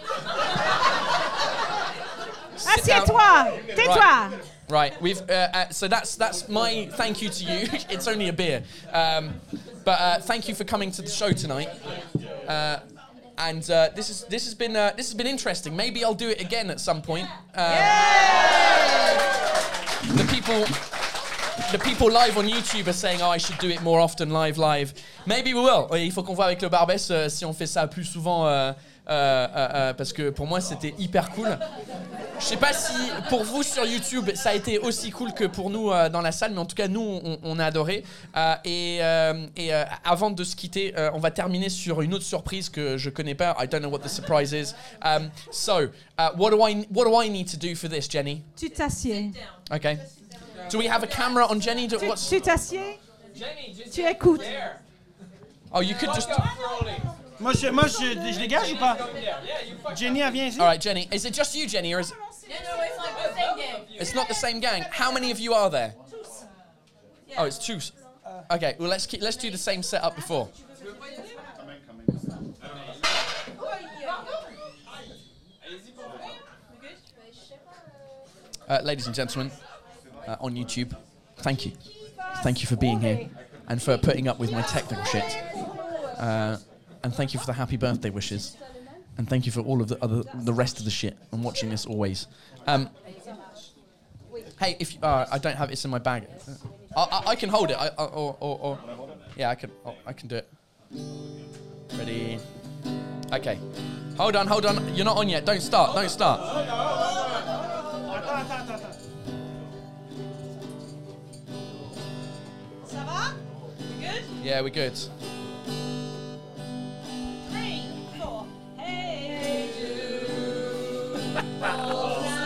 Assieds-toi. Tais-toi. Right, we've uh, uh, so that's that's my thank you to you. it's only a beer, um, but uh, thank you for coming to the show tonight. And uh, this is this has been uh, this has been interesting. Maybe I'll do it again at some point. Um, the people. The people live on YouTube are saying, "Oh, I should do it more often, live, live." Maybe we will. Il faut qu'on voit avec le Barbès euh, si on fait ça plus souvent, euh, euh, euh, parce que pour moi c'était hyper cool. Je sais pas si pour vous sur YouTube ça a été aussi cool que pour nous euh, dans la salle, mais en tout cas nous on, on a adoré. Euh, et euh, et euh, avant de se quitter, euh, on va terminer sur une autre surprise que je connais pas. I don't know what the surprise is. Um, so, uh, what do I what do I need to do for this, Jenny? Tu t'assieds. Okay. Do we have a camera on Jenny? Do, Tu- t'assieds. Tu écoutes. Oh, you could just. Moi, je, moi je, je dégage ou pas? Jenny, elle vient ici. All right, Jenny. Is it just you, Jenny, or is No, no, it's like the same game. it's not the same gang? How many of you are there? Oh, it's two. s- Okay, well let's keep, let's do the same setup before. Uh, ladies and gentlemen, uh, on YouTube, thank you, thank you for being here, and for putting up with my technical shit, uh, and thank you for the happy birthday wishes, and thank you for all of the other the rest of the shit and watching this always. Um, Hey, if you, uh, I don't have it's in my bag. I, I, I can hold it. I, I, or, or, or yeah, I can. Oh, I can do it. Ready? Okay. Hold on, hold on. You're not on yet. Don't start. Don't start. Ça va? You good? Yeah, we're good. Jude.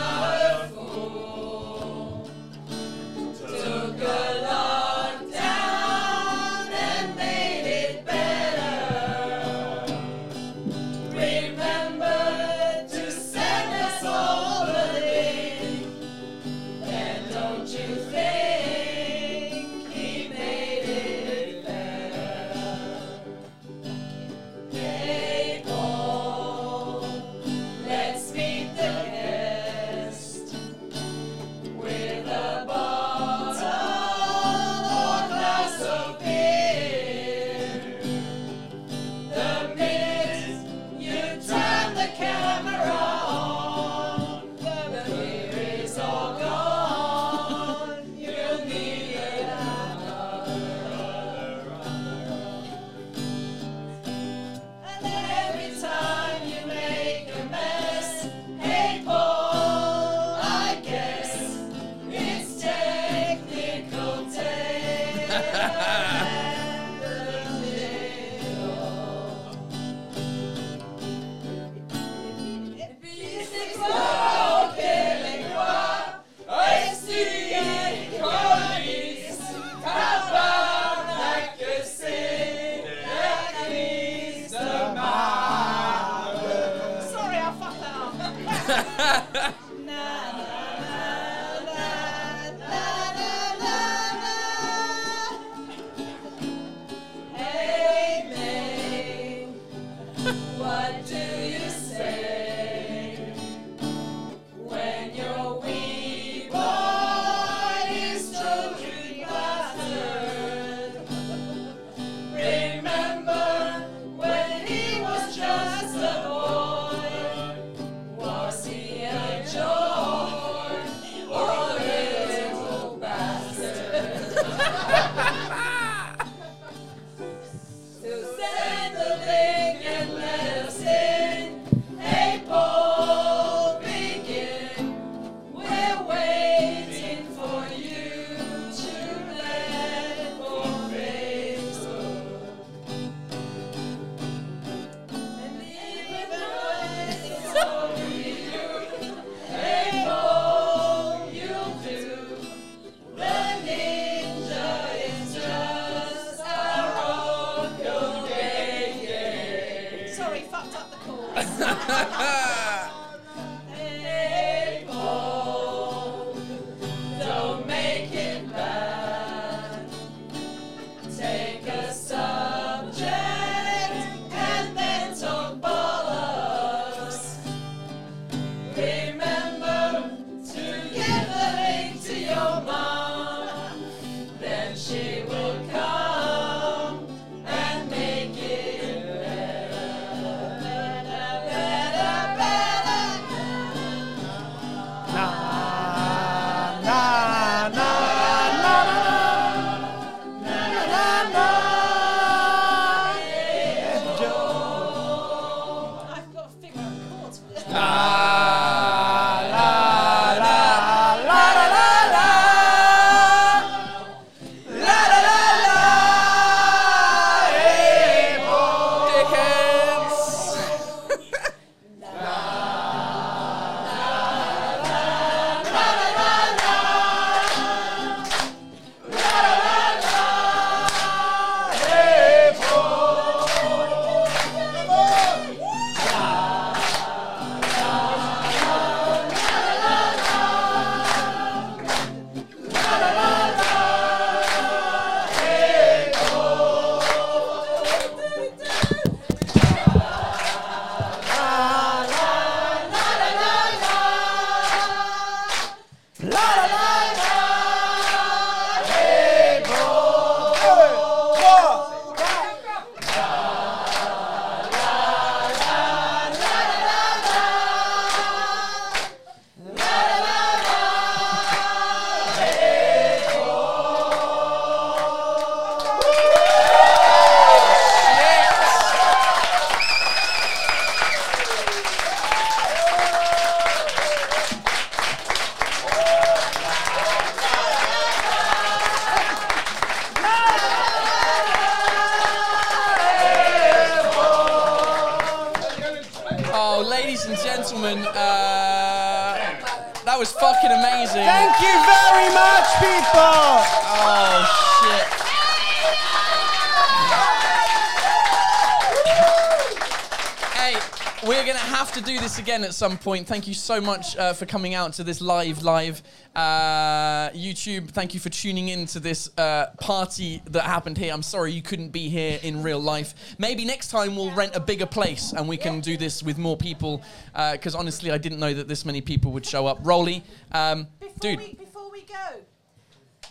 At some point. Thank you so much uh, for coming out to this live, live uh, YouTube. Thank you for tuning in to this uh, party that happened here. I'm sorry you couldn't be here in real life. Maybe next time we'll rent a bigger place and we can do this with more people. Because honestly, I didn't know that this many people would show up. Rolly, um, dude. We, before we go,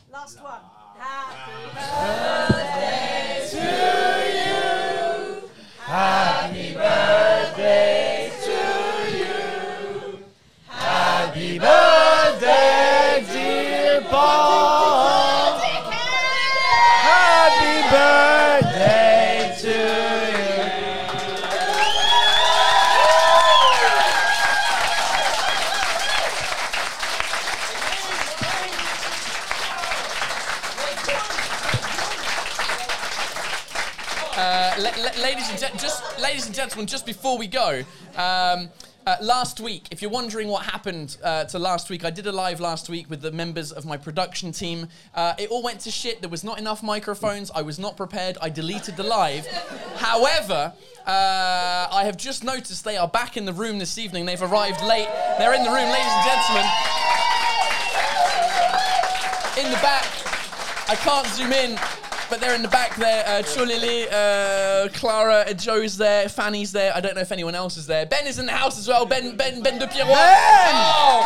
last one. Happy birthday to Happy birthday, dear Paul. Happy birthday to you. Uh, la- la- ladies and gen- just ladies and gentlemen, just before we go, um, uh, last week, if you're wondering what happened uh, to last week, I did a live last week with the members of my production team. Uh, it all went to shit. There was not enough microphones. I was not prepared. I deleted the live. However, uh, I have just noticed they are back in the room this evening. They've arrived late. They're in the room, ladies and gentlemen. In the back, I can't zoom in, but they're in the back there. Uh, Chulili, uh, Clara, uh, Joe's there, Fanny's there. I don't know if anyone else is there. Ben is in the house as well. Ben, Ben, Ben de Pierrot. Oh!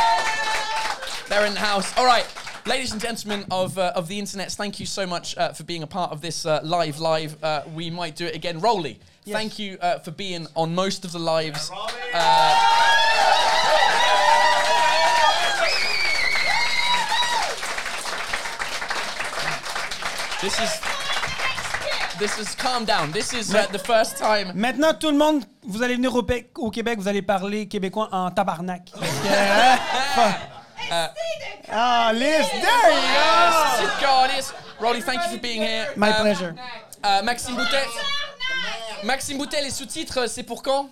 They're in the house. All right. Ladies and gentlemen of, uh, of the internet, thank you so much uh, for being a part of this uh, live live. Uh, we might do it again. Rolly, thank you uh, for being on most of the lives. Uh, This is. This is calm down. This is uh, the first time. Maintenant, tout le monde, vous allez venir au, Pe- au Québec, vous allez parler québécois en tabarnak. Parce que, fa- Ah, Liz, there you go! Sid. Rolly, thank you for being here. My Um, pleasure. euh, Maxime Boutet. Maxime Boutet, les sous-titres, c'est pour quand?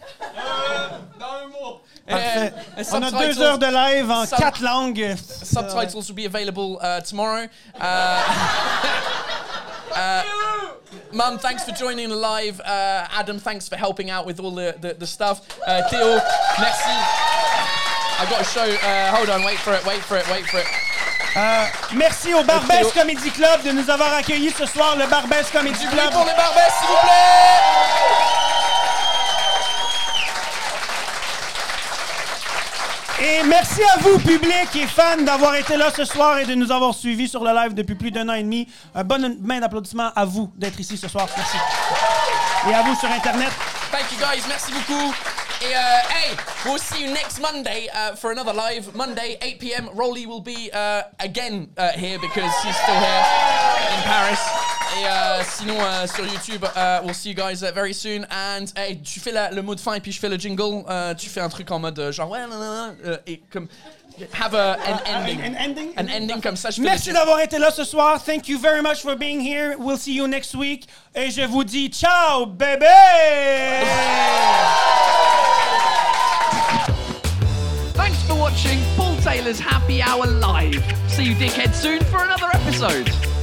Dans un mois. Parfait. Uh, On a subtitles- deux heures de live en sub- quatre langues. Subtitles will be available uh, tomorrow. Uh, uh, Mum, thanks for joining the live. Uh, Adam, thanks for helping out with all the, the, the stuff. Uh, Theo, merci. I've got to show. Uh, hold on, wait for it, wait for it, wait for it. Euh, merci au Barbès Comedy Club de nous avoir accueillis ce soir, le Barbès Comedy Club. pour les Barbès, s'il vous plaît. Et merci à vous, public et fans, d'avoir été là ce soir et de nous avoir suivis sur le live depuis plus d'un an et demi. Un bonne main d'applaudissement à vous d'être ici ce soir. Merci. Et à vous sur Internet. Thank you guys, merci beaucoup. Uh, hey, we'll see you next Monday uh, for another live. Monday, 8 p.m. Rolly will be uh, again uh, here because he's still here in Paris. Et euh, sinon, euh, sur YouTube, uh, we'll see you guys uh, very soon. And hey, tu fais la- le mot de fin et puis je fais le jingle. Uh, tu fais un truc en mode genre ouais, euh, et comme have a, an ending. An ending? An ending comme ça. Je Merci d'avoir été là ce soir. Thank you very much for being here. We'll see you next week. Et je vous dis ciao, bébé! watching Paul Taylor's Happy Hour Live. See you dickhead soon for another episode.